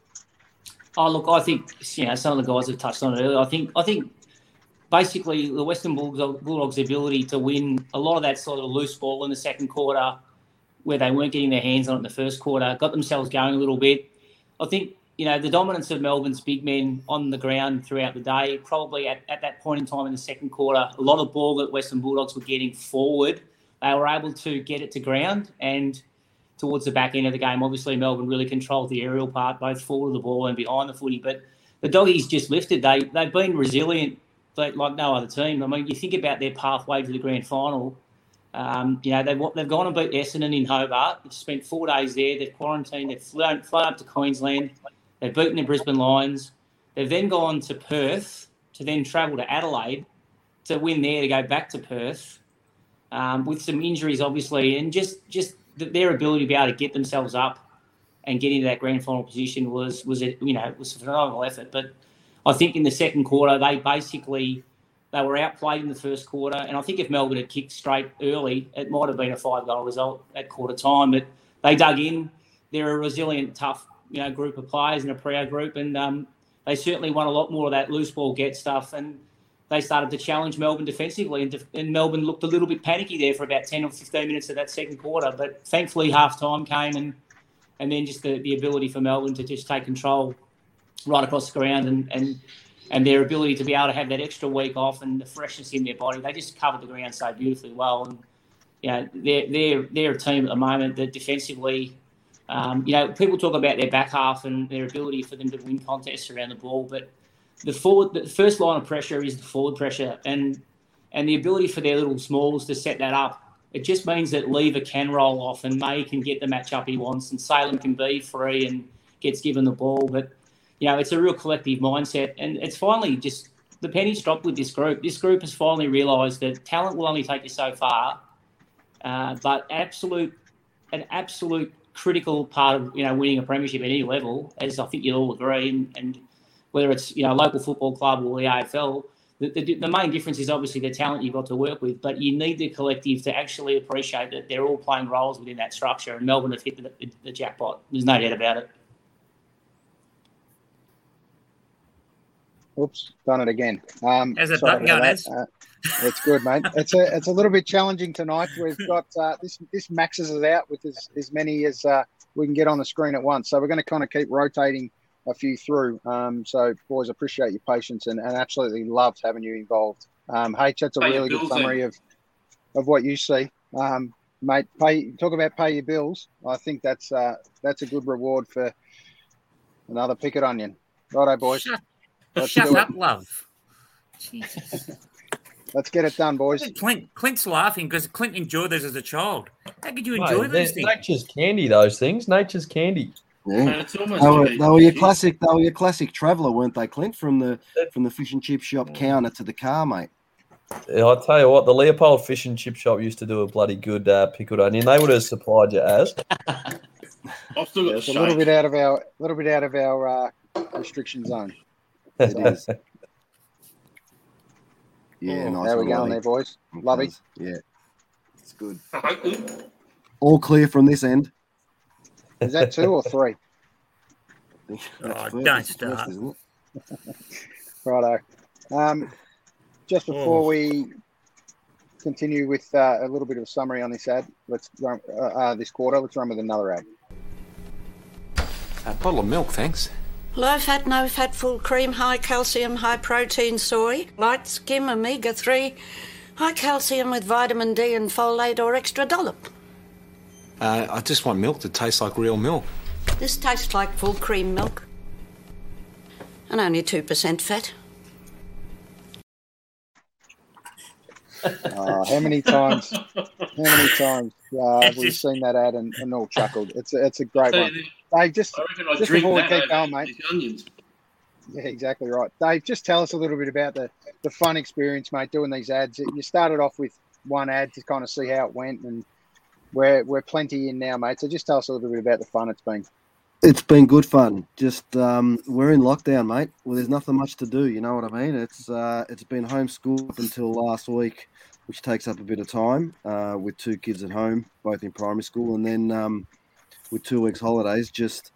Oh, look, I think you know some of the guys have touched on it earlier. I think I think basically the Western Bulldogs' ability to win a lot of that sort of loose ball in the second quarter, where they weren't getting their hands on it in the first quarter, got themselves going a little bit. I think you know the dominance of Melbourne's big men on the ground throughout the day. Probably at, at that point in time in the second quarter, a lot of ball that Western Bulldogs were getting forward, they were able to get it to ground and towards the back end of the game. Obviously, Melbourne really controlled the aerial part, both forward of the ball and behind the footy. But the doggies just lifted. They they've been resilient, like no other team. I mean, you think about their pathway to the grand final. Um, you know, they've, they've gone and beat Essendon in Hobart. They've spent four days there. They've quarantined. They've flown, flown up to Queensland. They've beaten the Brisbane Lions. They've then gone to Perth to then travel to Adelaide to win there to go back to Perth um, with some injuries, obviously, and just just their ability to be able to get themselves up and get into that grand final position was was a, you know was a phenomenal effort. But I think in the second quarter they basically they were outplayed in the first quarter, and I think if Melbourne had kicked straight early, it might have been a five goal result at quarter time. But they dug in. They're a resilient, tough you know group of players in a Freo group, and um, they certainly won a lot more of that loose ball get stuff and they started to challenge Melbourne defensively, and, and, Melbourne looked a little bit panicky there for about 10 or 15 minutes of that second quarter. But thankfully, half time came, and and then just the, the ability for Melbourne to just take control right across the ground and, and and their ability to be able to have that extra week off and the freshness in their body. They just covered the ground so beautifully well. And, you know, they're, they're, they're a team at the moment that defensively, um, you know, people talk about their back half and their ability for them to win contests around the ball, but the forward, the first line of pressure is the forward pressure, and and the ability for their little smalls to set that up It just means that Lever can roll off and May can get the matchup he wants, and Salem can be free and gets given the ball. But you know, it's a real collective mindset, and it's finally just the penny's dropped with this group. This group has finally realised that talent will only take you so far, uh, but absolute, an absolute critical part of you know winning a premiership at any level, as I think you'll all agree, and, and whether it's you know local football club or the AFL, the, the, the, main difference is obviously the talent you've got to work with, but you need the collective to actually appreciate that they're all playing roles within that structure. And Melbourne have hit the, the, the jackpot. There's no doubt about it. Oops, done it again. Um, How's it going, Ez? Uh, it's good, mate. It's a it's a little bit challenging tonight. We've got uh, this this maxes us out with as, as many as uh, we can get on the screen at once. So we're going to kind of keep rotating a few through. Um, so boys, appreciate your patience and, and absolutely loved having you involved. Um, H, that's a Pay really good summary then. of of what you see, um, mate. Pay talk about pay your bills. I think that's uh, that's a good reward for another picket onion. Righto, boys. Shut, Let's shut up, it. love. Jesus. Let's get it done, boys. Clint, Clint's laughing because Clint enjoyed this as a child. How could you enjoy Mate, these things? Nature's candy, those things. Nature's candy. Yeah. it's They were, they were your classic. They were your classic traveller, weren't they, Clint? From the from the fish and chip shop counter to the car, mate. Yeah, I'll tell you what, the Leopold Fish and Chip Shop used to do a bloody good uh, pickled onion. They would have supplied you as. I've still got It's the a little bit out of our little bit out of our uh, restriction zone. It is. Yeah, Oh, nice. How we one, going there, boys? Lovey. Yeah, it's good. All clear from this end. Is that two or three? Oh, don't start. first, isn't it? Righto. Um, just before Oh. we continue with uh, a little bit of a summary on this ad, let's run uh, uh, this quarter. Let's run with another ad. A bottle of milk, thanks. Low fat, no fat, full cream, high calcium, high protein soy, light skim, omega 3, high calcium with vitamin D and folate or extra dollop. Uh, I just want milk that tastes like real milk. This tastes like full cream milk. And only 2% fat. Uh, how many times? How many times uh, It's we've seen that ad and, and all chuckled? It's a, it's a great one. Dave, just I just drink before we that keep over going, mate. onions. Yeah, exactly right. Dave, just tell us a little bit about the, the fun experience, mate, doing these ads. You started off with one ad to kind of see how it went, and we're, we're plenty in now, mate. So just tell us a little bit about the fun it's been. It's been good fun. Just um, we're in lockdown, mate. Well, there's nothing much to do. You know what I mean? It's uh, it's been homeschooled up until last week, which takes up a bit of time uh, with two kids at home, both in primary school, and then um, with two weeks holidays. Just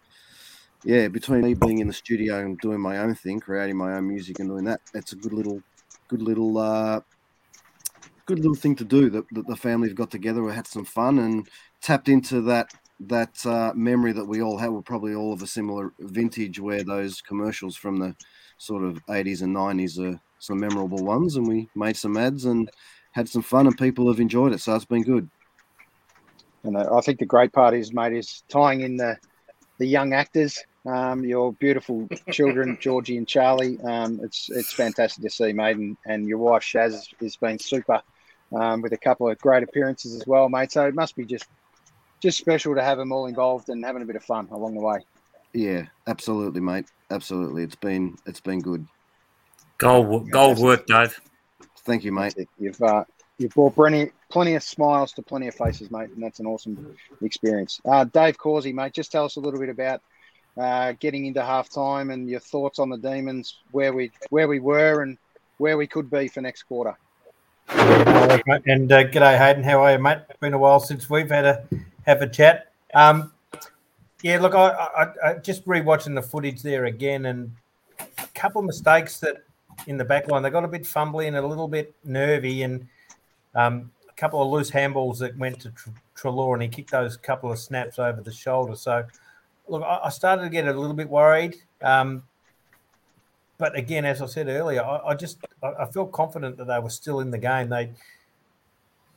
yeah, between me being in the studio and doing my own thing, creating my own music and doing that, it's a good little, good little, uh, good little thing to do. That, that the family's got together. We had some fun and tapped into that that uh, memory that we all have. We're probably all of a similar vintage, where those commercials from the sort of 80s and 90s are some memorable ones, and we made some ads and had some fun, and people have enjoyed it. So it's been good. And I think the great part is, mate, is tying in the the young actors, um, your beautiful children, Georgie and Charlie. Um, it's it's fantastic to see, mate, and, and your wife Shaz has been super um, with a couple of great appearances as well, mate. So it must be just just special to have them all involved and having a bit of fun along the way. Yeah, absolutely, mate. Absolutely, it's been it's been good. Gold, gold work, Dave. Thank you, mate. You've uh, you've brought plenty plenty of smiles to plenty of faces, mate, and that's an awesome experience. Uh, Dave Causey, mate, just tell us a little bit about uh, getting into half time and your thoughts on the Demons, where we where we were and where we could be for next quarter. And uh, g'day, Hayden. How are you, mate? Been a while since we've had a have a chat. Um, yeah, look, I, I, I just rewatching the footage there again, and a couple of mistakes that in the back line they got a bit fumbly and a little bit nervy, and um, a couple of loose handballs that went to Tr- Treloar, and he kicked those couple of snaps over the shoulder. So, look, I, I started to get a little bit worried. Um, but again, as I said earlier, I, I just I, I felt confident that they were still in the game. They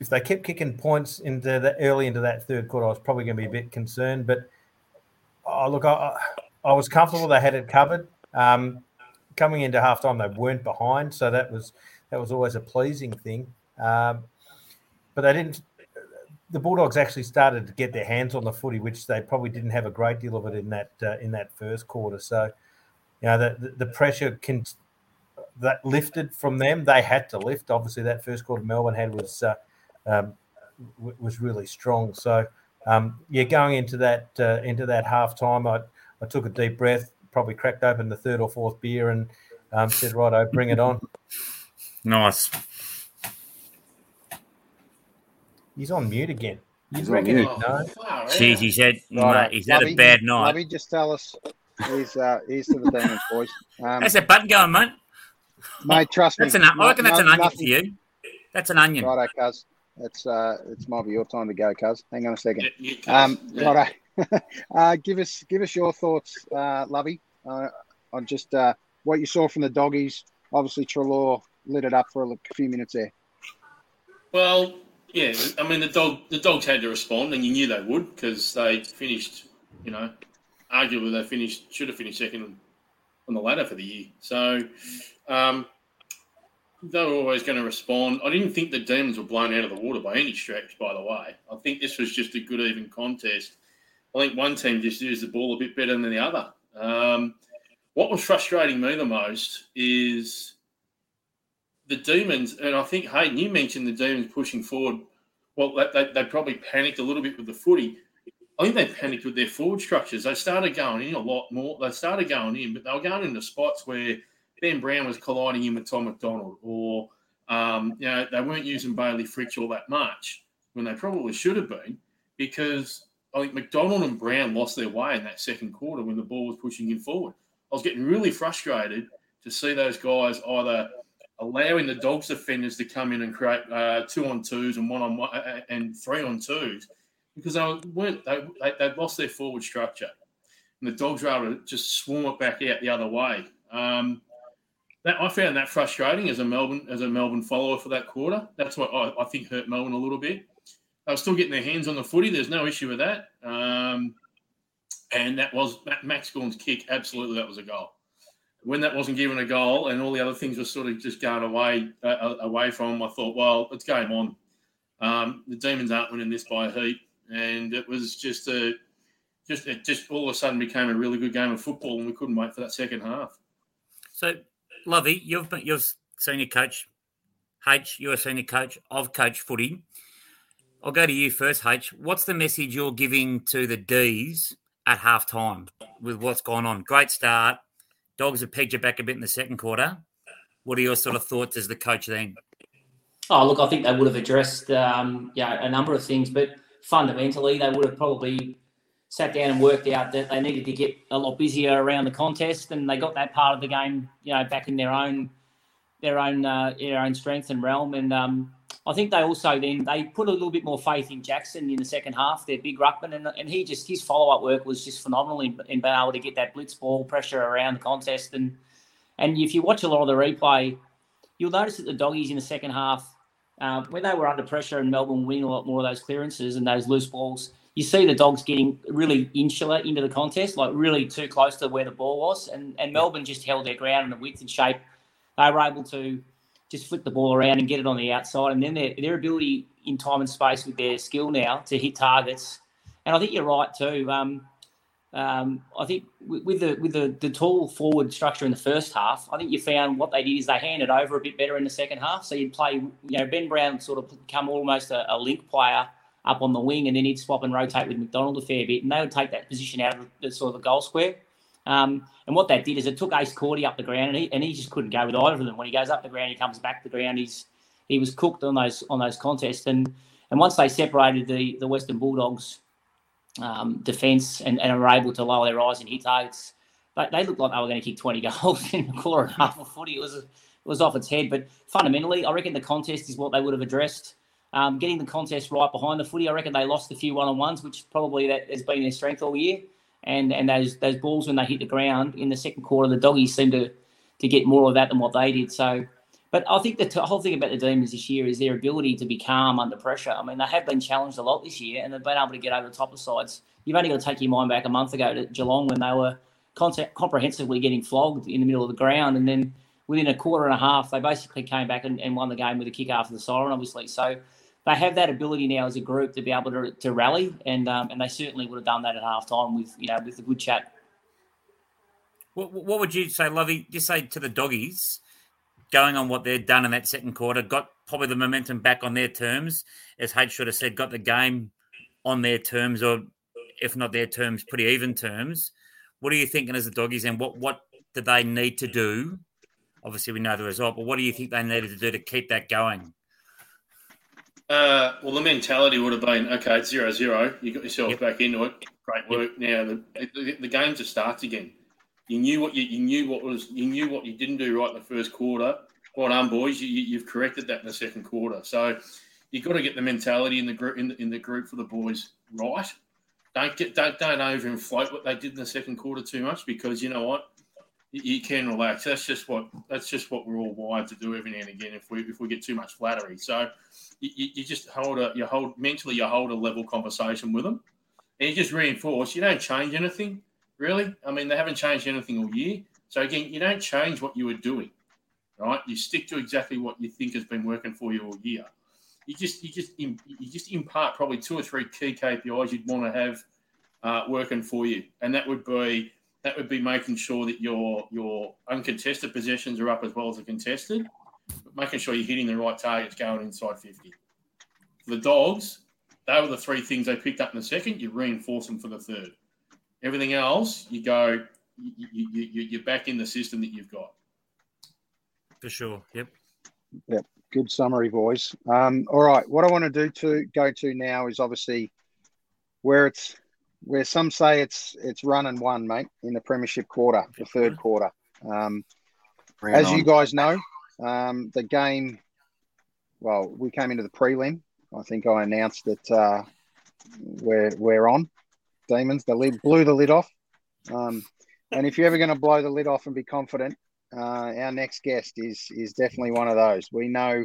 if they kept kicking points into the early into that third quarter, I was probably going to be a bit concerned. But oh, look, I, I- I was comfortable they had it covered. Um, coming into halftime, they weren't behind, so that was that was always a pleasing thing. Um, but they didn't. the Bulldogs actually started to get their hands on the footy, which they probably didn't have a great deal of it in that uh, in that first quarter. So, you know, the the, pressure can that lifted from them. They had to lift. Obviously, that first quarter Melbourne had was uh, um, w- was really strong. So, um, yeah, going into that uh, into that half time, I I took a deep breath, probably cracked open the third or fourth beer, and um, said, "Right, I bring it on." Nice. He's on mute again. He's on mute. he'd know? Jeez, he's had Righto. mate, he's had a bad night. Lovey, just tell us. He's, uh, he's to the demons, boys. Um, That's a button going, mate. mate, trust me. That's an. I reckon no- that's an no- onion for you. That's an onion. Righto, cuz. It's uh, it's might be your time to go, cuz. Hang on a second. Yeah, cuz. Um, Yeah. righto. uh, give us give us your thoughts, uh, Lovey, uh, on just uh, what you saw from the doggies. Obviously, Treloar lit it up for a few minutes there. Well, yeah. I mean, the dog, the dogs had to respond, and you knew they would because they finished. You know, arguably they finished should have finished second on the ladder for the year. So um, they were always going to respond. I didn't think the Demons were blown out of the water by any stretch. By the way, I think this was just a good even contest. I think one team just used the ball a bit better than the other. Um, what was frustrating me the most is the Demons, and I think Hayden, you mentioned the Demons pushing forward. Well, they, they, probably panicked a little bit with the footy. I think they panicked with their forward structures. They started going in a lot more. They started going in, but they were going into spots where Ben Brown was colliding in with Tom McDonald, or um, you know they weren't using Bayley Fritsch all that much when they probably should have been, because I think McDonald and Brown lost their way in that second quarter when the ball was pushing in forward. I was getting really frustrated to see those guys either allowing the dogs defenders to come in and create uh, two on twos and one on one uh, and three on twos because they weren't they they they'd lost their forward structure and the dogs were able to just swarm it back out the other way. Um, that I found that frustrating as a Melbourne as a Melbourne follower for that quarter. That's what I, I think hurt Melbourne a little bit. They were still getting their hands on the footy. There's no issue with that. Um, and that was Max Gawn's kick. Absolutely, that was a goal when that wasn't given a goal and all the other things were sort of just going away uh, away from I thought, well, it's game on. Um, the Demons aren't winning this by a heap, and it was just a just it just all of a sudden became a really good game of football, and we couldn't wait for that second half. So, Lovey, you've been you're senior coach. H, you're a senior coach. I've coached footy. I'll go to you first, H. What's the message you're giving to the D's at half time with what's gone on? Great start. Dogs have pegged you back a bit in the second quarter. What are your sort of thoughts as the coach then? Oh, look, I think they would have addressed um, yeah, a number of things, but fundamentally, they would have probably sat down and worked out that they needed to get a lot busier around the contest, and they got that part of the game, you know, back in their own their own uh, their own strength and realm. And um, I think they also then they put a little bit more faith in Jackson in the second half, their big ruckman, and, and he just his follow up work was just phenomenal in, in being able to get that blitz ball pressure around the contest. And and if you watch a lot of the replay, you'll notice that the doggies in the second half, uh, when they were under pressure and Melbourne winning a lot more of those clearances and those loose balls, you see the dogs getting really insular into the contest, like really too close to where the ball was, and and Melbourne just held their ground in the width and shape. They were able to just flip the ball around and get it on the outside, and then their their ability in time and space with their skill now to hit targets. And I think you're right too. Um, um, I think with, with the with the, the tall forward structure in the first half, I think you found what they did is they handed over a bit better in the second half. So you'd play, you know, Ben Brown sort of become almost a, a link player up on the wing, and then he'd swap and rotate with McDonald a fair bit, and they would take that position out of the sort of the goal square. Um, and what that did is it took Ace Cordy up the ground, and he, and he just couldn't go with either of them. When he goes up the ground, he comes back to the ground. He's he was cooked on those on those contests, and and once they separated the the Western Bulldogs um, defence and, and were able to lower their eyes and hit targets, they, they looked like they were going to kick twenty goals in a quarter and a half of footy. It was it was off its head, but fundamentally, I reckon the contest is what they would have addressed. Um, getting the contest right behind the footy, I reckon they lost a few one on ones, which probably that has been their strength all year and and those those balls when they hit the ground in the second quarter, the doggies seem to to get more of that than what they did. So, but I think the t- whole thing about the Demons this year is their ability to be calm under pressure. I mean, they have been challenged a lot this year, and they've been able to get over the top of sides. You've only got to take your mind back a month ago to Geelong when they were comprehensively getting flogged in the middle of the ground, and then within a quarter and a half, they basically came back and, and won the game with a kick after the siren, obviously. So they have that ability now as a group to be able to, to rally, and um, and they certainly would have done that at half time with you know with a good chat. What, what would you say, Lovey? Just say to the doggies, going on what they've done in that second quarter, got probably the momentum back on their terms, as H should have said, got the game on their terms, or if not their terms, pretty even terms. What are you thinking as the doggies, and what what do they need to do? Obviously, we know the result, but what do you think they needed to do to keep that going? Uh, well, the mentality would have been okay, it's zero zero. You got yourself back into it. Great work. Now the, the, the game just starts again. You knew what you, you knew what was you knew what you didn't do right in the first quarter. Well done, boys. You, you, you've corrected that in the second quarter. So you've got to get the mentality in the group in the, in the group for the boys right. Don't get don't don't overinflate what they did in the second quarter too much because you know what you, you can relax. That's just what that's just what we're all wired to do every now and again. If we if we get too much flattery, so you, you just hold a you hold mentally you hold a level conversation with them, and you just reinforce. You don't change anything really. I mean, they haven't changed anything all year. So again, you don't change what you were doing, right? You stick to exactly what you think has been working for you all year. You just you just you just impart probably two or three key KPIs you'd want to have uh, working for you, and that would be that would be making sure that your your uncontested possessions are up as well as the contested, but making sure you're hitting the right targets going inside 50. For the dogs, they were the three things they picked up in the second. You reinforce them for the third. Everything else, you go, you, you, you, you're back in the system that you've got. For sure. Yep. Yep. Good summary, boys. Um, all right. What I want to do to go to now is obviously where it's where some say it's it's run and one, mate, in the premiership quarter, the third quarter. Um, as it you guys know, um, the game. Well, we came into the prelim. I think I announced that uh, we're we're on. Demons, the lid blew the lid off. Um, and if you're ever going to blow the lid off and be confident, uh, our next guest is is definitely one of those. We know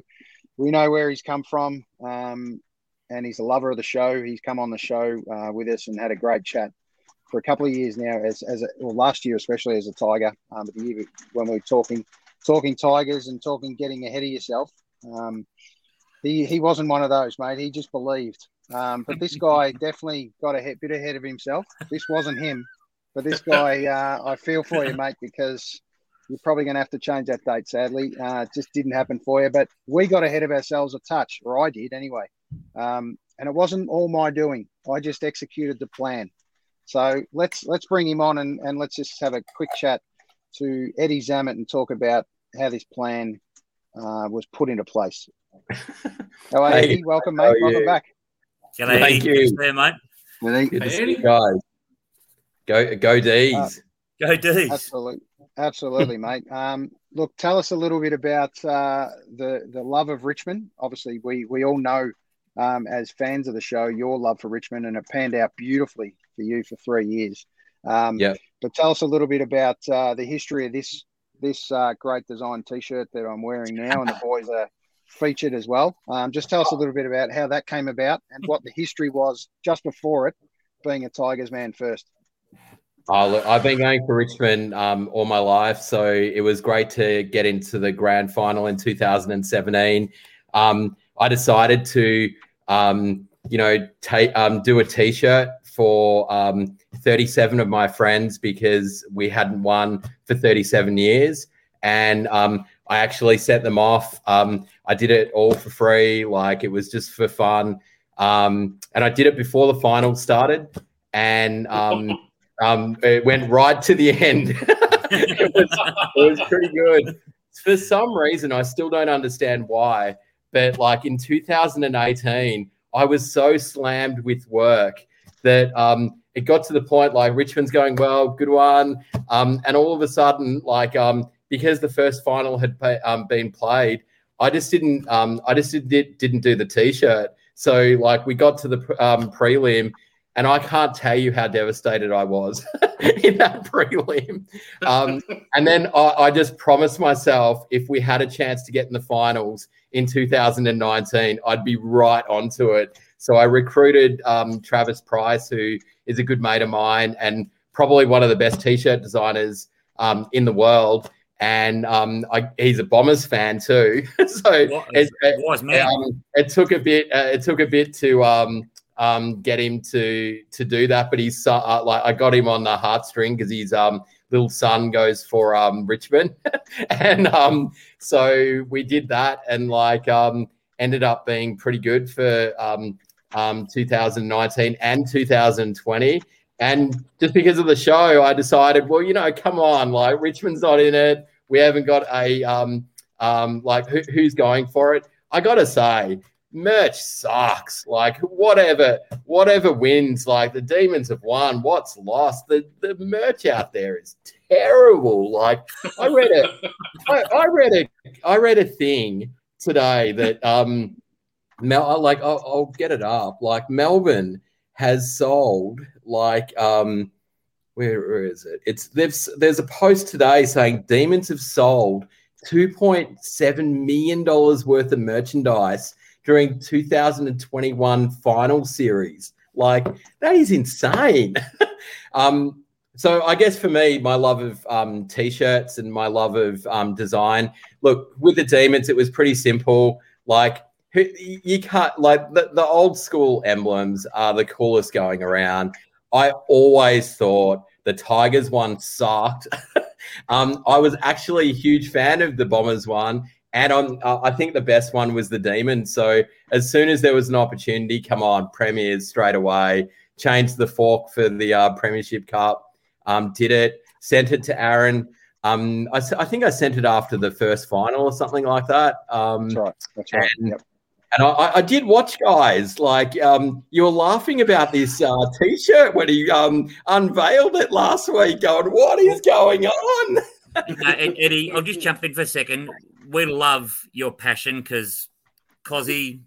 we know where he's come from, um, and he's a lover of the show. He's come on the show uh, with us and had a great chat for a couple of years now. As as a, well, last year especially as a Tiger, um, but the year when we were talking talking Tigers and talking getting ahead of yourself. Um, he, he wasn't one of those, mate. He just believed. Um, but this guy definitely got a bit ahead of himself. This wasn't him, but this guy, uh, I feel for you, mate, because you're probably going to have to change that date. Sadly, uh, it just didn't happen for you. But we got ahead of ourselves a touch, or I did anyway. Um, and it wasn't all my doing. I just executed the plan. So let's let's bring him on and, and let's just have a quick chat to Eddie Zammit and talk about how this plan uh, was put into place. How are Hey, Eddie? Welcome, how mate. are Welcome you? back. G'day, Thank you. There, mate. Good to see you guys. Go go D's. Go D's. Absolutely, absolutely, mate. Um, look, tell us a little bit about uh, the the love of Richmond. Obviously, we we all know um, as fans of the show your love for Richmond, and it panned out beautifully for you for three years. Um, Yeah. But tell us a little bit about uh, the history of this this uh, great design T-shirt that I'm wearing now, and the boys are featured as well. Um, just tell us a little bit about how that came about and what the history was just before it, being a Tigers man first. Oh, look, I've been going for Richmond um, all my life, so it was great to get into the grand final in 2017. Um, I decided to, um, you know, take um, do a T-shirt for um, 37 of my friends because we hadn't won for 37 years, and um, I actually set them off. Um, I did it all for free, like it was just for fun, um, and I did it before the final started, and. Um, um, it went right to the end. it, was, it was pretty good. For some reason, I still don't understand why, but like in 2018, I was so slammed with work that um, it got to the point like Richmond's going well, good one, um, and all of a sudden, like um, because the first final had pa- um, been played, I just didn't, um, I just did, didn't do the t-shirt. So like we got to the um, prelim and I can't tell you how devastated I was in that prelim. Um, and then I, I just promised myself if we had a chance to get in the finals in 2019, I'd be right onto it. So I recruited um, Travis Price, who is a good mate of mine and probably one of the best t-shirt designers um, in the world. and um, I, he's a Bombers fan too. so it, it, wise man. um, it took a bit. Uh, it took a bit to um, um, get him to to do that, but he's uh, like I got him on the heartstring because his um, little son goes for um, Richmond, and um, so we did that, and like um, ended up being pretty good for um, um, 2019 and 2020. And just because of the show, I decided, well, you know, come on, like Richmond's not in it. We haven't got a um, um, like who, who's going for it. I gotta say, merch sucks. Like whatever, whatever wins. Like the demons have won. What's lost? The the merch out there is terrible. Like I read a, I, I read a, I read a thing today that um, Mel, like I'll, I'll get it up. Like Melbourne has sold like um where, where is it? It's they've there's a post today saying demons have sold 2.7 million dollars worth of merchandise during 2021 final series. Like that is insane. Um so i guess for me my love of um t-shirts and my love of um design. Look with the demons it was pretty simple. Like you can't like the, the old school emblems are the coolest going around. I always thought the Tigers one sucked. um, I was actually a huge fan of the Bombers one, and uh, I think the best one was the Demon. So as soon as there was an opportunity, come on, premiers straight away. Changed the fork for the uh, Premiership Cup. Um, did it. Sent it to Aaron. Um, I, I think I sent it after the first final or something like that. Um, That's right. That's right. and, Yep. And I, I did watch guys like um, you were laughing about this uh, t-shirt when he um, unveiled it last week, going, "What is going on?" uh, Eddie, I'll just jump in for a second. We love your passion because Kozzy,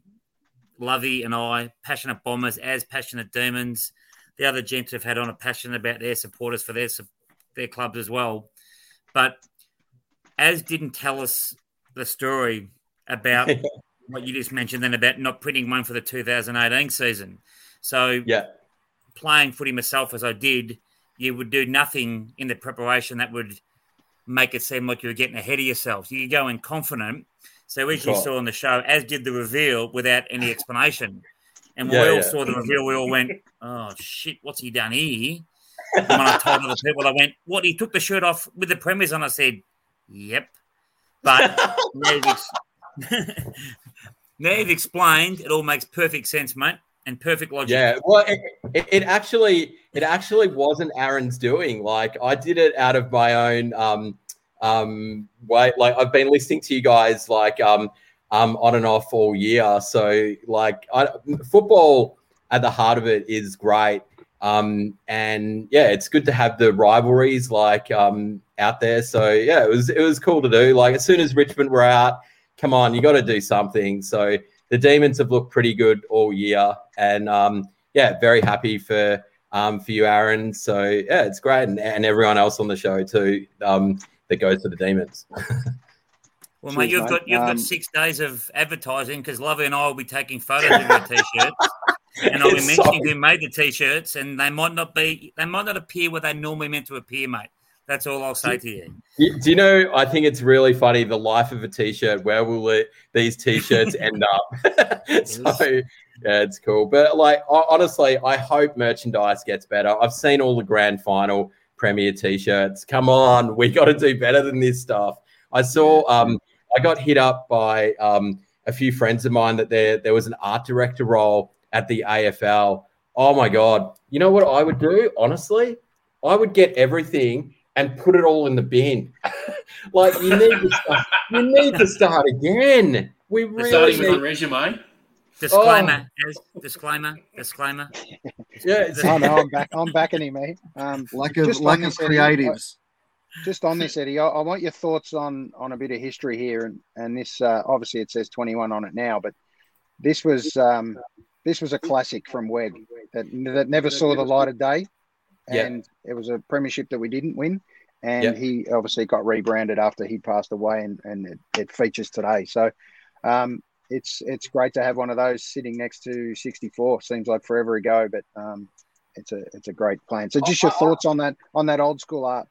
Lovey, and I, passionate bombers, as passionate demons. The other gents have had on a passion about their supporters for their their clubs as well. But as didn't tell us the story about what you just mentioned, then about not printing one for the 2018 season. So yeah, playing footy myself as I did, you would do nothing in the preparation that would make it seem like you were getting ahead of yourselves. You go in confident. So as you saw on the show, as did the reveal without any explanation. And when Yeah, we all yeah. saw the reveal, we all went, "Oh shit, what's he done here?" And when I told other people, I went, "What? He took the shirt off with the premiers on." I said, "Yep." But now you've, explained, it all makes perfect sense, mate, and perfect logic. Yeah, well, it, it, it actually it actually wasn't Aaron's doing. Like I did it out of my own um um way. Like I've been listening to you guys like um um on and off all year. So like I, football at the heart of it is great. Um and yeah, it's good to have the rivalries like um out there. So yeah, it was it was cool to do. Like as soon as Richmond were out, come on, you got to do something. So the Demons have looked pretty good all year, and um, yeah, very happy for um, for you, Aaron. So yeah, it's great, and, and everyone else on the show too um, that goes to the Demons. Well, mate, you've mate. got you've Um, got six days of advertising because Lovey and I will be taking photos of your t-shirts, and I'll be mentioning so- who made the t-shirts, and they might not be they might not appear where they normally meant to appear, mate. That's all I'll say to you. Do you know? I think it's really funny. The life of a t-shirt. Where will it, these t-shirts end up? so yeah, it's cool. But like honestly, I hope merchandise gets better. I've seen all the grand final premier t-shirts. Come on, we got to do better than this stuff. I saw. Um, I got hit up by um, a few friends of mine that there there was an art director role at the AFL. Oh my god! You know what I would do? Honestly, I would get everything and put it all in the bin. like you need to start, you need to start again. We It's really not even on need. resume. Disclaimer, as- disclaimer, disclaimer. Yeah, it's- Oh no, I'm back. I'm backing him, mate. Um, Lack of just on lack of this, Eddie, creatives. I- Just on this, Eddie, I, I want your thoughts on on a bit of history here, and and this uh, obviously it says 21 on it now, but this was um, this was a classic from Weg that that never saw the light of day, Yeah. and it was a premiership that we didn't win, and Yeah. he obviously got rebranded after he passed away, and and it, it features today. So. Um, it's it's great to have one of those sitting next to 64. Seems like forever ago, but um, it's a it's a great plan. So, just your thoughts on that on that old school art.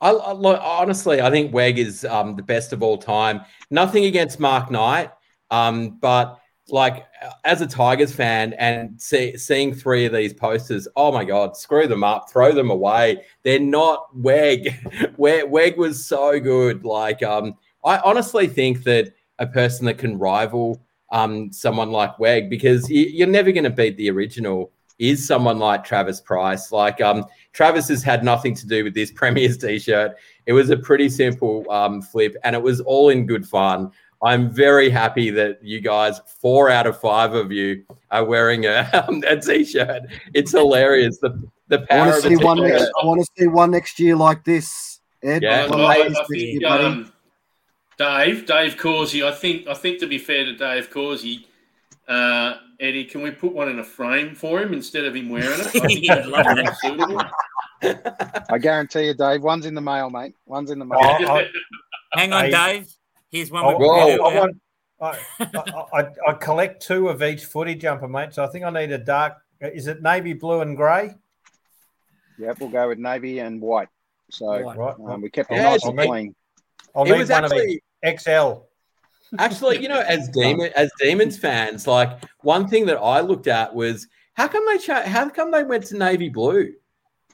I, I look, honestly, I think Weg is um, the best of all time. Nothing against Mark Knight, um, but like as a Tigers fan and see, seeing three of these posters, oh my god, screw them up, throw them away. They're not Weg. Weg, was so good. Like, um, I honestly think that a person that can rival um, someone like Weg, because you, you're never going to beat the original, is someone like Travis Price. Like, um, Travis has had nothing to do with this Premier's t-shirt. It was a pretty simple um, flip, and it was all in good fun. I'm very happy that you guys, four out of five of you, are wearing a, um, a t-shirt. It's hilarious. The the I power want of to see one next. I want to see one next year like this. Ed, Yeah, One I, I think year, um, Dave, Dave Causey. I think, I think to be fair to Dave Causey, uh, Eddie, can we put one in a frame for him instead of him wearing it? I think Yeah, that's love more that. suitable. I guarantee you, Dave. One's in the mail, mate. One's in the mail. Oh, I- Hang on, I- Dave. Here's one. I, we've I, got I, here. want, I, I, I, I collect two of each footy jumper, mate. So I think I need a dark. Is it navy blue and grey? Yep, we'll go with navy and white. So Right. um, we kept it Yeah, nice it's- and clean. I'll It need was one actually- of. XL. Actually, you know, as demon as demons fans, like one thing that I looked at was how come they cha- how come they went to navy blue?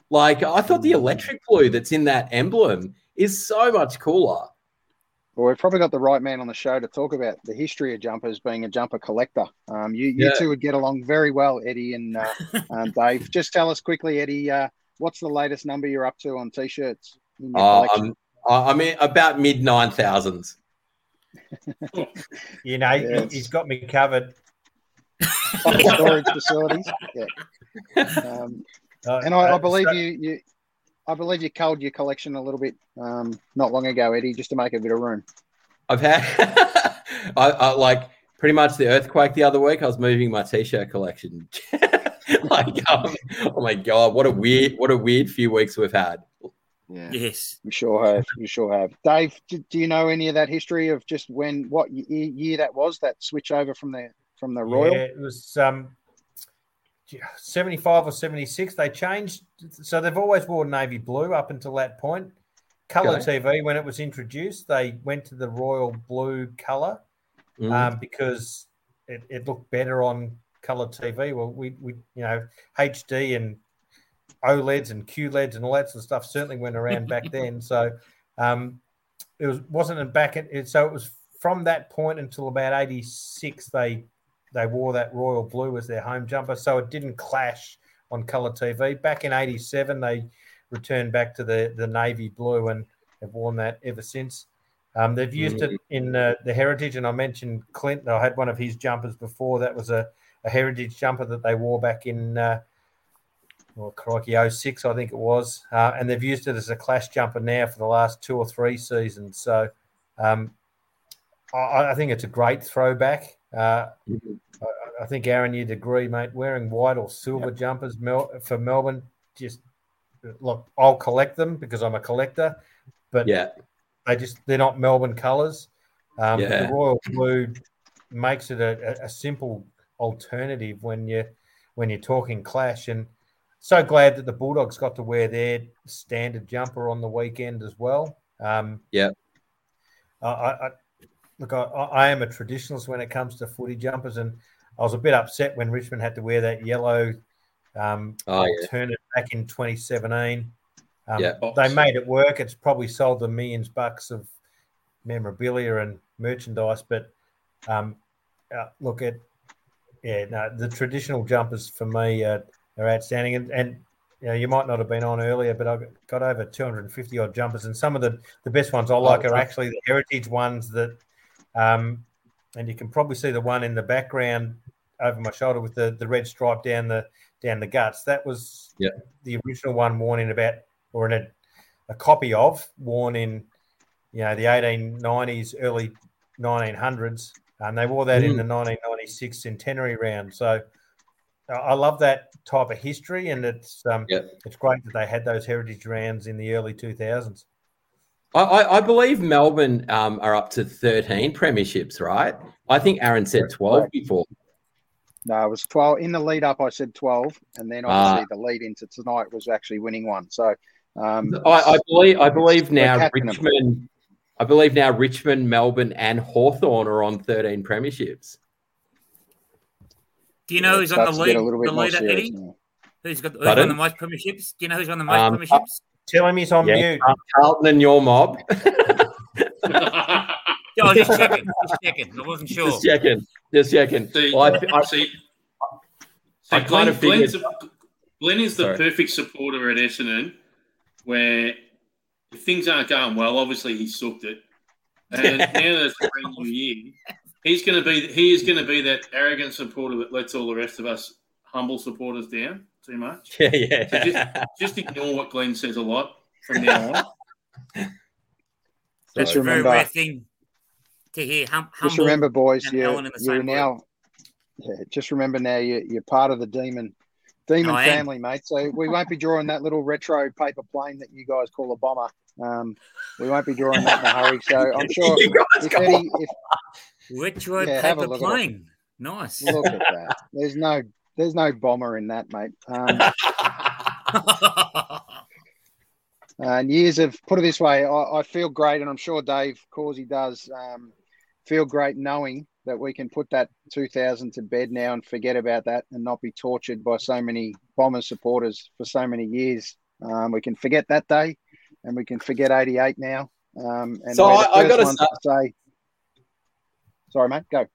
Like I thought the electric blue that's in that emblem is so much cooler. Well, we've probably got the right man on the show to talk about the history of jumpers being a jumper collector. Um, you, you Yeah. two would get along very well, Eddie and uh, um, Dave. Just tell us quickly, Eddie, uh, what's the latest number you're up to on t-shirts? Uh. I'm I I mean about mid nine thousands. You know, he- Yes. he's got me covered. storage facilities. Yeah. Um, Uh, and I, I uh, believe so- you, you, I believe you culled your collection a little bit um, not long ago, Eddie, just to make a bit of room. I've had I, I like pretty much the earthquake the other week. I was moving my t-shirt collection. like, um, oh my god, what a weird, what a weird few weeks we've had. Yeah. Yes. you sure have. You sure have. Dave, do, do you know any of that history of just when, what y- year that was? That switch over from the from the Royal. Yeah, it was um, 75 or 76. They changed. So they've always worn navy blue up until that point. Color Okay. TV, when it was introduced, they went to the royal blue color Mm. um, because it, it looked better on color TV. Well, we, we, you know, HD and OLEDs and QLEDs and all that sort of stuff certainly went around back then. So um, it was wasn't back in, so it was from that point until about 86 they they wore that royal blue as their home jumper so it didn't clash on color tv back in 87 they returned back to the the navy blue and have worn that ever since um, they've used it in uh, the heritage and i mentioned clint i had one of his jumpers before that was a, a heritage jumper that they wore back in uh, well, crikey, 06, I think it was. Uh, and they've used it as a clash jumper now for the last two or three seasons. So um, I, I think it's a great throwback. Uh, I, I think, Aaron, you'd agree, mate. Wearing white or silver jumpers Mel- for Melbourne, just look, I'll collect them because I'm a collector, but Yeah. they just, they're not Melbourne colours. Um, Yeah. The royal blue makes it a, a- simple alternative when you when you're talking clash and so glad that the Bulldogs got to wear their standard jumper on the weekend as well. Um, Yeah. I, I, I look, I, I am a traditionalist when it comes to footy jumpers, and I was a bit upset when Richmond had to wear that yellow um, Oh, yeah. alternative back in 2017. Um, Yeah. They made it work. It's probably sold them millions bucks of memorabilia and merchandise, but um, uh, look at yeah, no, the traditional jumpers for me uh, are outstanding, and, and you know you might not have been on earlier, but I've got over 250 odd jumpers, and some of the the best ones I like are actually the heritage ones that, um, and you can probably see the one in the background over my shoulder with the the red stripe down the down the guts. That was Yeah. the original one worn in about or in a, a copy of worn in you know the 1890s, early 1900s, and they wore that in Mm. the 1996 centenary round. So I- love that type of history, and it's um, it's great that they had those heritage rounds in the early 2000s. I, I, I believe Melbourne um, are up to 13 premierships, right? I think Aaron said 12 before. No, it was 12. In the lead up, I said 12. And then Ah. obviously the lead into tonight was actually winning one. So Um, I, I believe I believe now capping 'em. Richmond. I believe now Richmond, Melbourne, and Hawthorn are on 13 premierships. Do you know Yeah, who's on the lead? a little bit The leader, serious Eddie? now. Who's got who's Pardon? on the most premierships? Do you know who's on the most Um, premierships? Tell him he's on Yeah, mute. Car- Carlton and your mob. Yeah, I was just checking. Just checking. I wasn't sure. Just checking. Just checking. See, Well, I, I, see, I See, kind Glenn, of figured. Glenn's, Glenn is the Sorry. perfect supporter at Essendon, where if things aren't going well, obviously he sucked it, and now there's a brand new year. He's going to be he is going to be that arrogant supporter that lets all the rest of us humble supporters down too much. Yeah, yeah. So just, just ignore what Glenn says a lot from now on. That's Just a very remember- rare thing to hear. Hum, Just remember, boys, you're, you're now. Yeah, just remember now you're, you're part of the demon, demon I am. family, mate. So we won't be drawing that little retro paper plane that you guys call a bomber. Um, we won't be drawing that in a hurry. So I'm sure if Eddie, if Retro Yeah, have a paper plane. Nice. look at that, there's no there's no bomber in that, mate. Um, and years of put it this way, I, I feel great, and I'm sure Dave Causey does um, feel great knowing that we can put that 2000 to bed now and forget about that and not be tortured by so many Bombers supporters for so many years. Um, we can forget that day, and we can forget 88 now. Um, and So I- I gotta to say, sorry, mate, go.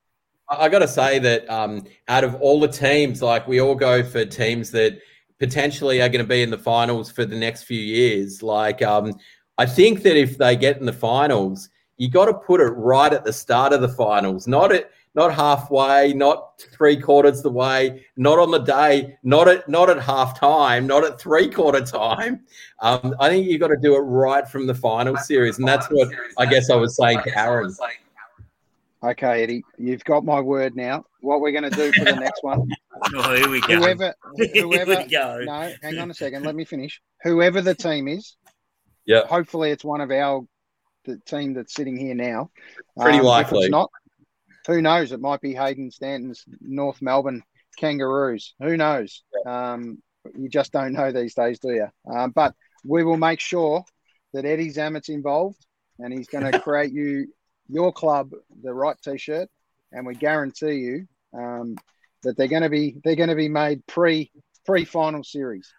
I got to say that um, out of all the teams, like we all go for teams that potentially are going to be in the finals for the next few years. Like, um, I think that if they get in the finals, you got to put it right at the start of the finals, not at not halfway, not three quarters the way, not on the day, not at not at half time, not at three quarter time. Um, I think you got to do it right from the final series, and that's what I guess I was saying to Aaron. Okay, Eddie, you've got my word now. What we're going to do for the next one? Oh, here we go. Whoever, Here whoever. we go. No, hang on a second. Let me finish. Whoever the team is, yeah. Hopefully, it's one of our the team that's sitting here now. Pretty Um, if likely. it's not, who knows? It might be Hayden Stanton's North Melbourne Kangaroos. Who knows? Um, you just don't know these days, do you? Um, but we will make sure that Eddie Zammit's involved, and he's going to create you your club the right T-shirt, and we guarantee you um, that they're going to be they're going to be made pre pre final series.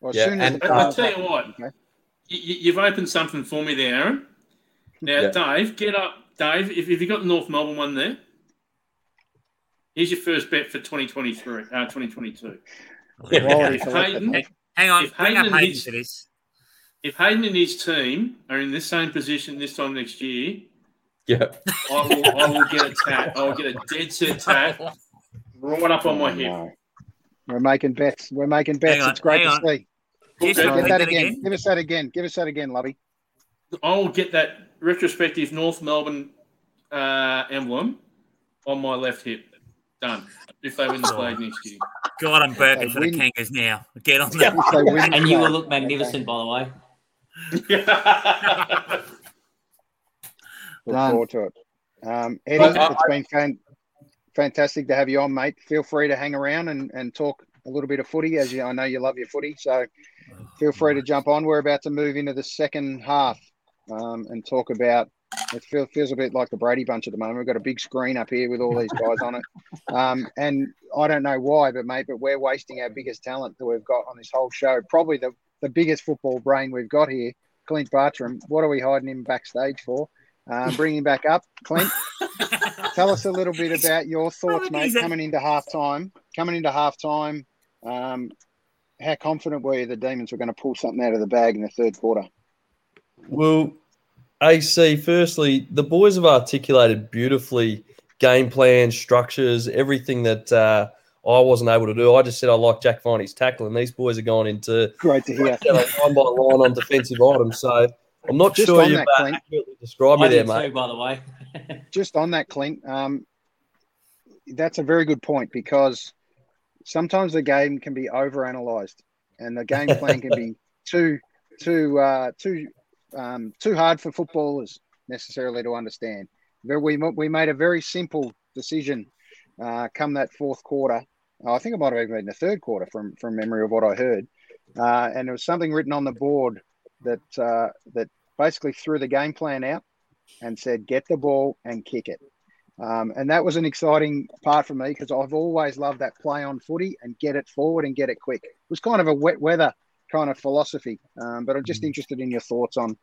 Or as Yeah, soon as and- the I, I tell you what, okay? you, you've opened something for me there, Aaron. Now, Yeah. Dave, get up, Dave. If, if you got the North Melbourne one there, here's your first bet for 2023, uh, 2022. Quality if Hayden. Hang on, if bring up Hayden and Hayden his- for this. if Hayden and his team are in this same position this time next year, Yeah. I will, I will get a tat. I will get a dead set tat right up on my hip. No. We're making bets. We're making bets. On, it's great to on. see. Just Okay. Get that that again. again. Give us that again. Give us that again, Lovey. I will get that retrospective North Melbourne uh, emblem on my left hip. Done. If they win the flag next year. God, I'm burping They for the win. Kangas now. Get on If that. And you will look magnificent, by the way. Look Done. forward to it. Um, Eddie, Well, I- it's been fan- fantastic to have you on, mate. Feel free to hang around and, and talk a little bit of footy, as you, I know you love your footy. So feel free to jump on. We're about to move into the second half um, and talk about. It feel, feels a bit like the Brady Bunch at the moment. We've got a big screen up here with all these guys on it, um, and I don't know why, but mate, but we're wasting our biggest talent that we've got on this whole show. Probably the the biggest football brain we've got here, Clint Bartram. What are we hiding him backstage for? Uh, bring him back up, Clint. Tell us a little bit about your thoughts, mate, coming into halftime. Coming into halftime, um, how confident were you the Demons were going to pull something out of the bag in the third quarter? Well, AC, firstly, the boys have articulated beautifully game plans, structures, everything that uh, I wasn't able to do. I just said I like Jack Viney's tackling. These boys are going into Great to hear. you know, line by line on defensive items. So I'm not Just sure on you've that, uh, Clint. accurately described me there, did mate. too, by the way. just on that, Clint, um, that's a very good point because sometimes the game can be overanalyzed and the game plan can be too too uh, too um, too hard for footballers necessarily to understand. Very- We we made a very simple decision uh, come that fourth quarter. I think it might have even been the third quarter from from memory of what I heard. uh, and there was something written on the board that uh, that basically threw the game plan out and said, "Get the ball and kick it." Um, and that was an exciting part for me because I've always loved that play on footy and get it forward and get it quick. It was kind of a wet weather kind of philosophy, um, but I'm just interested in your thoughts on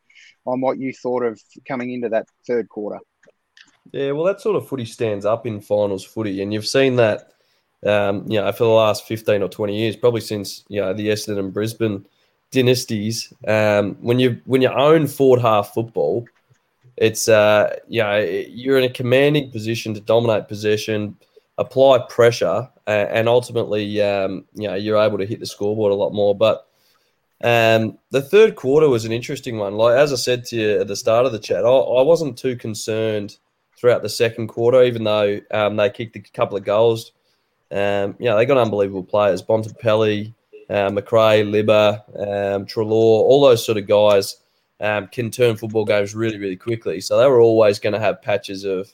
on what you thought of coming into that third quarter. Yeah, well, that sort of footy stands up in finals footy, and you've seen that, um, you know, for the last fifteen or twenty years, probably since you know the Essendon and Brisbane dynasties. Um, when you when you own forward half football, it's uh, you know you're in a commanding position to dominate possession, apply pressure, uh, and ultimately, um, you know, you're able to hit the scoreboard a lot more. But um, the third quarter was an interesting one. Like as I said to you at the start of the chat, I, I wasn't too concerned throughout the second quarter, even though um, they kicked a couple of goals. Um, you know, they got unbelievable players: Bontempelli, uh, Macrae, Libba, um, Treloar, all those sort of guys um, can turn football games really, really quickly. So they were always going to have patches of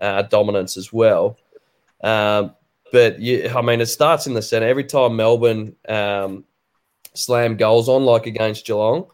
uh, dominance as well. Um, but you, I mean, it starts in the centre. Every time Melbourne um, slam goals on, like against Geelong,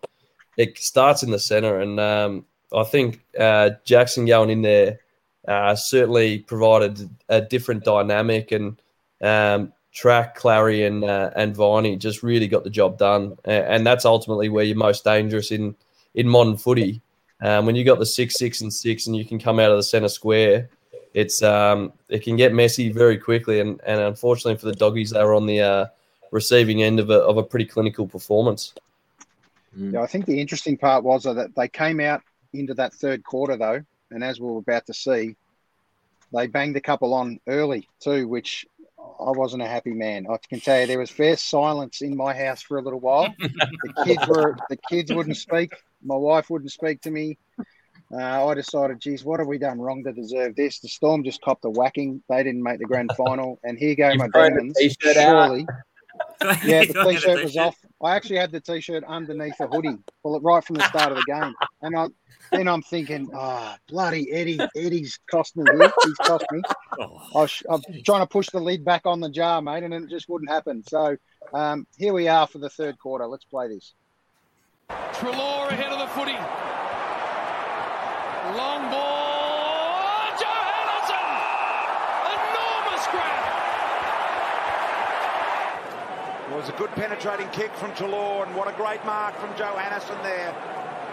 it starts in the centre. And um, I think uh, Jackson going in there uh, certainly provided a different dynamic and um, track Clary and uh, and Viney just really got the job done, and, and that's ultimately where you're most dangerous in in modern footy. Um, when you got the six, six, and six, and you can come out of the centre square, it's um, it can get messy very quickly. And, and unfortunately for the doggies, they were on the uh, receiving end of a, of a pretty clinical performance. Yeah, I think the interesting part was that they came out into that third quarter though, and as we are about to see, they banged a couple on early too, which I wasn't a happy man. I can tell you there was fair silence in my house for a little while. the kids were the kids wouldn't speak. My wife wouldn't speak to me. Uh, I decided, geez, what have we done wrong to deserve this? The Storm just copped a whacking. They didn't make the grand final, and here go You've my thrown demons. t-shirt out. Surely, yeah, the t-shirt was off. I actually had the t-shirt underneath the hoodie, well, right from the start of the game, and I. Then I'm thinking, oh, bloody Eddie. Eddie's cost me here. He's cost me. I was, I'm trying to push the lid back on the jar, mate, and it just wouldn't happen. So um, here we are for the third quarter. Let's play this. Treloar ahead of the footy. Long ball. Johannisen! Enormous grab. It was a good penetrating kick from Treloar, and what a great mark from Joe Hannison there.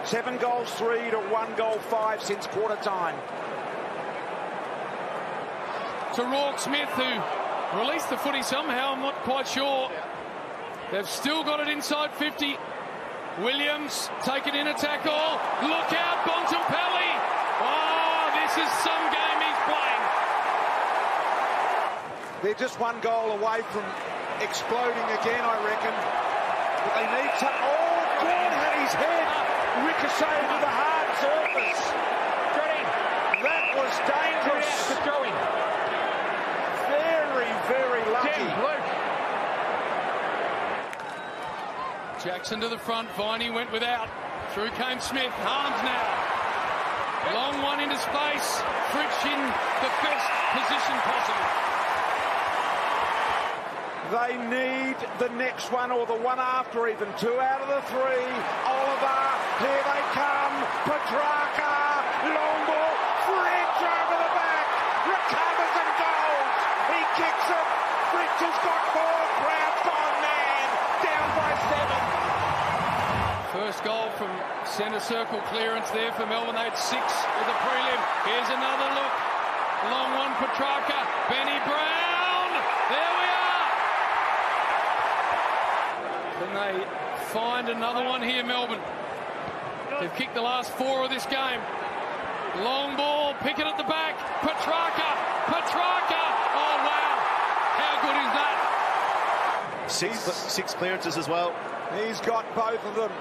Seven goals, three to one goal, five since quarter time. To Rourke Smith, who released the footy somehow. I'm not quite sure. They've still got it inside 50. Williams taking in a tackle. Look out, Bontempelli. Oh, this is some game he's playing. They're just one goal away from exploding again, I reckon. But they need to. Oh, Gawn had his head ricocheted to the hard surface. That was dangerous. Going Very, very lucky. Jackson to the front. Viney went without. Through came Smith. Harmes now. Long one into space. Fritsch in the best position possible. They need the next one or the one after even. Two out of the three. Oliver, here they come. Petracca, long ball. Fritsch over the back. Recovers and goes. He kicks it. Fritsch has got four. Crowd's gone mad. Down by seven. First goal from centre circle clearance there for Melbourne. They had six with the prelim. Here's another look. Long one, Petracca. Benny Brown. There we are. Can they find another one here, Melbourne? They've kicked the last four of this game. Long ball, pick it at the back. Petracca. Petracca. Oh, wow. How good is that? Six, six clearances as well. He's got both of them.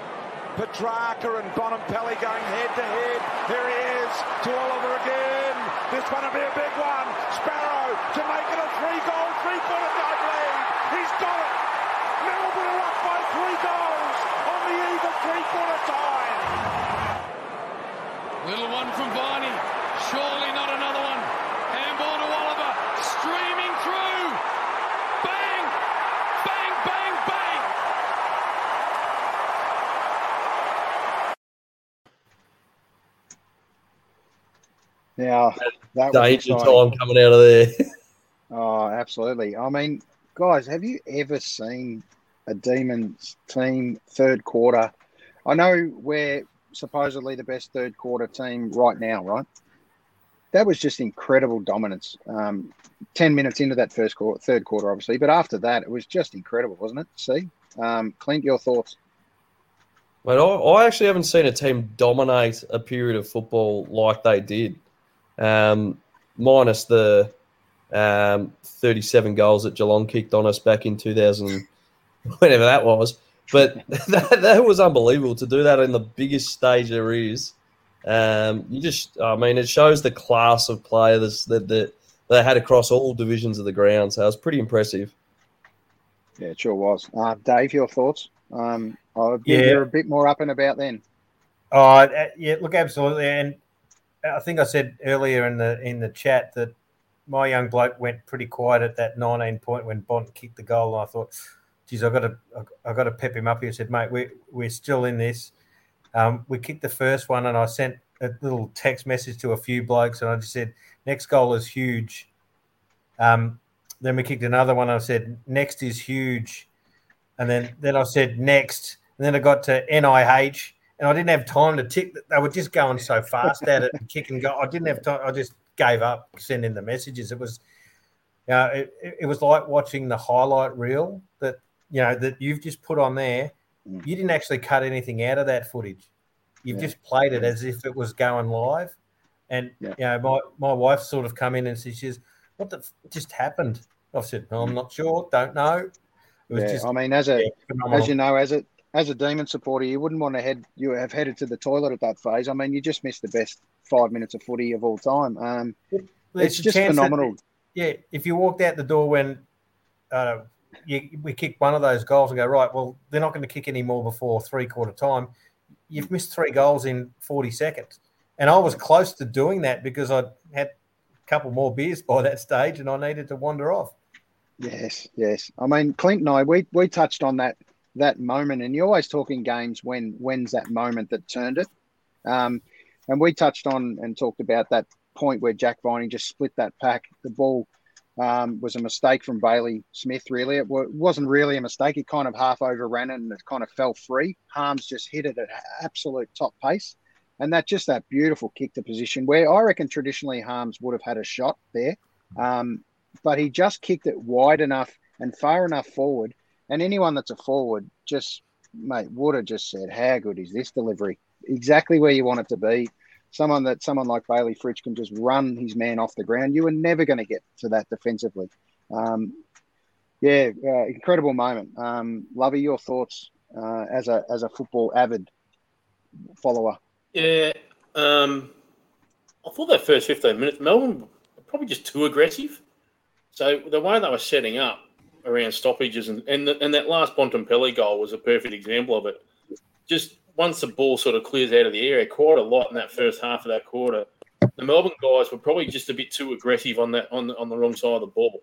Petracca and Bontempelli going head to head. Here he is to Oliver again. This one will be a big one. Sparrow to make it a three goal, three quarter time lead. He's got it. Melbourne are up by three goals on three-quarter time. Little one from Barney. Surely not another one. Handball to Oliver. Streaming through. Bang! Bang, bang, bang! Now, that, that age time coming out of there. oh, absolutely. I mean, guys, have you ever seen a Demons team third quarter – I know we're supposedly the best third quarter team right now, right? That was just incredible dominance. Um, Ten minutes into that first quarter, third quarter, obviously, but after that, it was just incredible, wasn't it? See, um, Clint, your thoughts? But I, I actually haven't seen a team dominate a period of football like they did, um, minus the um, 37 goals that Geelong kicked on us back in 2000, whenever that was. But that, that was unbelievable to do that in the biggest stage there is. Um, you just, I mean, it shows the class of players that, that they had across all divisions of the ground. So it was pretty impressive. Yeah, it sure was. Uh, Dave, your thoughts? Um, I Yeah. you're a bit more up and about then. Oh, uh, yeah, look, absolutely. And I think I said earlier in the in the chat that my young bloke went pretty quiet at that 19 point when Bont kicked the goal. And I thought, geez, I got to I got to pep him up here. Said, mate, we're we're still in this. Um, we kicked the first one, and I sent a little text message to a few blokes, and I just said, next goal is huge. Um, then we kicked another one. I said, next is huge, and then then I said next, and then I got to NIH, and I didn't have time to tick. They were just going so fast at it and kick and go. I didn't have time. I just gave up sending the messages. It was, it, it it was like watching the highlight reel that you know that you've just put on there. You didn't actually cut anything out of that footage. You've Yeah. just played it as if it was going live. And Yeah. you know, my my wife sort of come in and she says, "What the f- just happened?" I said, no, "I'm not sure. Don't know." It was Yeah, just I mean, as a phenomenal. as you know, as a as a demon supporter, you wouldn't want to head you have headed to the toilet at that phase. I mean, you just missed the best five minutes of footy of all time. Um, There's it's just chance that- phenomenal. yeah, if you walked out the door when uh, you, we kick one of those goals and go right, well, they're not going to kick any more before three quarter time. You've missed three goals in forty seconds, and I was close to doing that because I had a couple more beers by that stage, and I needed to wander off. Yes, yes. I mean, Clint and I, we we touched on that that moment, and you're always talking games when when's that moment that turned it. Um, and we touched on and talked about that point where Jack Viney just split that pack. The ball um, was a mistake from Bailey Smith. Really, it wa- wasn't really a mistake. He kind of half overran it and it kind of fell free. Harmes just hit it at absolute top pace, and that just that beautiful kick to position where I reckon traditionally Harmes would have had a shot there. Um, but he just kicked it wide enough and far enough forward. And anyone that's a forward just, mate, would have just said, How good is this delivery? Exactly where you want it to be. Someone that someone like Bayley Fritsch can just run his man off the ground. You were never going to get to that defensively. Um, yeah, uh, incredible moment. Um, Lovey, your thoughts uh, as a as a football avid follower? Yeah, um, I thought that first 15 minutes, Melbourne were probably just too aggressive. So the way they were setting up around stoppages and and, the, and that last Bontempelli goal was a perfect example of it. Just once the ball sort of clears out of the area, quite a lot in that first half of that quarter. The Melbourne guys were probably just a bit too aggressive on that on the, on the wrong side of the ball.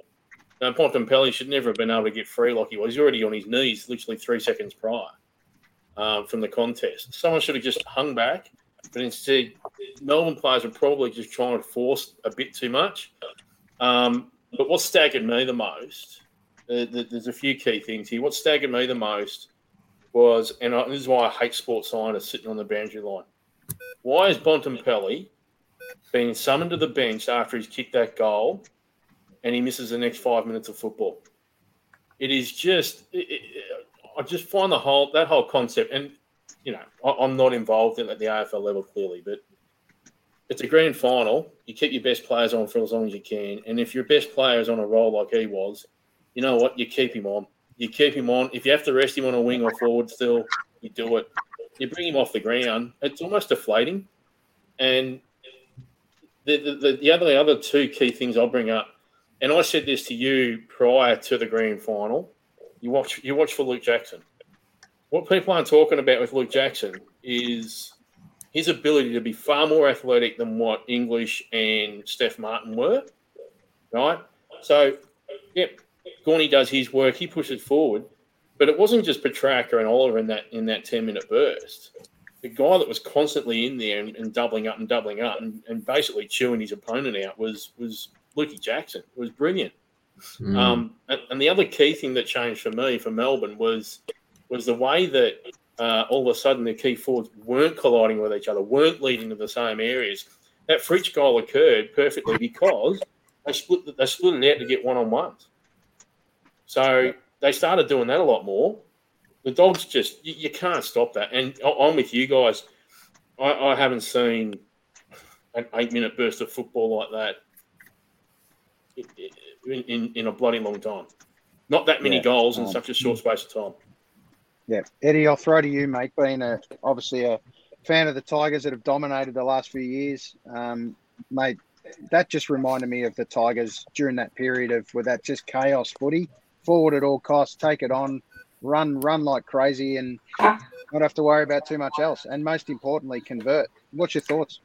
Now Bontempelli should never have been able to get free like he was. He's already on his knees, literally three seconds prior um, from the contest. Someone should have just hung back, but instead, Melbourne players were probably just trying to force a bit too much. Um, but what staggered me the most, uh, there's a few key things here. What staggered me the most was, and this is why I hate sports scientists sitting on the boundary line. Why is Bontempelli being summoned to the bench after he's kicked that goal and he misses the next five minutes of football? It is just, it, it, I just find the whole that whole concept, and you know, I, I'm not involved in at the AFL level clearly, but it's a grand final. You keep your best players on for as long as you can, and if your best player is on a roll like he was, you know what? You keep him on. You keep him on. If you have to rest him on a wing or forward, still you do it. You bring him off the ground. It's almost deflating, and the the, the, the other the other two key things I'll bring up, and I said this to you prior to the grand final. You watch you watch for Luke Jackson. What people aren't talking about with Luke Jackson is his ability to be far more athletic than what English and Stef Martin were. Right? So, yep, Gawny does his work, he pushes forward, but it wasn't just Petracca and Oliver in that in that 10 minute burst. the guy that was constantly in there and, and doubling up and doubling up and, and, basically chewing his opponent out was was Lukey Jackson. It was brilliant. Mm. Um, and, and, the other key thing that changed for me for Melbourne was was the way that uh, all of a sudden the key forwards weren't colliding with each other, weren't leading to the same areas. That Fritsch goal occurred perfectly because they split they split it out to get one on ones. So they started doing that a lot more. The dogs just you, you can't stop that. And I'm with you guys. I, I haven't seen an eight minute burst of football like that in, in, in a bloody long time. Not that many yeah, goals in um, such a short space of time. Yeah, Eddie, I'll throw to you, mate. Being a obviously a fan of the Tigers that have dominated the last few years, um, mate. That just reminded me of the Tigers during that period of with that just chaos footy, forward at all costs, take it on, run, run like crazy, and not have to worry about too much else. And most importantly, convert. What's your thoughts?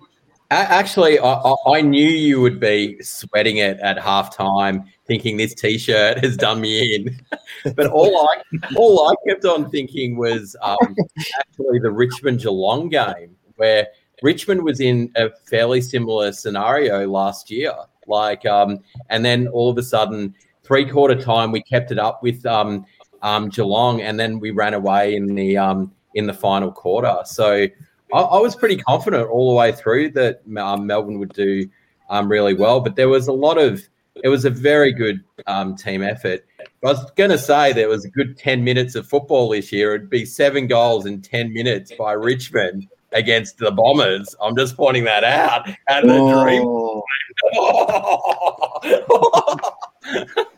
Actually, I, I, knew you would be sweating it at halftime, thinking this T-shirt has done me in. but all I all I kept on thinking was um, actually the Richmond Geelong game, where Richmond was in a fairly similar scenario last year. Like, um, and then all of a sudden, three quarter time, we kept it up with um, um, Geelong, and then we ran away in the um, in the final quarter. So I, I, was pretty confident all the way through that um, Melbourne would do um, really well, but there was a lot of it was a very good um, team effort. I was going to say there was a good 10 minutes of football this year. It'd be seven goals in 10 minutes by Richmond against the Bombers. I'm just pointing that out. Out of the dream.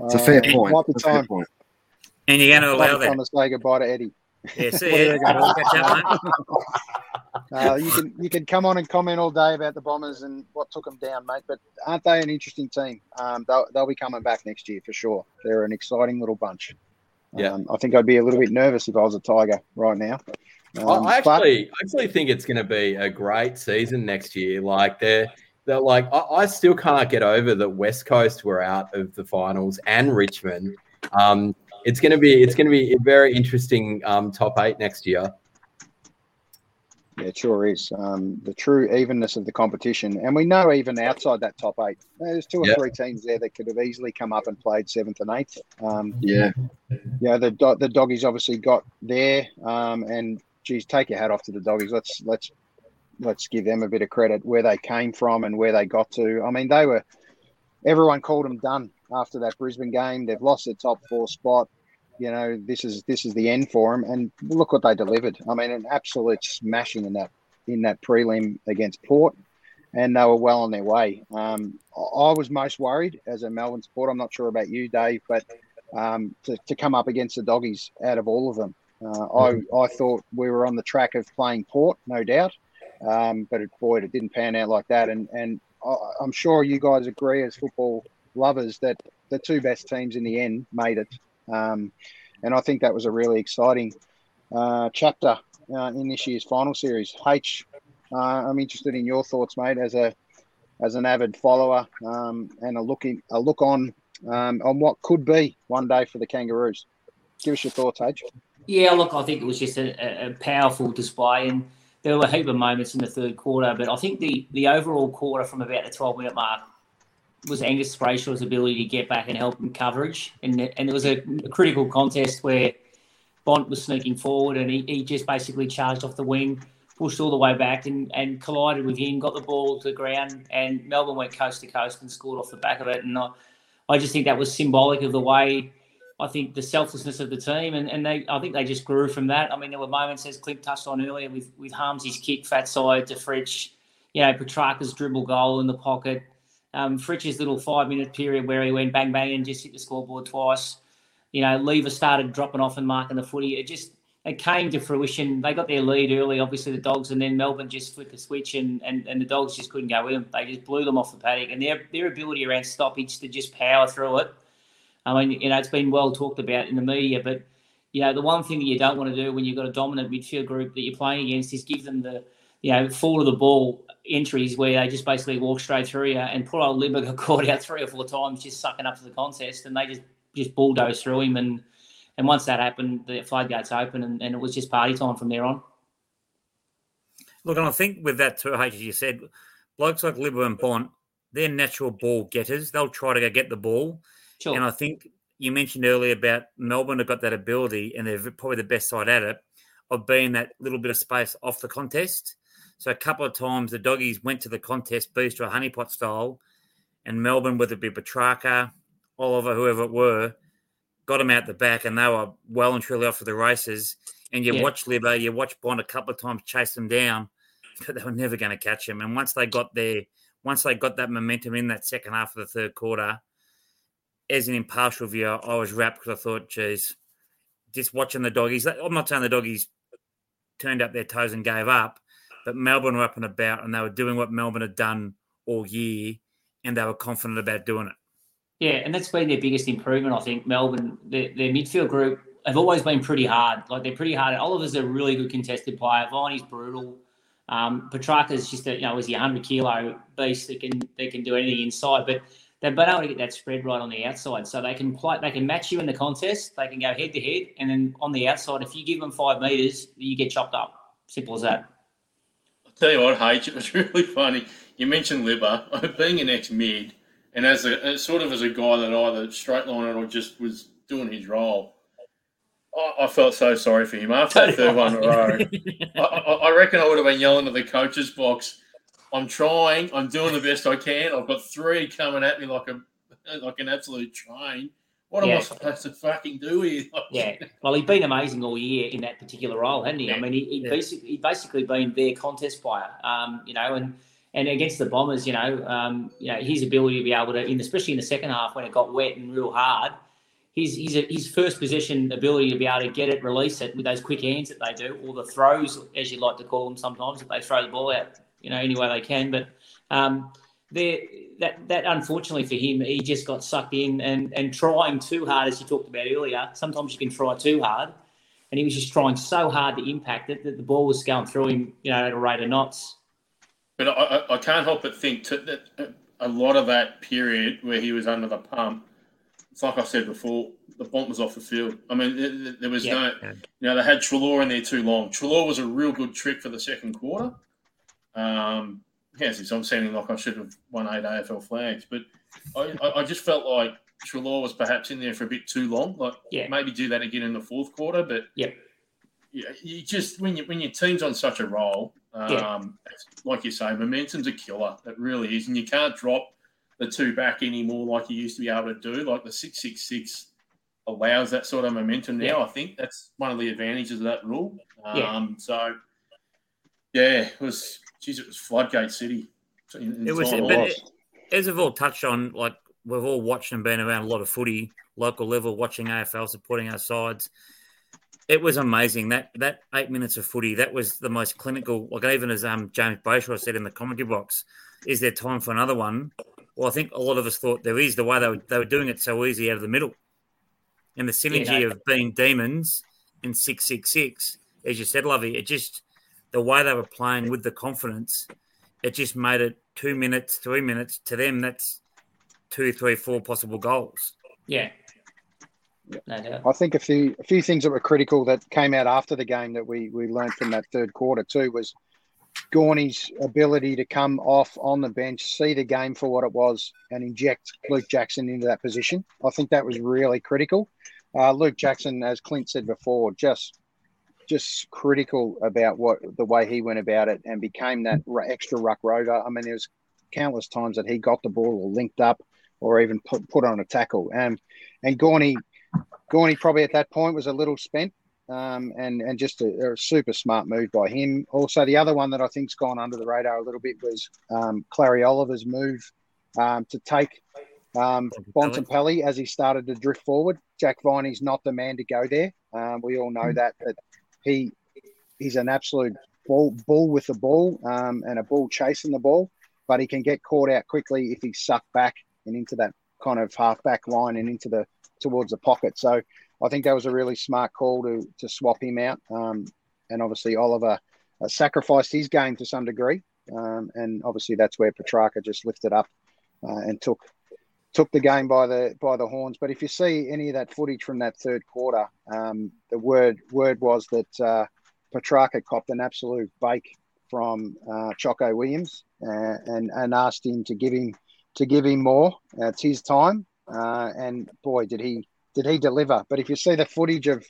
it's a fair point. Uh, it's a fair point. And you're going to allow that. Time to say goodbye to Eddie. Yeah, see, yeah. uh, you can you can come on and comment all day about the Bombers and what took them down, mate. But aren't they an interesting team? Um, they'll, they'll be coming back next year for sure. They're an exciting little bunch. Yeah, um, I think I'd be a little bit nervous if I was a Tiger right now. Um, I actually, but... I actually think it's going to be a great season next year. Like they're, they're like, I, I, still can't get over that West Coast were out of the finals and Richmond. Um, it's going to be it's to be a very interesting um, top eight next year. Yeah, it sure is. Um, the true evenness of the competition. And we know even outside that top eight, there's two or yep. three teams there that could have easily come up and played seventh and eighth. Um, yeah. Yeah, the, the doggies obviously got there. Um, and geez, take your hat off to the doggies. Let's, let's, let's give them a bit of credit where they came from and where they got to. I mean, they were, everyone called them done after that Brisbane game. They've lost their top four spot you know, this is this is the end for them. And look what they delivered. I mean, an absolute smashing in that in that prelim against Port, and they were well on their way. Um, I was most worried as a Melbourne supporter. I'm not sure about you, Dave, but um, to, to come up against the doggies out of all of them, uh, I I thought we were on the track of playing Port, no doubt. Um, but it, boy, it didn't pan out like that. And and I'm sure you guys agree as football lovers that the two best teams in the end made it. Um, and I think that was a really exciting uh, chapter uh, in this year's final series. H, uh, I'm interested in your thoughts, mate, as a as an avid follower um, and a looking a look on um, on what could be one day for the Kangaroos. Give us your thoughts, H. Yeah, look, I think it was just a, a powerful display, and there were a heap of moments in the third quarter. But I think the the overall quarter from about the 12 minute mark was Angus Brayshaw's ability to get back and help in coverage. And, and there was a, a critical contest where Bont was sneaking forward and he, he just basically charged off the wing, pushed all the way back and, and collided with him, got the ball to the ground, and Melbourne went coast to coast and scored off the back of it. And I, I just think that was symbolic of the way I think the selflessness of the team, and, and they I think they just grew from that. I mean, there were moments as Clint touched on earlier with with Harmsy's kick, fat side to Fritsch, you know, Petracca's dribble goal in the pocket um, Fritsch's little five minute period where he went bang bang and just hit the scoreboard twice. You know, Lever started dropping off and marking the footy. It just it came to fruition. They got their lead early, obviously the dogs, and then Melbourne just flipped the switch and, and, and the dogs just couldn't go with them. They just blew them off the paddock. And their their ability around stoppage to just power through it. I mean, you know, it's been well talked about in the media, but you know, the one thing that you don't want to do when you've got a dominant midfield group that you're playing against is give them the, you know, fall of the ball entries where they just basically walk straight through you. And poor old Libba got caught out three or four times just sucking up to the contest, and they just just bulldozed through him. And and once that happened, the floodgates open, and, and it was just party time from there on. Look, and I think with that too, as you said, blokes like Libba and Bont, they're natural ball getters. They'll try to go get the ball. Sure. And I think you mentioned earlier about Melbourne have got that ability, and they're probably the best side at it, of being that little bit of space off the contest. So a couple of times the doggies went to the contest, beast or honeypot style, and Melbourne, whether it be Petracca, Oliver, whoever it were, got them out the back, and they were well and truly off for the races. And you Yeah. watch Libba, you watch Bont a couple of times chase them down, but they were never going to catch him. And once they got there, once they got that momentum in that second half of the third quarter, as an impartial viewer, I was wrapped because I thought, geez, just watching the doggies. I'm not saying the doggies turned up their toes and gave up, but Melbourne were up and about, and they were doing what Melbourne had done all year, and they were confident about doing it. Yeah, and that's been their biggest improvement, I think. Melbourne, their, their midfield group have always been pretty hard. Like they're pretty hard. Oliver's a really good contested player. Viney's brutal. Um, Petracca's just a you know is he hundred kilo beast that can that can do anything inside, but they've been able to get that spread right on the outside, so they can play. They can match you in the contest. They can go head to head, and then on the outside, if you give them five meters, you get chopped up. Simple as that. I'll tell you what, H, it was really funny. You mentioned Libba, being an ex mid, and as a sort of as a guy that either straight line it or just was doing his role. I, I felt so sorry for him after that third one in a row. I, I, I reckon I would have been yelling at the coach's box. I'm trying. I'm doing the best I can. I've got three coming at me like a like an absolute train. What am I supposed to fucking do here? Yeah, well, he's been amazing all year in that particular role, hasn't he? I mean, he, he Yeah. basically he basically been their contest player, um, you know, and and against the Bombers, you know, um, you know, his ability to be able to, in, especially in the second half when it got wet and real hard, his his his first position ability to be able to get it, release it with those quick hands that they do, or the throws, as you like to call them sometimes, that they throw the ball out, you know, any way they can, but. Um, there, that that unfortunately for him, he just got sucked in and and trying too hard, as you talked about earlier. Sometimes you can try too hard, and he was just trying so hard to impact it that the ball was going through him, you know, at a rate of knots. But I, I, can't help but think to, that uh, a lot of that period where he was under the pump, it's like I said before, the bomb was off the field. I mean, there was Yeah. no, you know, they had Treloar in there too long. Treloar was a real good trick for the second quarter. Um, yes, it's- I'm sounding like I should have won eight AFL flags, but I, I, just felt like Treloar was perhaps in there for a bit too long. Like, Yeah. maybe do that again in the fourth quarter, but Yep. yeah, you just when you when your team's on such a roll, um, Yeah. like you say, momentum's a killer. It really is, and you can't drop the two back anymore like you used to be able to do. Like the six six six allows that sort of momentum now. Yeah. I think that's one of the advantages of that rule. Um, Yeah. So yeah, it was. Geez, it was floodgate city. In, in It was, but it, as we've all touched on, like we've all watched and been around a lot of footy, local level, watching AFL, supporting our sides. It was amazing that that eight minutes of footy. That was the most clinical. Like even as um, James Brayshaw said in the commentary box, is there time for another one? Well, I think a lot of us thought there is. The way they were, they were doing it so easy out of the middle, and the synergy no. of being demons in six six six, as you said, Lovey. It just the way they were playing with the confidence it just made it two minutes, three minutes. To them, that's two, three, four possible goals. Yeah. No doubt. I think a few a few things that were critical that came out after the game that we we learned from that third quarter too was Gawny's ability to come off on the bench, see the game for what it was, and inject Luke Jackson into that position. I think that was really critical. Uh, Luke Jackson, as Clint said before, just just critical about what the way he went about it and became that extra ruck rover. I mean, there was countless times that he got the ball or linked up or even put, put on a tackle. Um, and Gawny, Gawny probably at that point was a little spent um, and, and just a, a super smart move by him. Also, the other one that I think's gone under the radar a little bit was um, Clary Oliver's move um, to take um, Bontempelli as he started to drift forward. Jack Viney's not the man to go there. Um, we all know that, that he he's an absolute bull, bull with the ball um, and a bull chasing the ball, but he can get caught out quickly if he's sucked back and into that kind of half back line and into the towards the pocket. So I think that was a really smart call to to swap him out. Um, and obviously Oliver uh, sacrificed his game to some degree, um, and obviously that's where Petracca just lifted up uh, and took took the game by the by the horns. But if you see any of that footage from that third quarter, um, the word word was that uh, Petracca copped an absolute bake from uh, Choco Williams uh, and and asked him to give him to give him more. It's his time, uh, and boy, did he did he deliver! But if you see the footage of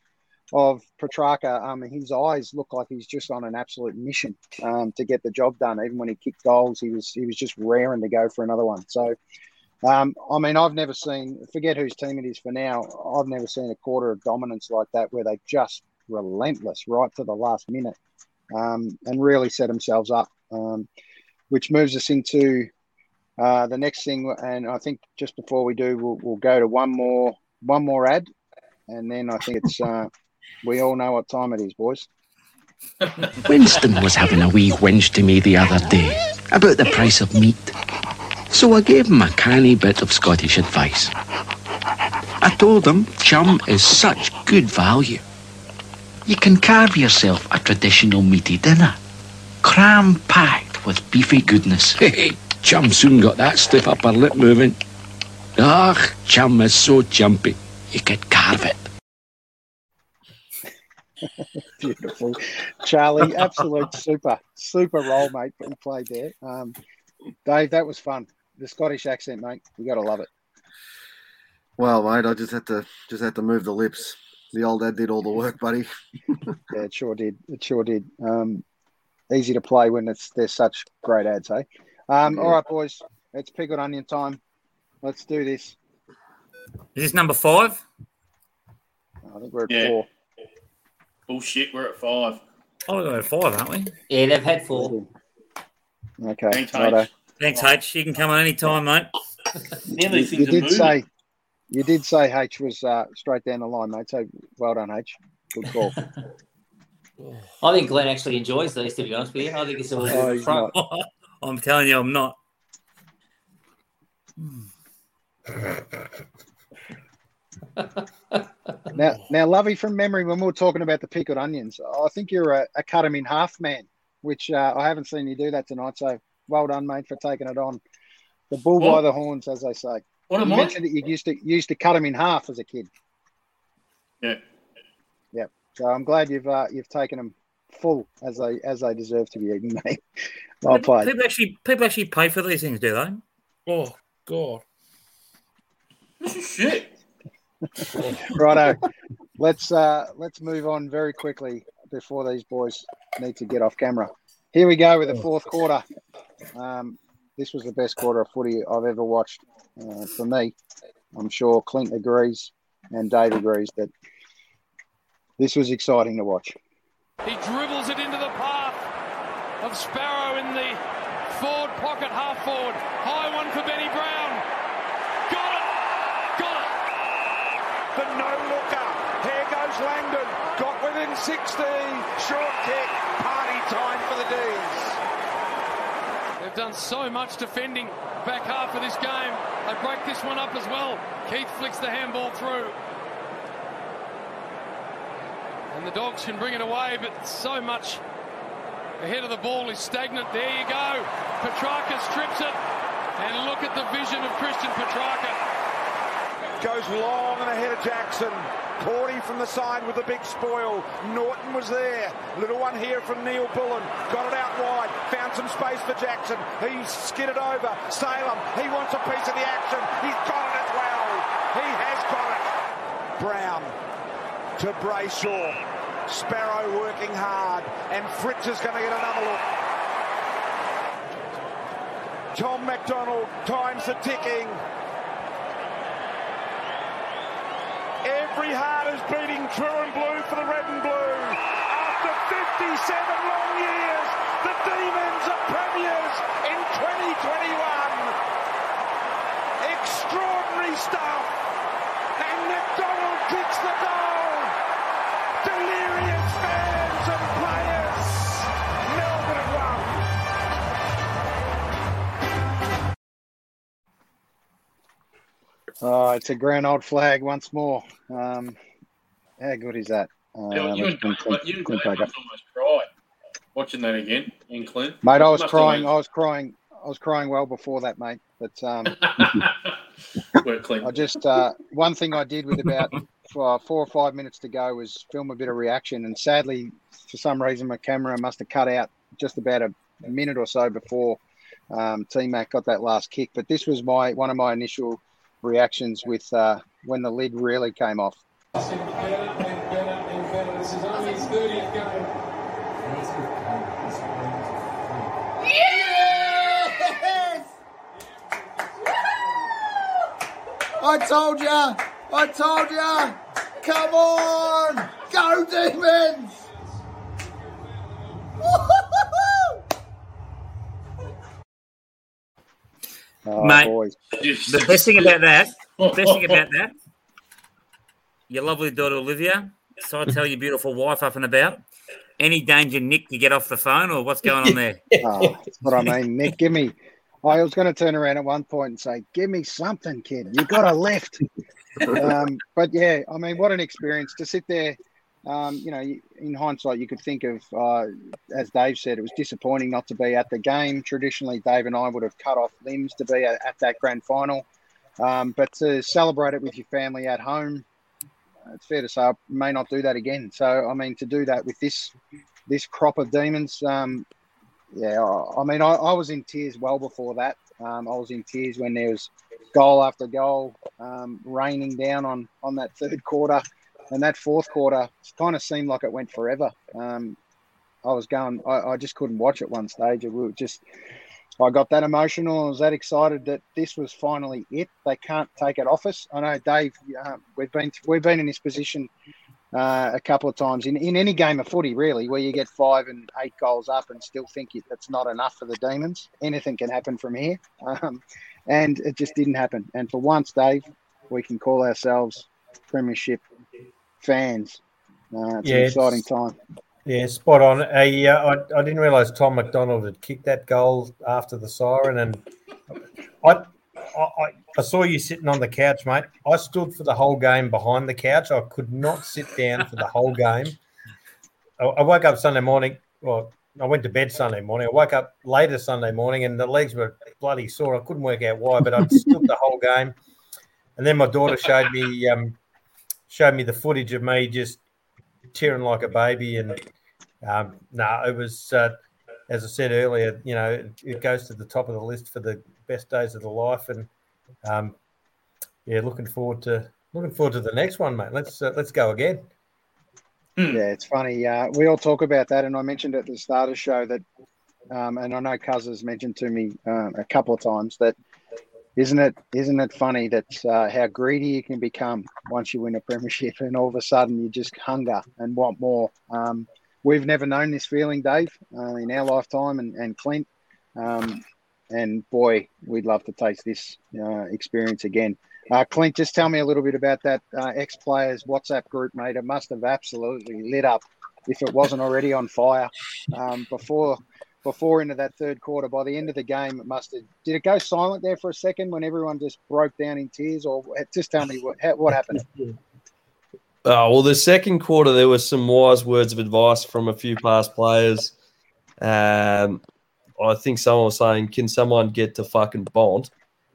of Petracca, um, his eyes look like he's just on an absolute mission um, to get the job done. Even when he kicked goals, he was he was just raring to go for another one. So. Um, I mean, I've never seen, forget whose team it is for now, I've never seen a quarter of dominance like that where they just relentless right to the last minute um, and really set themselves up, um, which moves us into uh, the next thing. And I think just before we do, we'll, we'll go to one more one more ad, and then I think it's uh, we all know what time it is, boys. Winston was having a wee whinge to me the other day about the price of meat. So I gave him a canny bit of Scottish advice. I told him chum is such good value. You can carve yourself a traditional meaty dinner, cram packed with beefy goodness. Hey, chum soon got that stiff upper lip moving. Ah, chum is so jumpy, you could carve it. Beautiful, Charlie. Absolute super, super role, mate. That you played there, um, Dave. That was fun. The Scottish accent, mate. You got to love it. Well, mate, I just had to just had to move the lips. The old dad did all the work, buddy. yeah, it sure did. It sure did. Um, easy to play when it's there's such great ads, hey. Um, Yeah. All right, boys. It's pickled onion time. Let's do this. Is this number five? I think we're at Yeah. four. Bullshit, we're at five. Oh, we're at five, aren't we? Yeah, they've had four. Okay. Thanks, righto. H. Thanks, H. You can come on any time, mate. Now You, these you things are did moving. say you did say H was uh, straight down the line, mate. So well done, H. Good call. I think Glenn actually enjoys these, to be honest with you. I think it's a little he's front. I'm telling you, I'm not. now, now, Lovey, from memory, when we were talking about the pickled onions, I think you're a, a cut 'em in half man, which uh, I haven't seen you do that tonight. So well done, mate, for taking it on. The bull by the horns, as they say. What you am I? mentioned that you used to used to cut them in half as a kid. Yeah. Yep. So I'm glad you've uh, you've taken them full as they as they deserve to be eaten, mate. Well played. People actually, people actually pay for these things, do they? Oh God! This is shit. Righto. let's uh, let's move on very quickly before these boys need to get off camera. Here we go with the fourth quarter. Um, this was the best quarter of footy I've ever watched uh, for me. I'm sure Clint agrees and Dave agrees that this was exciting to watch. He dribbles it into the path of Sparrow in the forward pocket, half forward. High one for Benny Brown. Got it! Got it! The no looker. Here goes Langdon. Got within 60. Short kick. For the. They've done so much defending back half of this game. They break this one up as well. Keath flicks the handball through. And the dogs can bring it away, but so much ahead of the ball is stagnant. There you go. Petracca strips it. And look at the vision of Christian Petracca. Goes long and ahead of Jackson. Cordy from the side with the big spoil. Naughton was there. Little one here from Neal-Bullen. Got it out wide. Found some space for Jackson. He skidded over. Salem. He wants a piece of the action. He's got it as well. He has got it. Brown to Brayshaw. Sparrow working hard. And Fritsch is going to get another look. Tom McDonald times the ticking. Every heart is beating true and blue for the red and blue. After 57 long years, the Demons are premiers in 2021. Extraordinary stuff. And McDonald kicks the goal. Delirious fans Oh, it's a grand old flag once more. Um, how good is that? Uh, you, you and bring Clint- you and Clint Glenn back up. must almost cry watching that again in Clint. Mate, I was crying. I was crying. I was crying well before that, mate. But um, I just uh, one thing I did with about uh, four or five minutes to go was film a bit of reaction, and sadly, for some reason, my camera must have cut out just about a minute or so before um, T Mac got that last kick. But this was my one of my initial reactions with uh, when the lid really came off. I told ya! I told ya! Come on! Go Demons! Oh, Mate, boys. the best thing about that, best thing about that, your lovely daughter Olivia. So I tell your beautiful wife up and about. Any danger, Nick, to get off the phone, or what's going on there? Oh, that's what I mean, Nick. Give me. I was going to turn around at one point and say, "Give me something, kid. You got a lift." um, but yeah, I mean, what an experience to sit there. Um, you know, in hindsight, you could think of, uh, as Dave said, it was disappointing not to be at the game. Traditionally, Dave and I would have cut off limbs to be at, at that grand final. Um, but to celebrate it with your family at home, it's fair to say I may not do that again. So, I mean, to do that with this this crop of demons, um, yeah, I, I mean, I, I was in tears well before that. Um, I was in tears when there was goal after goal um, raining down on on that third quarter, and that fourth quarter kind of seemed like it went forever. Um, I was going, I, I just couldn't watch at one stage. It was just, I got that emotional. I was that excited that this was finally it. They can't take it off us. I know, Dave. Uh, we've been we've been in this position uh, a couple of times in, in any game of footy, really, where you get five and eight goals up and still think it, that's not enough for the Demons. Anything can happen from here. Um, and it just didn't happen. And for once, Dave, we can call ourselves Premiership fans. Uh, it's Yeah, an exciting time. Yeah, spot on. I, uh, I I didn't realise Tom McDonald had kicked that goal after the siren, and I, I I I saw you sitting on the couch, mate. I stood for the whole game behind the couch. I could not sit down for the whole game. I, I woke up Sunday morning. Well, I went to bed Sunday morning. I woke up later Sunday morning, and the legs were bloody sore. I couldn't work out why, but I stood the whole game. And then my daughter showed me um, showed me the footage of me just tearing like a baby, and um, no, it was uh, as I said earlier. You know, it, it goes to the top of the list for the best days of the life, and um, yeah, looking forward to looking forward to the next one, mate. Let's uh, let's go again. Yeah, it's funny. Uh, we all talk about that, and I mentioned at the start of the show that, um, and I know Cuz has mentioned to me um, a couple of times that isn't it isn't it funny that uh, how greedy you can become once you win a premiership, and all of a sudden you just hunger and want more. Um, we've never known this feeling, Dave, uh, in our lifetime, and, and Clint. Um, and boy, we'd love to taste this uh, experience again. Uh, Clint, just tell me a little bit about that uh, ex players WhatsApp group, mate. It must have absolutely lit up if it wasn't already on fire um, before before into that third quarter. By the end of the game, it must have. Did it go silent there for a second when everyone just broke down in tears, or just tell me what what happened? Oh, well, the second quarter, there was some wise words of advice from a few past players. Um, I think someone was saying, Can someone get to fucking Bont?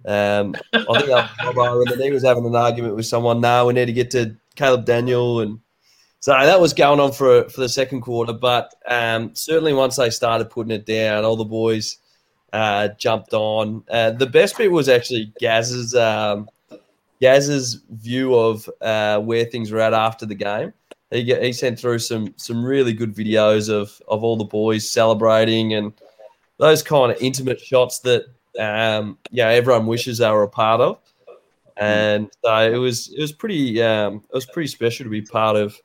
Um, I think that was Robbo, and then he was having an argument with someone. No, we need to get to Caleb Daniel. And so that was going on for, for the second quarter. But um, certainly once they started putting it down, all the boys uh, jumped on. Uh, the best bit was actually Gaz's. Um, Gaz's view of uh, where things were at after the game. He, he sent through some some really good videos of of all the boys celebrating and those kind of intimate shots that um, yeah everyone wishes they were a part of. And so it was it was pretty um, it was pretty special to be part of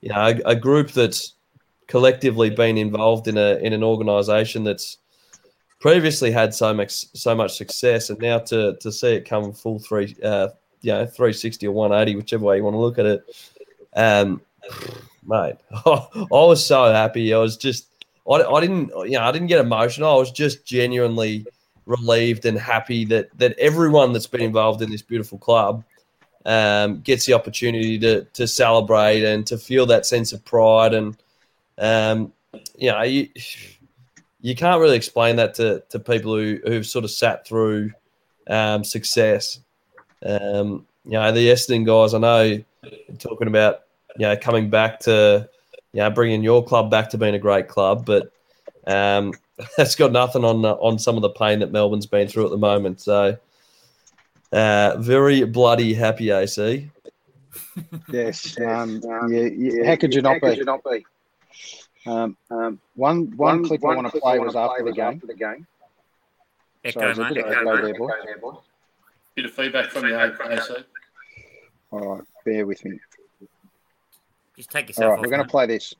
you know a, a group that's collectively been involved in a in an organisation that's previously had so much so much success, and now to to see it come full three, uh, you know, three sixty or one eighty, whichever way you want to look at it, um, mate, I was so happy. I was just, I, I didn't, you know, I didn't get emotional. I was just genuinely relieved and happy that that everyone that's been involved in this beautiful club um, gets the opportunity to to celebrate and to feel that sense of pride and um, you know you you can't really explain that to, to people who, who've sort of sat through um, success. Um, you know, the Essendon guys, I know, talking about, you know, coming back to, you know, bringing your club back to being a great club. But Um, that's got nothing on on some of the pain that Melbourne's been through at the moment. So, uh, very bloody happy, AC. Yes. Um, yeah, yeah, how could you not be? Um, um, one one clip I want to play was after the game. Echo, Sorry, there's mate. bit of Echo, echo mate. there, boy. Bit of feedback from the AC. All right, bear with me. Just take All yourself right, off. we're going to play this.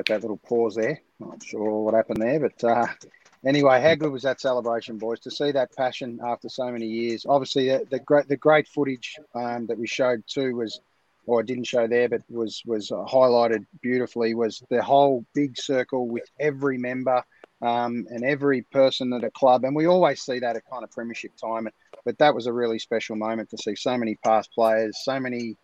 About that little pause there. Not sure what happened there, but uh, anyway, how good was that celebration, boys? To see that passion after so many years. Obviously, the, the great the great footage um, that we showed too was, or I didn't show there, but was was highlighted beautifully. Was the whole big circle with every member um, and every person at a club, and we always see that at kind of premiership time. But that was a really special moment to see so many past players, so many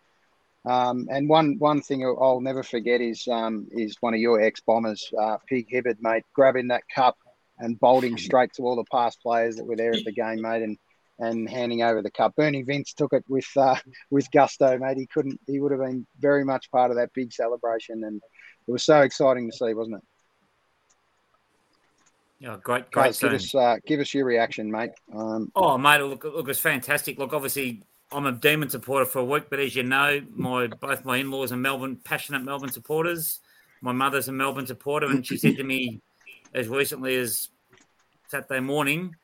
um, and one one thing I'll never forget is um, is one of your ex bombers, uh, Pig Hibberd, mate, grabbing that cup and bolting straight to all the past players that were there at the game, mate, and and handing over the cup. Bernie Vince took it with uh, with gusto, mate. He couldn't. He would have been very much part of that big celebration, and it was so exciting to see, wasn't it? Yeah, great, great Guys, give us uh, give us your reaction, mate. Um, Oh, mate, look, look, it's fantastic. Look, obviously, I'm a Demon supporter for a week, but as you know, my both my in-laws are Melbourne, passionate Melbourne supporters. My mother's a Melbourne supporter, and she said to me as recently as Saturday morning,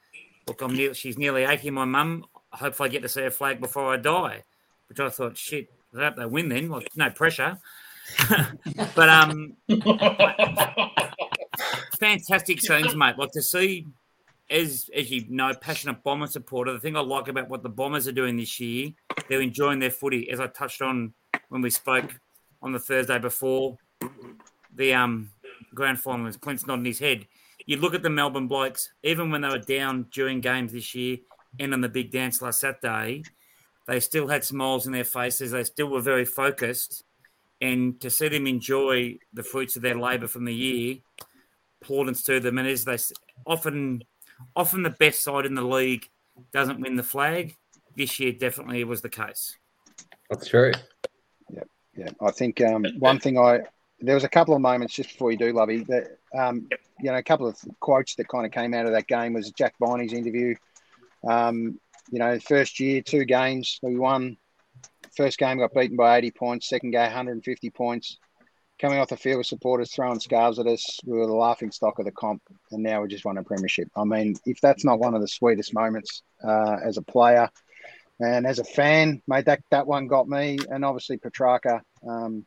"Look, I'm near, she's nearly 80. My mum. I hope I get to see her flag before I die." Which I thought, shit, I hope they win then. Like, no pressure. but um, fantastic scenes, mate. Like to see, as as you know, passionate bomber supporter. The thing I like about what the Bombers are doing this year, they're enjoying their footy. As I touched on when we spoke on the Thursday before the um grand final, as Clint's nodding his head. You look at the Melbourne Blokes, even when they were down during games this year and on the big dance last Saturday, they still had smiles in their faces. They still were very focused. And to see them enjoy the fruits of their labour from the year, plaudits to them. And as they often, often the best side in the league doesn't win the flag. This year, definitely was the case. That's true. Yeah, yeah. I think um, one thing I there was a couple of moments just before you do, Lovey, that um, you know a couple of quotes that kind of came out of that game was Jack Viney's interview. Um, you know, first year, two games, we won. First game got beaten by 80 points. Second game, 150 points. Coming off the field with supporters throwing scarves at us, we were the laughing stock of the comp, and now we just won a premiership. I mean, if that's not one of the sweetest moments uh, as a player, and as a fan, mate, that, that one got me. And obviously Petracca um,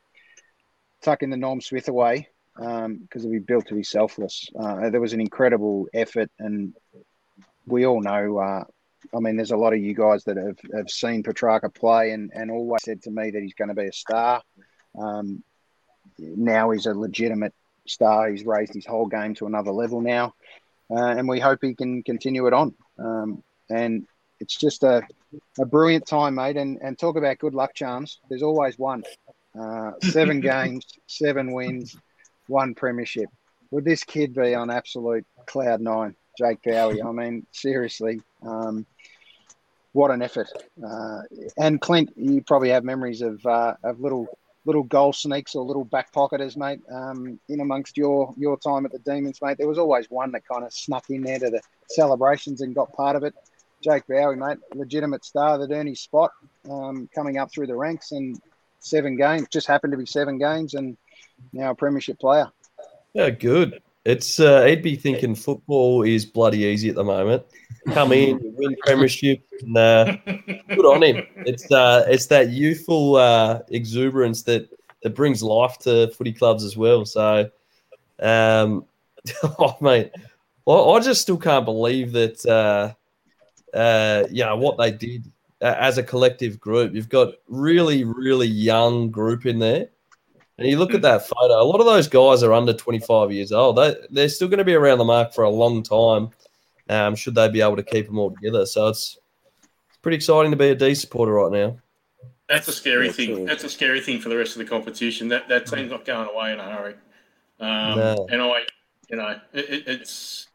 tucking the Norm Smith away because he built to be selfless. Uh, there was an incredible effort, and we all know. Uh, I mean, there's a lot of you guys that have, have seen Petracca play and, and always said to me that he's going to be a star. Um, now he's a legitimate star. He's raised his whole game to another level now, uh, and we hope he can continue it on. Um, and it's just a, a brilliant time, mate. And, and talk about good luck charms. There's always one. Uh, seven games, seven wins, one premiership. Would this kid be on absolute cloud nine, Jake Bowey? I mean, seriously, um, what an effort. Uh, and Clint, you probably have memories of uh, of little little goal sneaks or little back pocketers, mate. Um, in amongst your your time at the Demons, mate, there was always one that kind of snuck in there to the celebrations and got part of it. Jake Bowey, mate, legitimate star that earned his spot um, coming up through the ranks and seven games, just happened to be seven games, and now a premiership player. Yeah, good. It's uh, he'd be thinking football is bloody easy at the moment. Come in, win premiership, and uh, good on him. It's uh, it's that youthful uh, exuberance that that brings life to footy clubs as well. So, um, oh mate, well, I just still can't believe that. Uh, uh, you know what they did uh, as a collective group. You've got really, really young group in there. And you look at that photo, a lot of those guys are under 25 years old. They, they're still going to be around the mark for a long time, um, should they be able to keep them all together. So it's, it's pretty exciting to be a D supporter right now. That's a scary Yeah, thing. true. That's a scary thing for the rest of the competition. That that team's not going away in a hurry. Um, No. And I, you know, it, it, it's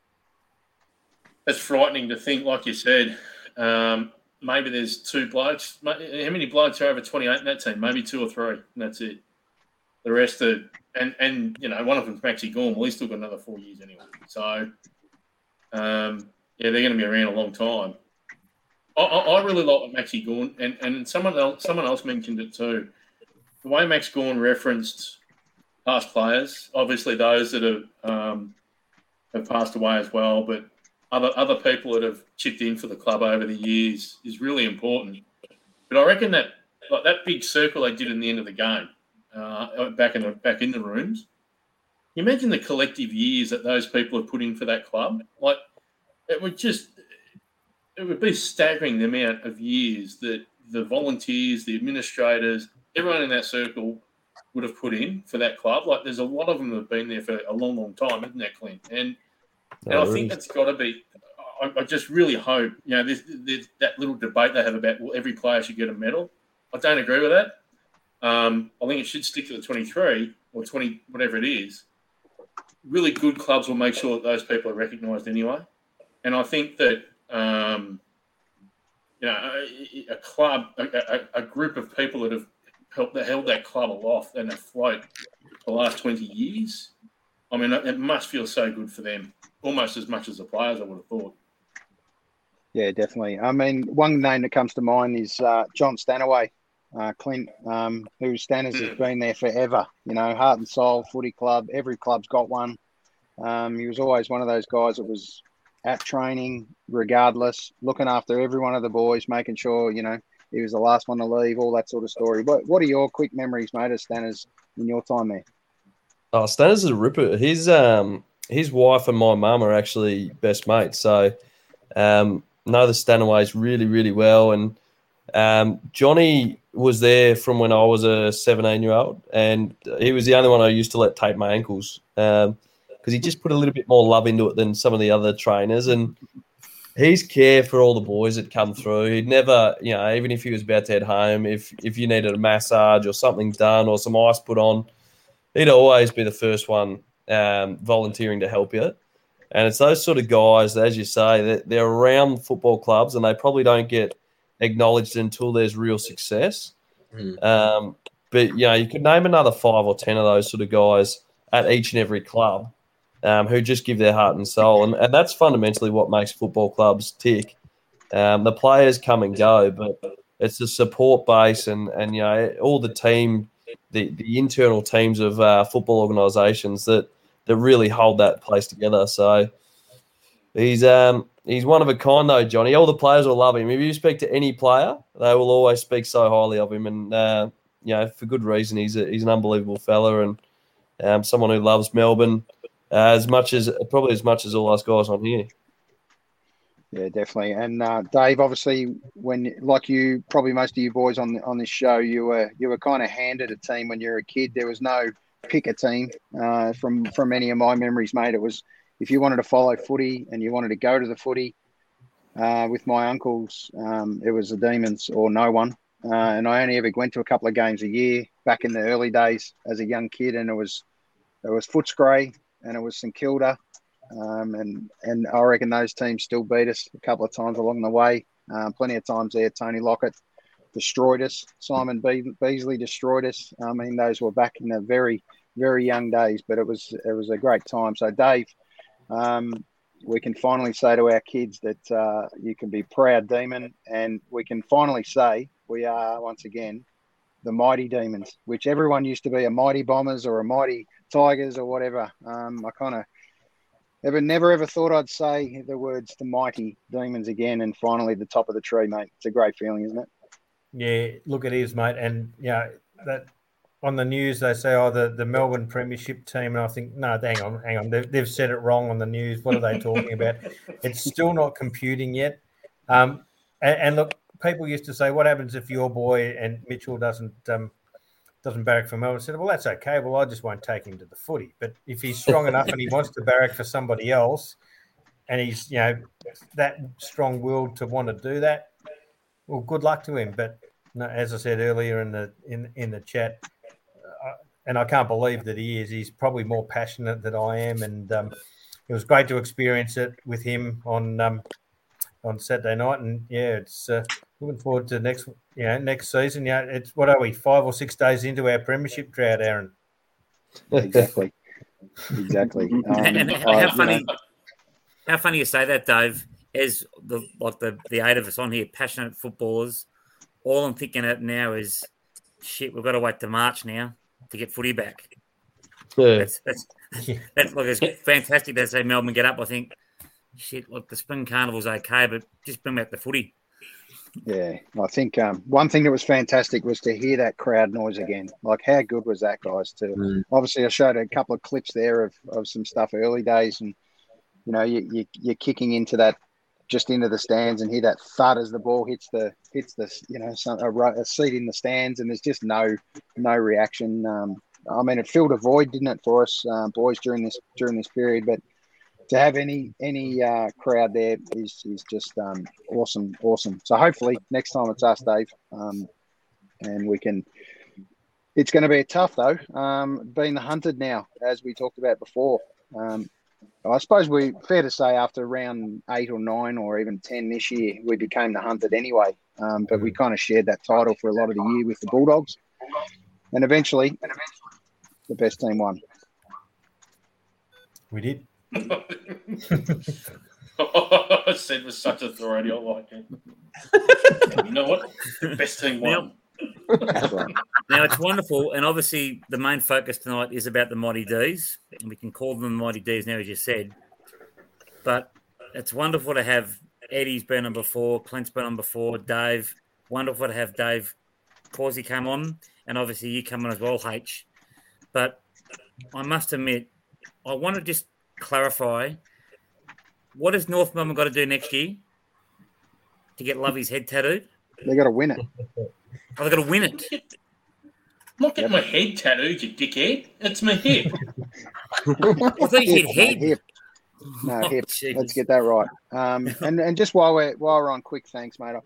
it's frightening to think, like you said, um, maybe there's two blokes. How many blokes are over 28 in that team? Maybe two or three, and that's it. The rest are, and and you know, one of them's Maxi Gawn. Well, he's still got another four years anyway. So, um, yeah, they're going to be around a long time. I, I, I really like Maxi Gawn, and, and someone else someone else mentioned it too. The way Max Gawn referenced past players, obviously those that have um, have passed away as well, but other other people that have chipped in for the club over the years is really important. But I reckon that like that big circle they did in the end of the game, uh, back in the back in the rooms. You imagine the collective years that those people have put in for that club. Like it would just it would be staggering the amount of years that the volunteers, the administrators, everyone in that circle would have put in for that club. Like there's a lot of them that have been there for a long, long time, isn't there, Clint? And and I think that's got to be. I, I just really hope you know this, this, that little debate they have about well, every player should get a medal. I don't agree with that. Um, I think it should stick to the 23 or 20, whatever it is. Really good clubs will make sure that those people are recognised anyway. And I think that um, you know a, a club, a, a, group of people that have helped that held that club aloft and afloat the last 20 years. I mean, it must feel so good for them, almost as much as the players. I would have thought. Yeah, definitely. I mean, one name that comes to mind is uh, John Stanaway, uh, Clint, um, who Stanners has been there forever. You know, heart and soul, footy club. Every club's got one. Um, he was always one of those guys that was at training, regardless, looking after every one of the boys, making sure you know he was the last one to leave, all that sort of story. What What are your quick memories, mate, of Stanners in your time there? Oh, Stanners is a ripper. His um his wife and my mum are actually best mates, so um know the Stanaways really really well. And um Johnny was there from when I was a seventeen year old, and he was the only one I used to let tape my ankles um because he just put a little bit more love into it than some of the other trainers and. He's care for all the boys that come through. He'd never, you know, even if he was about to head home, if if you needed a massage or something done or some ice put on, he'd always be the first one um, volunteering to help you. And it's those sort of guys, as you say, that they're around football clubs and they probably don't get acknowledged until there's real success. Um, but you know, you could name another five or ten of those sort of guys at each and every club um, who just give their heart and soul, and, and that's fundamentally what makes football clubs tick. Um, the players come and go, but it's the support base and and you know all the team, the the internal teams of uh, football organisations that that really hold that place together. So he's um he's one of a kind though, Johnny. All the players will love him. If you speak to any player, they will always speak so highly of him, and uh, you know for good reason. He's a, he's an unbelievable fella and um, someone who loves Melbourne uh, as much as probably as much as all us guys on here. Yeah, definitely. And uh, Dave, obviously, when like you, probably most of you boys on on this show, you were you were kind of handed a team when you were a kid. There was no pick a team uh, from from any of my memories, mate. It was if you wanted to follow footy and you wanted to go to the footy uh, with my uncles, um, it was the Demons or no one. Uh, and I only ever went to a couple of games a year back in the early days as a young kid, and it was it was Footscray and it was St Kilda. Um, and and I reckon those teams still beat us a couple of times along the way. Um, plenty of times there, Tony Lockett destroyed us. Simon Be- Beasley destroyed us. I mean, those were back in the very very young days, but it was it was a great time. So, Dave, um, we can finally say to our kids that uh, you can be proud demon, and we can finally say we are once again the mighty demons, which everyone used to be a mighty bombers or a mighty tigers or whatever. Um, I kind of Ever, never ever thought I'd say the words "the mighty demons" again, and finally the top of the tree, mate. It's a great feeling, isn't it? Yeah, look, it is, mate. And yeah, that on the news they say, oh, the, the Melbourne Premiership team, and I think, no, hang on, hang on, they've, they've said it wrong on the news. What are they talking about? It's still not computing yet. Um, and, and look, people used to say, what happens if your boy and Mitchell doesn't um, doesn't barrack for Melbourne? I said, well, that's okay. Well, I just won't take him to the footy. But if he's strong enough and he wants to barrack for somebody else, and he's you know that strong-willed to want to do that, well, good luck to him. But no, as I said earlier in the in in the chat, and I can't believe that he is. He's probably more passionate than I am, and um, it was great to experience it with him on um, on Saturday night. And yeah, it's uh, looking forward to next you know next season. Yeah, it's what are we five or six days into our premiership drought, Aaron? Exactly, exactly. Um, and, and how you funny, know, how funny you say that, Dave. As the like the the eight of us on here, passionate footballers, all I'm thinking of now is, shit, we've got to wait to March now to get footy back. Yeah. That's that's, that's look, it's fantastic to say Melbourne get up. I think, shit, look, the spring carnival's okay, but just bring back the footy. Yeah, I think um, one thing that was fantastic was to hear that crowd noise again. Like, how good was that, guys? To Mm. obviously, I showed a couple of clips there of, of some stuff early days, and you know, you, you you're kicking into that just into the stands and hear that thud as the ball hits the hits the you know some, a, a seat in the stands, and there's just no no reaction. Um, I mean, it filled a void, didn't it, for us uh, boys during this during this period, but to have any any uh, crowd there is is just um, awesome, awesome. So hopefully next time it's us, Dave, um, and we can. It's going to be tough though, um, being the hunted now, as we talked about before. Um, I suppose we fair to say after round eight or nine or even ten this year, we became the hunted anyway. Um, but we kind of shared that title for a lot of the year with the Bulldogs, and eventually, the best team won. We did. Said with such authority, I like it. you know what? The best team won. Now it's wonderful, and obviously the main focus tonight is about the Mighty D's, and we can call them the Mighty D's now, as you said. But it's wonderful to have Eddie's been on before, Clint's been on before, Dave. Wonderful to have Dave Causey come on, and obviously you come on as well, H. But I must admit, I want to just clarify what has North Melbourne got to do next year to get Lovey's head tattooed? They got to win it. Oh, they've got to win it. I'm not getting my head tattooed, you dickhead. It's my hip. I thought you said Hip, head. hip. No, Oh, hip. jeez. Let's get that right. Um, and and just while we're while we're on, quick thanks, mate.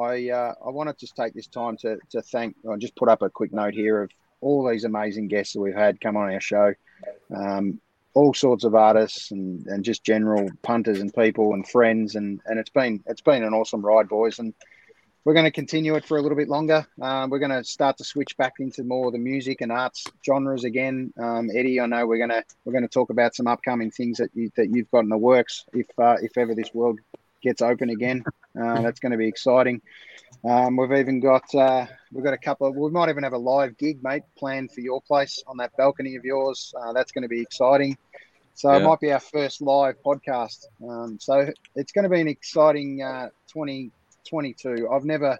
I uh, I want to just take this time to to thank. I just put up a quick note here of all these amazing guests that we've had come on our show. Um, all sorts of artists and, and just general punters and people and friends and, and it's been it's been an awesome ride, boys. And we're going to continue it for a little bit longer. Um, we're going to start to switch back into more the music and arts genres again. Um, Eddie, I know we're going to we're going to talk about some upcoming things that you, that you've got in the works. If uh, if ever this world gets open again, uh, that's going to be exciting. Um, we've even got uh, we've got a couple. Of, we might even have a live gig, mate, planned for your place on that balcony of yours. Uh, that's going to be exciting. So yeah. it might be our first live podcast. Um, so it's going to be an exciting uh, 20- 22. I've never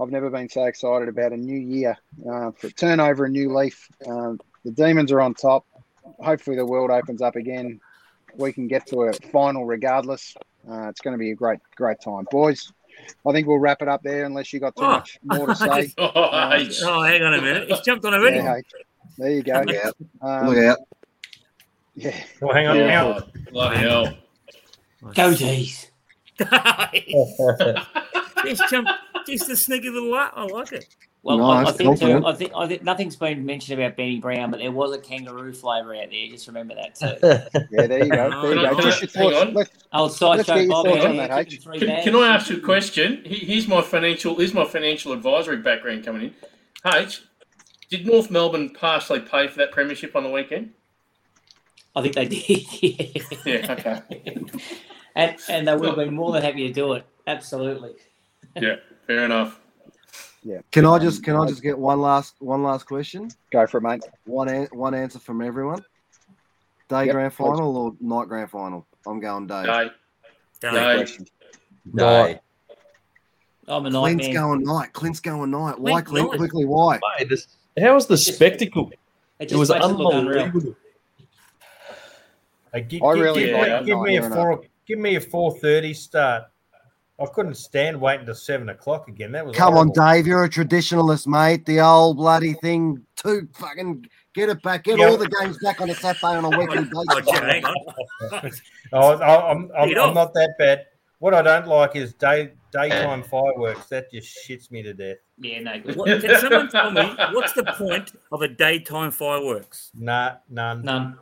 I've never been so excited about a new year uh, for turnover, a new leaf. Um, the Demons are on top. Hopefully, the world opens up again. We can get to a final regardless. Uh, it's going to be a great, great time, boys. I think we'll wrap it up there unless you got too oh. much more to say. oh, uh, oh, hang on a minute. He's jumped on already. Yeah, hey, there you go. Yeah. Um, Look out. Yeah. Well, hang on. Yeah. Bloody hell. Go, geez just jump, just a sneaky little lot. I like it. Well, I, I think too. I think I think nothing's been mentioned about Benny Brown, but there was a kangaroo flavour out there. Just remember that too. Yeah, there you go. There you go. Can I- Just your thoughts. on. Let's, oh, Old sideshow Bob on that, kicking H. three Can, can I ask you a question? Here's my financial. Here's my financial advisory background coming in. H, did North Melbourne partially pay for that premiership on the weekend? I think they did. Yeah. Yeah. Okay. and and they would have been more than happy to do it. Absolutely. Yeah. Fair enough. Yeah. Can I just can I just get one last one last question? Go for it, mate. One an- one answer from everyone. Day Yep, grand final or night grand final? I'm going day. Day. Day. Day. Night. I'm a night Clint's nightmare. going night. Clint's going night. Why, Clint, Clint? night. Quickly, why? Mate, this, how was the spectacle? It It just was makes it look unreal. unbelievable. Hey, gi- I really give, like me, that give me a night. four. Give me a four thirty start. I couldn't stand waiting till seven o'clock again. That was Come on. Dave. You're a traditionalist, mate. The old bloody thing. Two fucking get it back. Get Yeah. all the games back on a Saturday on a weekly Oh, basis. hang on. Oh, I- I'm, I'm, I'm not that bad. What I don't like is day daytime fireworks. That just shits me to death. Yeah, no good. What, can someone tell me what's the point of a daytime fireworks? Nah, none. None.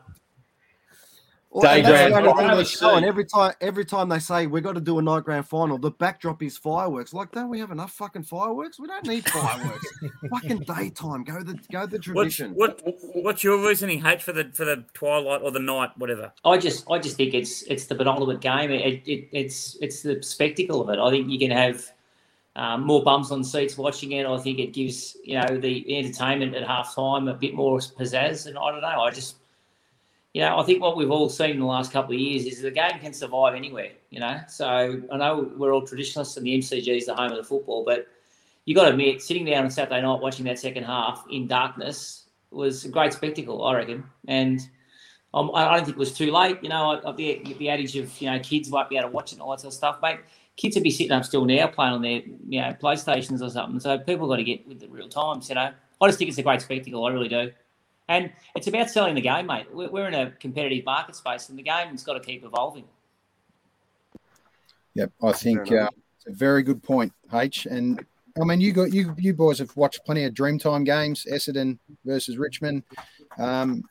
Well, Day that's grand the only thing final. they show, and every time, every time they say we've got to do a night grand final, the backdrop is fireworks. Like, don't we have enough fucking fireworks? We don't need fireworks. fucking daytime. Go the go the What's, tradition. what, what's your reasoning, H, for the for the twilight or the night, whatever? I just, I just think it's it's the penultimate game. It, it, it's it's the spectacle of it. I think you can have um, more bums on seats watching it. I think it gives you know the entertainment at half time a bit more pizzazz. And I don't know. I just, you know, I think what we've all seen in the last couple of years is the game can survive anywhere. You know, so I know we're all traditionalists and the MCG is the home of the football, but you got to admit, sitting down on Saturday night watching that second half in darkness was a great spectacle, I reckon. And um, I don't think it was too late. You know, I, I, the, the adage of you know kids might be able to watch it and all that sort of stuff, mate. Kids would be sitting up still now playing on their you know PlayStations or something. So people got to get with the real times. You know, I just think it's a great spectacle. I really do. And it's about selling the game, mate. We're, we're in a competitive market space, and the game's got to keep evolving. Yep, I think uh, it's a very good point, H. And I mean, you got you you boys have watched plenty of Dreamtime games, Essendon versus Richmond. Um,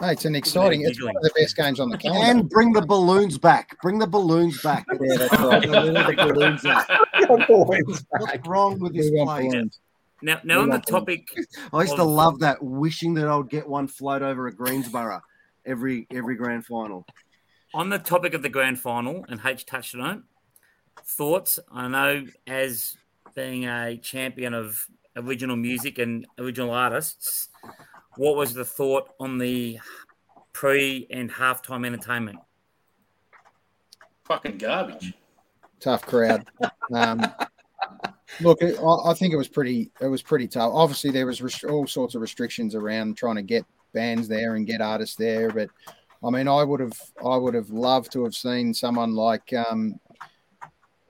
hey, it's an exciting. It's one of the best games on the calendar. and bring the balloons back. Bring the balloons back. Yeah, that's right. the balloons back. What's wrong with this place? Balloons. Now, now on the topic, I used to love that, wishing that I would get one float over at Greensborough every every grand final. on the topic of the grand final, and H touched on it. Thoughts? I know as being a champion of original music and original artists, what was the thought on the pre and halftime entertainment? Fucking garbage. tough crowd. Um, look, it, I, think it was pretty. It was pretty tough. Obviously, there was rest- all sorts of restrictions around trying to get bands there and get artists there. But I mean, I would have, I would have loved to have seen someone like, um,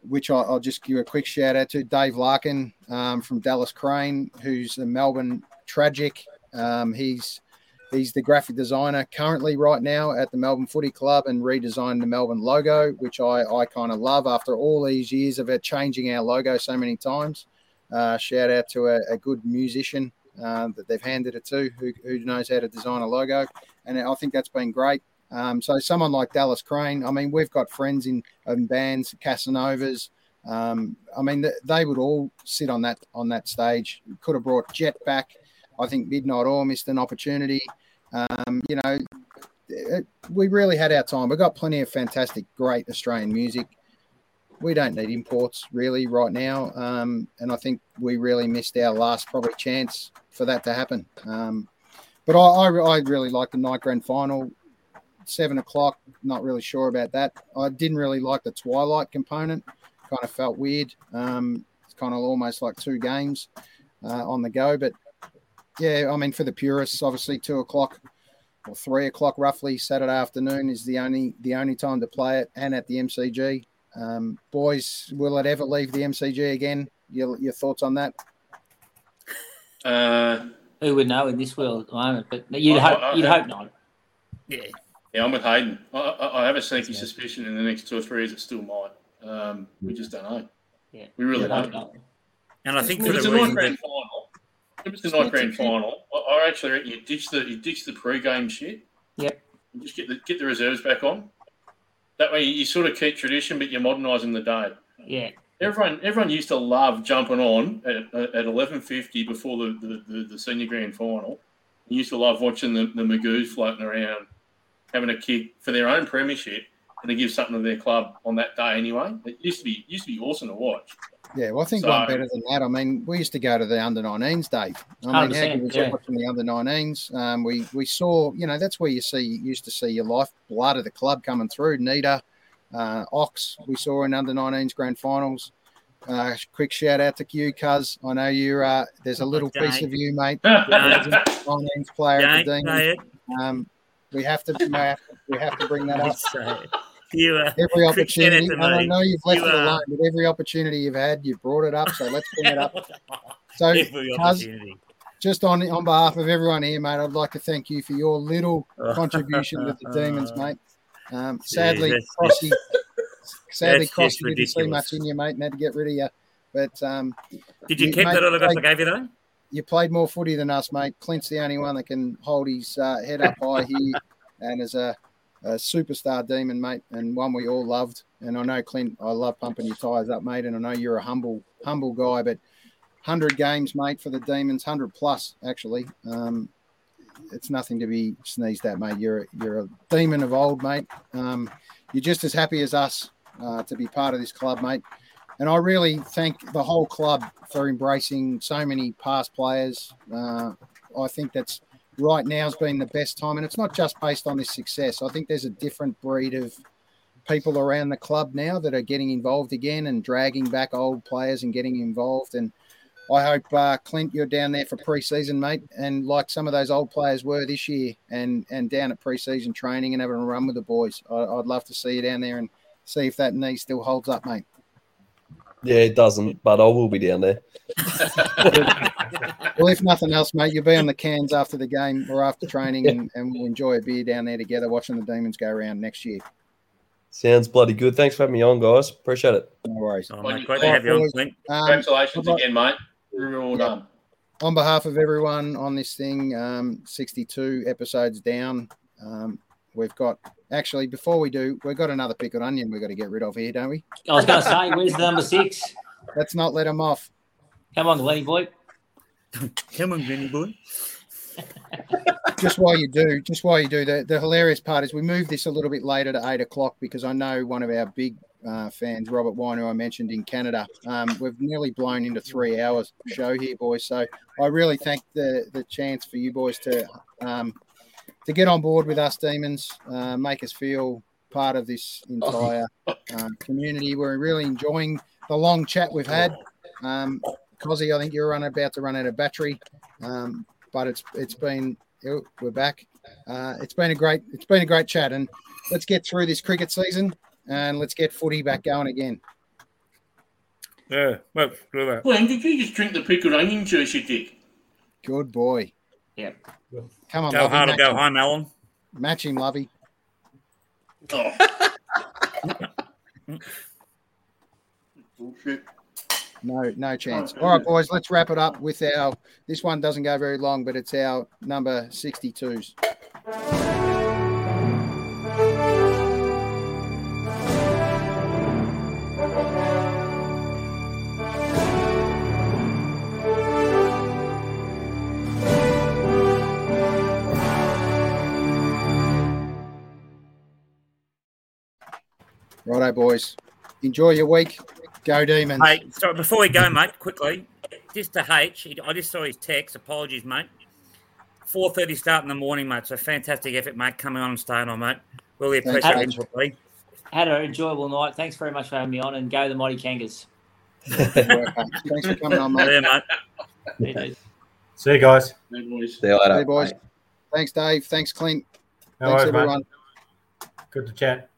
which I, I'll just give a quick shout out to Dave Larkin um, from Dallas Crane, who's a Melbourne tragic. Um, he's He's the graphic designer currently right now at the Melbourne Footy Club and redesigned the Melbourne logo, which I, I kind of love after all these years of it changing our logo so many times. Uh, shout out to a, a good musician uh, that they've handed it to who, who knows how to design a logo. And I think that's been great. Um, so someone like Dallas Crane, I mean, we've got friends in, in bands, Casanovas. Um, I mean, th- they would all sit on that on that stage. Could have brought Jet back. I think Midnight Oil missed an opportunity. Um, you know, it, we really had our time. We've got plenty of fantastic, great Australian music. We don't need imports really right now, um, and I think we really missed our last probably chance for that to happen. Um, but I, I, I really like the night grand final, seven o'clock. Not really sure about that. I didn't really like the twilight component. Kind of felt weird. Um, it's kind of almost like two games uh, on the go, but yeah, I mean, for the purists, obviously two o'clock or three o'clock roughly Saturday afternoon is the only the only time to play it, and at the MCG. Um, boys, will it ever leave the MCG again? Your, your thoughts on that? Uh, Who would know in this world at the moment? But you'd I- hope I- you'd I- hope not. Yeah. Yeah, I'm with Hayden. I, I, I have a sneaky suspicion in the next two or three years it still might. Um, we just don't know. Yeah, we really don't. don't And I think if for it's the a reason that it's a night grand final, I, I actually reckon you ditch the you ditch the pre-game shit. Yep. Just get the get the reserves back on. That way, you, you sort of keep tradition, but you're modernising the day. Yeah. Everyone, everyone used to love jumping on at, at eleven fifty before the, the, the, the senior grand final. You used to love watching the, the Magoos floating around, having a kick for their own premiership and to give something to their club on that day anyway. It used to be used to be awesome to watch. Yeah, well, I think So- one better than that. I mean, we used to go to the under 19s, Dave. I mean, how 100%, good was yeah. watching the under 19s? Um, we we saw, you know, that's where you see you used to see your life blood of the club coming through. Nita, uh, Ox, we saw in under 19s grand finals. Uh, quick shout out to you, cuz I know you're. Uh, there's a little piece of you, mate. Don't. 19s player at the Don't say it. Demons. Um, we have to, we have to, we have to bring that up. You, uh, Every quick shout out opportunity. And I know you've left You, it uh, alone, but every opportunity you've had, you've brought it up. So let's bring it up. So, Cuz, just on on behalf of everyone here, mate, I'd like to thank you for your little contribution with the Demons, mate. Um, sadly, that's- Crossy, sadly, Crossy didn't see much in you, mate, and had to get rid of you. But um, Did you keep mate, that autograph I gave you though? You played more footy than us, mate. Clint's the only one that can hold his uh, head up high here, and as a, a superstar demon, mate, and one we all loved. And I know Clint, I love pumping your tires up, mate, and I know you're a humble, humble guy, but. 100 games, mate, for the Demons, 100 plus, actually. Um, it's nothing to be sneezed at, mate. You're you're a demon of old, mate. Um, you're just as happy as us uh, to be part of this club, mate. And I really thank the whole club for embracing so many past players. Uh, I think that's right now has been the best time, and it's not just based on this success. I think there's a different breed of people around the club now that are getting involved again and dragging back old players and getting involved. And I hope uh, Clint, you're down there for pre-season, mate, and like some of those old players were this year, and and down at pre-season training and having a run with the boys. I, I'd love to see you down there and see if that knee still holds up, mate. Yeah, it doesn't, but I will be down there. Well, if nothing else, mate, you'll be on the cans after the game or after training, and, and we'll enjoy a beer down there together, watching the Demons go around next year. Sounds bloody good. Thanks for having me on, guys. Appreciate it. No worries. Oh, Well, mate, great to have you on. Clint. Um, Congratulations I'd again, mate. Really well Yeah. done. on behalf of everyone on this thing, um, 62 episodes down. Um, we've got actually before we do, we've got another pickled onion we've got to get rid of here, don't we? I was going to say, where's the number six? Let's not let them off. Come on, Glenny boy. Come on, Glenny boy. just while you do, just while you do, the, the hilarious part is we moved this a little bit later to eight o'clock because I know one of our big uh, fans, Robert Wine, who I mentioned in Canada, um, we've nearly blown into three hours show here, boys. So I really thank the the chance for you boys to um, to get on board with us demons, uh, make us feel part of this entire uh, community. We're really enjoying the long chat we've had. Um, Kozzy, I think you're run, about to run out of battery, um, but it's it's been oh, we're back. Uh, it's been a great it's been a great chat, and let's get through this cricket season and let's get footy back going again. Yeah, well, do that. Glenn, did you just drink the pickled onion juice, you dick? Good boy. Yeah. Come on, Go hard or go him. home, Alan. Match him, Lovey. Oh. Bullshit. No, no chance. All right, boys, let's wrap it up with our. This one doesn't go very long, but it's our number 62s. Righto, boys. Enjoy your week. Go Demons. Hey, sorry, before we go, mate, quickly, just to H, I just saw his text. Apologies, mate. 4.30 start in the morning, mate. So fantastic effort, mate, coming on and staying on, mate. Really appreciate H. it, buddy. Had an enjoyable night. Thanks very much for having me on, and go the Mighty Kangas. Thanks for coming on, mate. Yeah, mate. See you guys. Hey, boys. See you later. Hey, boys. Thanks, Dave. Thanks, Clint. No Thanks, worries, mate. everyone. Good to chat.